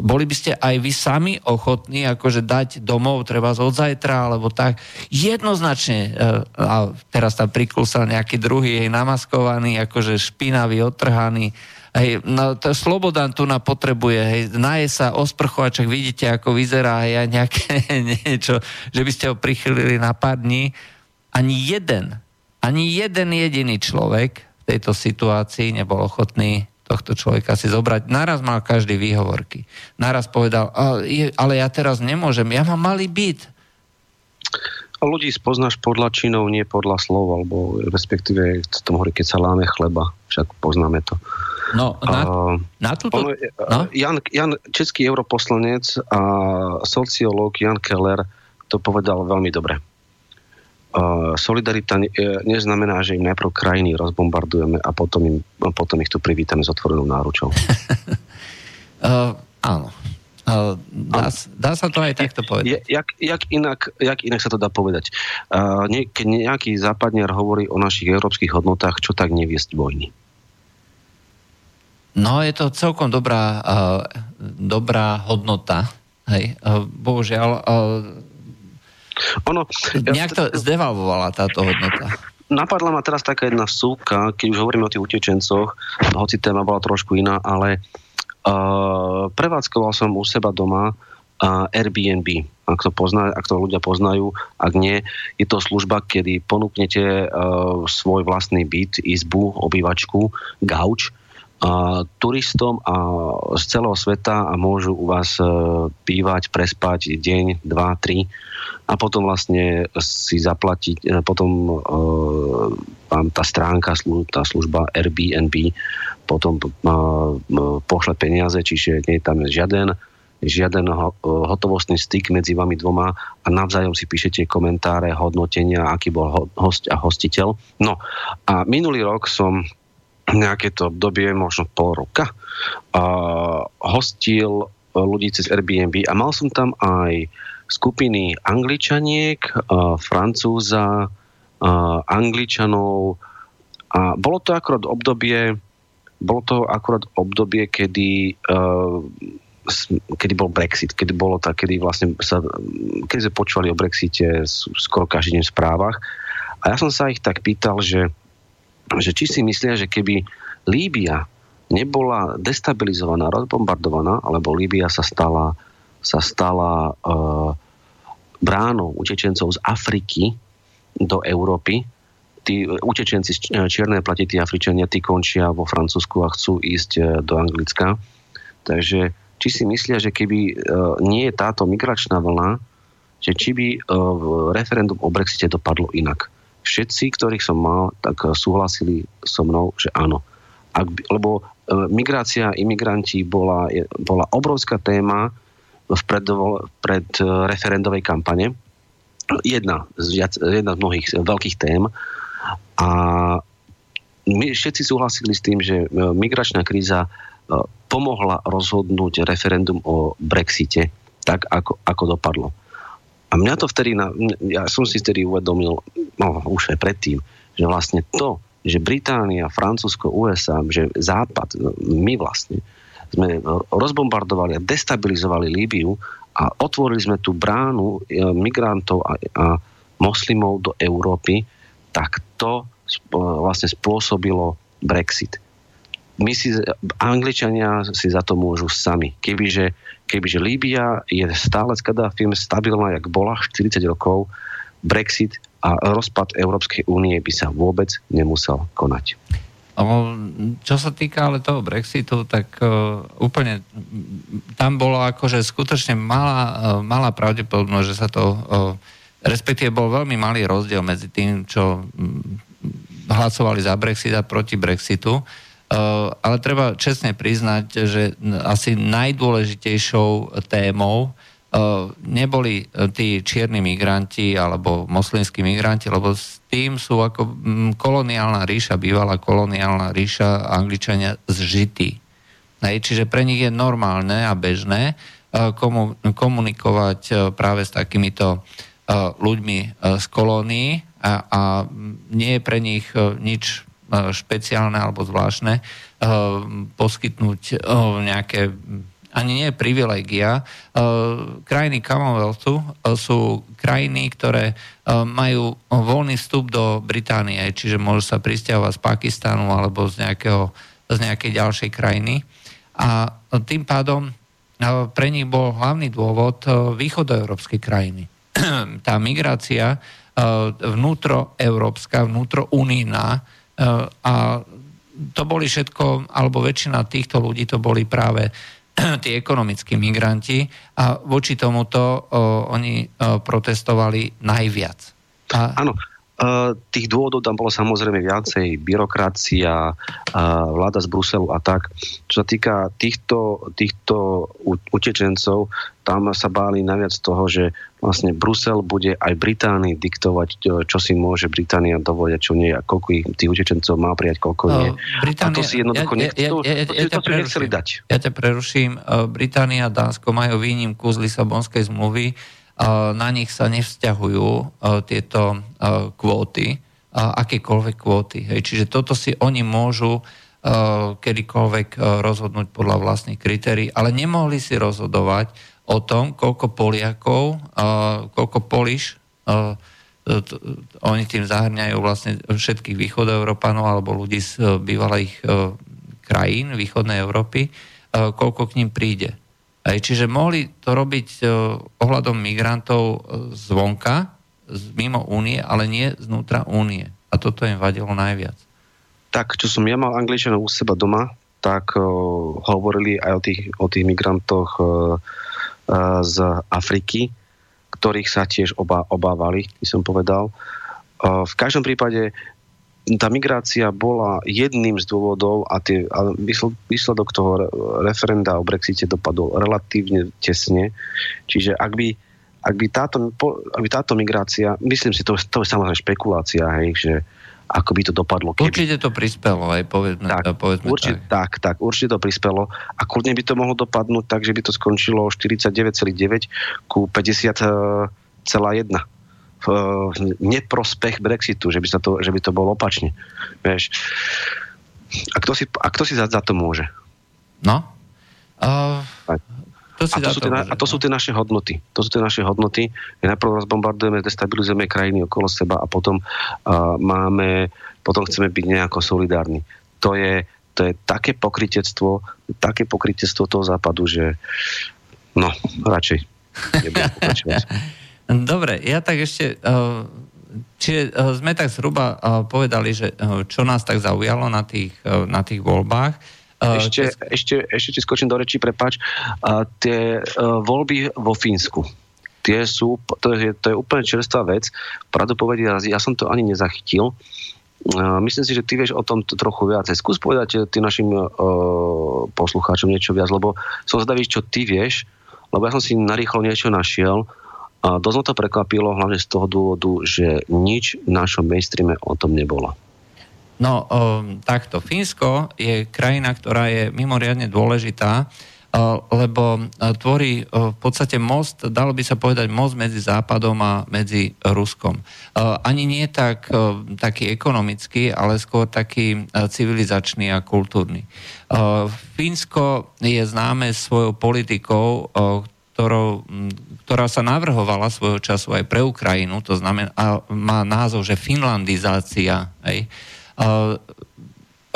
boli by ste aj vy sami ochotní akože dať domov treba od zajtra alebo tak jednoznačne e, a teraz tam priklúsal nejaký druhý jej namaskovaný akože špinavý, otrhaný Hej, no to Slobodan tu na potrebuje, hej, naje sa osprchovačak, vidíte, ako vyzerá, hej, nejaké niečo, že by ste ho prichylili na pár dní. Ani jeden, ani jeden jediný človek v tejto situácii nebol ochotný tohto človeka si zobrať. Naraz mal každý výhovorky. Naraz povedal, ale ja teraz nemôžem, ja mám malý byt. A ľudí spoznáš podľa činov, nie podľa slov, alebo respektíve v tom hovorí, keď sa láme chleba, však poznáme to. No, na, uh, na túto... Ono, no? Jan, Jan, český europoslanec a sociológ Jan Keller to povedal veľmi dobre solidarita e, neznamená, že im najprv krajiny rozbombardujeme a potom, im, potom ich tu privítame s otvorenou náručou. uh, áno. Uh, dá, dá sa to aj takto povedať. Je, jak, jak, inak, jak inak sa to dá povedať? Uh, nie, keď nejaký západniar hovorí o našich európskych hodnotách, čo tak neviesť vojny? No, je to celkom dobrá, uh, dobrá hodnota. Hej. Uh, bohužiaľ, uh, ono, Nejak to zdevalvovala táto hodnota. Napadla ma teraz taká jedna súka, keď už hovoríme o tých utečencoch, hoci téma bola trošku iná, ale uh, prevádzkoval som u seba doma uh, Airbnb. Ak to, pozná, ak to ľudia poznajú, ak nie, je to služba, kedy ponúknete uh, svoj vlastný byt, izbu, obývačku, gauč, turistom a z celého sveta a môžu u vás e, bývať, prespať deň, dva, tri a potom vlastne si zaplatiť, e, potom e, vám tá stránka, tá služba Airbnb potom pošle peniaze, čiže nie je tam žiaden žiaden hotovostný styk medzi vami dvoma a navzájom si píšete komentáre, hodnotenia, aký bol host a hostiteľ. No a minulý rok som nejaké to obdobie, možno pol roka, a hostil ľudí cez Airbnb a mal som tam aj skupiny angličaniek, francúza, angličanov a bolo to akorát obdobie bolo to akurát obdobie, kedy uh, kedy bol Brexit, kedy bolo tak, kedy vlastne sa, kedy sme počúvali o Brexite skoro každý deň v správach. A ja som sa ich tak pýtal, že, že či si myslia, že keby Líbia nebola destabilizovaná, rozbombardovaná, alebo Líbia sa stala, sa stala uh, bránou utečencov z Afriky do Európy, tí utečenci z čiernej platy, tí Afričania, tí končia vo Francúzsku a chcú ísť e, do Anglicka. Takže či si myslia, že keby nie je táto migračná vlna, že či by referendum o Brexite dopadlo inak. Všetci, ktorých som mal, tak súhlasili so mnou, že áno. Ak lebo migrácia, imigranti bola, bola obrovská téma v pred, pred uh, referendovej kampane. Jedna z, jedna z mnohých veľkých tém. A my všetci súhlasili s tým, že migračná kríza pomohla rozhodnúť referendum o Brexite tak, ako, ako dopadlo. A mňa to vtedy, na, ja som si vtedy uvedomil, no už aj predtým, že vlastne to, že Británia, Francúzsko, USA, že Západ, my vlastne, sme rozbombardovali a destabilizovali Líbiu a otvorili sme tú bránu e, migrantov a, a moslimov do Európy, tak to vlastne spôsobilo Brexit my si, Angličania si za to môžu sami. Kebyže, kebyže Líbia je stále s stabilná, jak bola 40 rokov, Brexit a rozpad Európskej únie by sa vôbec nemusel konať. Čo sa týka ale toho Brexitu, tak úplne tam bolo akože skutočne malá, malá pravdepodobnosť, že sa to, respektíve bol veľmi malý rozdiel medzi tým, čo um, hlasovali za Brexit a proti Brexitu. Ale treba čestne priznať, že asi najdôležitejšou témou neboli eh, tí čierni migranti alebo moslimskí migranti, lebo s tým sú ako mm, koloniálna ríša, bývalá koloniálna ríša Angličania zžití. Čiže pre nich je normálne a bežné komunikovať práve s takýmito ľuďmi z kolónií a, a nie je pre nich nič špeciálne alebo zvláštne, poskytnúť nejaké ani nie privilegia. Krajiny Commonwealthu sú krajiny, ktoré majú voľný vstup do Británie, čiže môžu sa pristiavať z Pakistanu alebo z, nejakého, z nejakej ďalšej krajiny. A tým pádom pre nich bol hlavný dôvod východoeurópskej krajiny. Tá migrácia vnútroeurópska, vnútrounijná, a to boli všetko, alebo väčšina týchto ľudí to boli práve tí ekonomickí migranti a voči tomuto o, oni o, protestovali najviac. A... Áno, tých dôvodov tam bolo samozrejme viacej, byrokracia, vláda z Bruselu a tak. Čo sa týka týchto, týchto utečencov, tam sa báli najviac toho, že vlastne Brusel bude aj Británii diktovať, čo si môže Británia dovoliť čo nie, a koľko ich tých utečencov má prijať, koľko nie. Británia, a to si jednoducho ja, ja, ja, ja, ja, to, ja, nechceli dať. Ja ťa preruším. Británia a Dánsko majú výnimku z Lisabonskej zmluvy, na nich sa nevzťahujú tieto kvóty, akékoľvek kvóty. Čiže toto si oni môžu kedykoľvek rozhodnúť podľa vlastných kritérií, ale nemohli si rozhodovať o tom, koľko Poliakov, koľko Poliš, oni tým zahrňajú vlastne všetkých východoeurópanov alebo ľudí z bývalých krajín východnej Európy, koľko k ním príde. Čiže mohli to robiť e, ohľadom migrantov e, zvonka, mimo únie, ale nie znútra únie. A toto im vadilo najviac. Tak, čo som ja mal Angličanov u seba doma, tak uh, hovorili aj o tých, o tých migrantoch uh, uh, z Afriky, ktorých sa tiež oba, obávali, by som povedal. Uh, v každom prípade tá migrácia bola jedným z dôvodov a, tie, a výsledok toho referenda o Brexite dopadol relatívne tesne. Čiže ak by, ak by, táto, ak by táto migrácia, myslím si, to, to je samozrejme špekulácia, hej, že ako by to dopadlo. Keby... Určite to prispelo, aj povedzme, tak, povedzme určite, tak. tak. Tak, určite to prispelo a kľudne by to mohlo dopadnúť tak, že by to skončilo 49,9 ku 50,1 v neprospech Brexitu, že by, sa to, že by to bolo opačne. Vieš. A kto si, a kto si za, za to môže? No. Uh, to si A to, sú tie, na- môže, a to sú tie naše hodnoty. To sú tie naše hodnoty. Najprv rozbombardujeme, destabilizujeme krajiny okolo seba a potom uh, máme, potom chceme byť nejako solidárni. To je, to je také pokritectvo, také pokritectvo toho západu, že no, radšej nebudem pokračovať. Dobre, ja tak ešte... Uh, čiže uh, sme tak zhruba uh, povedali, že čo nás tak zaujalo na tých, na tých voľbách. Ešte, Česk- ešte, ešte ti skočím do rečí, prepač. A tie voľby vo Fínsku, tie sú, to je, to je úplne čerstvá vec. Pravdu povedia, ja som to ani nezachytil. Myslím si, že ty vieš o tom trochu viacej. Skús povedať tým našim uh, poslucháčom niečo viac, lebo som zvedavý, čo ty vieš, lebo ja som si narýchlo niečo našiel a dosť ma to prekvapilo, hlavne z toho dôvodu, že nič v našom mainstreame o tom nebolo. No, um, takto. Fínsko je krajina, ktorá je mimoriadne dôležitá, uh, lebo uh, tvorí uh, v podstate most, dalo by sa povedať most medzi Západom a medzi Ruskom. Ani nie tak taký ekonomický, ale skôr taký civilizačný a kultúrny. Fínsko je známe svojou politikou, ktorou, ktorá sa navrhovala svojho času aj pre Ukrajinu, to znamená, a má názov, že finlandizácia. Hej. Uh,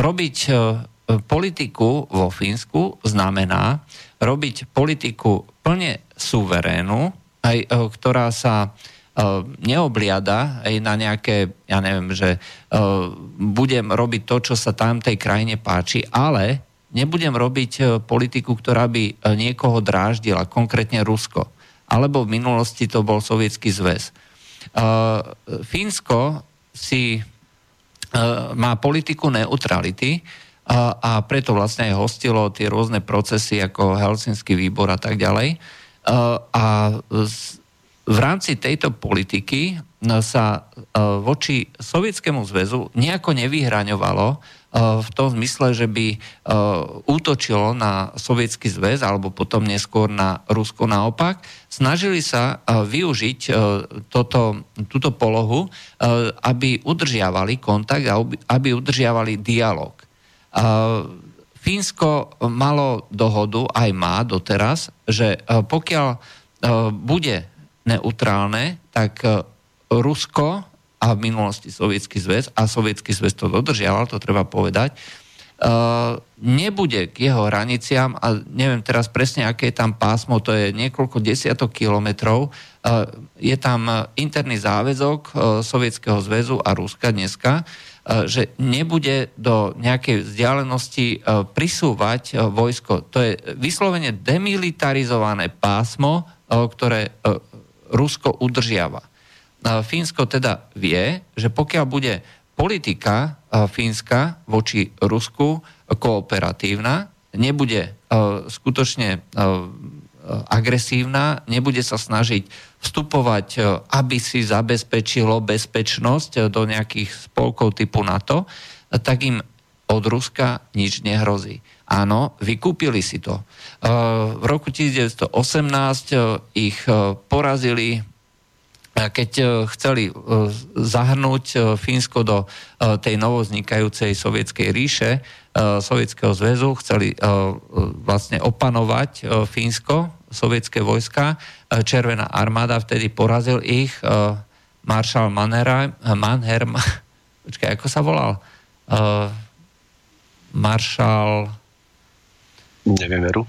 robiť uh, politiku vo Fínsku znamená robiť politiku plne suverénu, aj, uh, ktorá sa uh, neobliada aj na nejaké, ja neviem, že budem robiť to, čo sa tam tej krajine páči, ale nebudem robiť uh, politiku, ktorá by uh, niekoho dráždila, konkrétne Rusko. Alebo v minulosti to bol Sovietský zväz. Uh, Fínsko si E, má politiku neutrality a, preto vlastne aj hostilo tie rôzne procesy ako Helsinský výbor a tak ďalej. E, A v rámci tejto politiky e, sa e, voči Sovietskému zväzu nejako nevyhraňovalo e, v tom zmysle, že by e, útočilo na Sovietský zväz alebo potom neskôr na Rusko naopak. Snažili sa e, využiť e, toto, túto polohu, e, aby udržiavali kontakt a aby- udržiavali dialog. Fínsko malo dohodu, aj má doteraz, že e, pokiaľ e, bude neutrálne, tak e, Rusko a v minulosti Sovietský zväz, a Sovietský zväz to dodržiaval, to treba povedať, e, nebude k jeho hraniciam, a neviem teraz presne, aké je tam pásmo, to je niekoľko desiatok kilometrov, e, je tam interný záväzok e, Sovietskeho zväzu a Ruska dneska, že nebude do nejakej vzdialenosti prisúvať vojsko. To je vyslovene demilitarizované pásmo, ktoré Rusko udržiava. Fínsko teda vie, že pokiaľ bude politika Fínska voči Rusku kooperatívna, nebude skutočne agresívna, nebude sa snažiť vstupovať, aby si zabezpečilo bezpečnosť do nejakých spolkov typu NATO, tak im od Ruska nič nehrozí. Áno, vykúpili si to. V roku 1918 e, ich porazili keď e, chceli e, zahrnúť e, Fínsko do e, tej novoznikajúcej sovietskej ríše, e, Sovietskeho zväzu, chceli e, e, vlastne opanovať e, Fínsko, sovietské vojska, e, Červená armáda vtedy porazil ich, e, maršal Mannerheim, počkaj, ako sa volal? E, Maršal... Neviem, veru.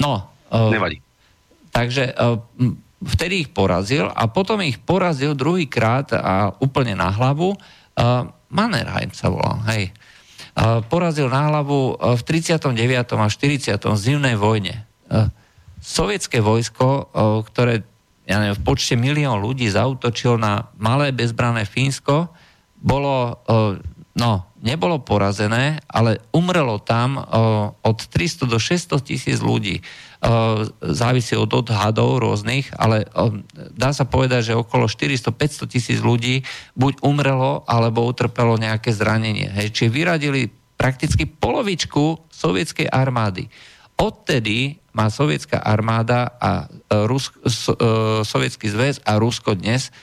No, Nevadí. Takže vtedy ich porazil a potom ich porazil druhýkrát a úplne na hlavu. Uh, Mannerheim sa volal, hej. Uh, porazil na hlavu uh, v 39. a 40. zimnej vojne. Uh, sovietské vojsko, uh, ktoré ja neviem, v počte milión ľudí zautočil na malé bezbrané Fínsko, bolo, uh, no, nebolo porazené, ale umrelo tam uh, od 300 do 600 tisíc ľudí. Uh, závisí od odhadov rôznych, ale uh, dá sa povedať, že okolo 400-500 tisíc ľudí buď umrelo, alebo utrpelo nejaké zranenie. Hej, čiže vyradili prakticky polovičku sovietskej armády. Odtedy má sovietská armáda a Rus- so, sovietský zväz a Rusko dnes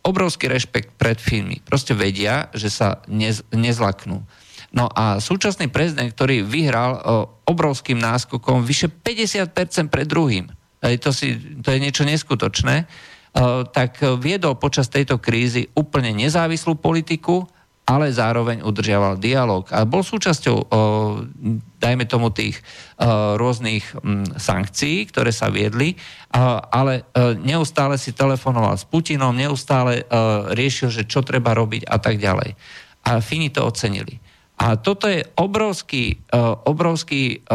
obrovský rešpekt pred Fínmi. Proste vedia, že sa nez, nezlaknú. No a súčasný prezident, ktorý vyhral obrovským náskokom vyše 50% pred druhým, to, si, to je niečo neskutočné, tak viedol počas tejto krízy úplne nezávislú politiku, ale zároveň udržiaval dialog a bol súčasťou, dajme tomu, tých rôznych sankcií, ktoré sa viedli, ale e, neustále si telefonoval s Putinom, neustále o, riešil, že čo treba robiť a tak ďalej. A Fini to ocenili. A toto je obrovský, o, obrovský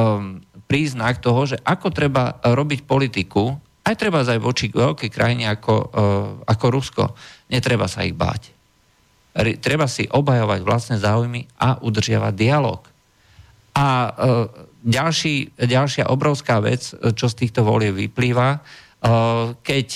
príznak toho, že ako treba robiť politiku, aj treba aj voči veľkej krajine ako, ako Rusko. Netreba sa ich báť treba si obhajovať vlastné záujmy a udržiavať dialog. A e, ďalší, ďalšia obrovská vec, čo z týchto volie vyplýva, e, keď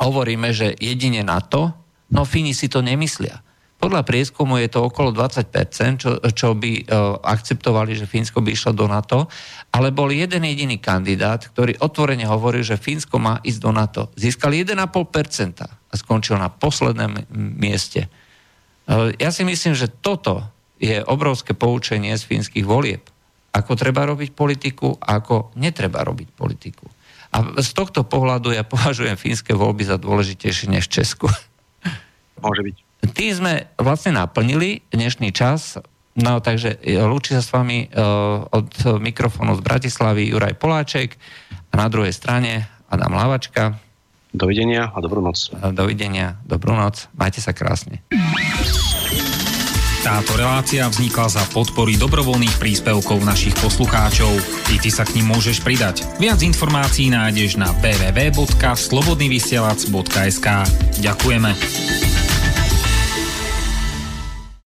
hovoríme, že jedine na to, no Fíni si to nemyslia. Podľa prieskumu je to okolo 20%, čo, čo by uh, akceptovali, že Fínsko by išlo do NATO, ale bol jeden jediný kandidát, ktorý otvorene hovoril, že Fínsko má ísť do NATO. Získal 1,5% a skončil na poslednom mieste. Eh, ja si myslím, že toto je obrovské poučenie z fínskych volieb. Ako treba robiť politiku a ako netreba robiť politiku. A z tohto pohľadu ja považujem fínske voľby za dôležitejšie než Česku. Môže byť. Tým sme vlastne naplnili dnešný čas. No takže eh, lúči sa s vami uh, od mikrofónu z Bratislavy Juraj Poláček a na druhej strane Adam Lavačka. Dovidenia a dobrú noc. Dovidenia, dobrú noc. Majte sa krásne. Táto relácia vznikla za podpory dobrovoľných príspevkov našich poslucháčov. I ty sa k ním môžeš pridať. Viac informácií nájdeš na www.slobodnyvysielac.sk Ďakujeme.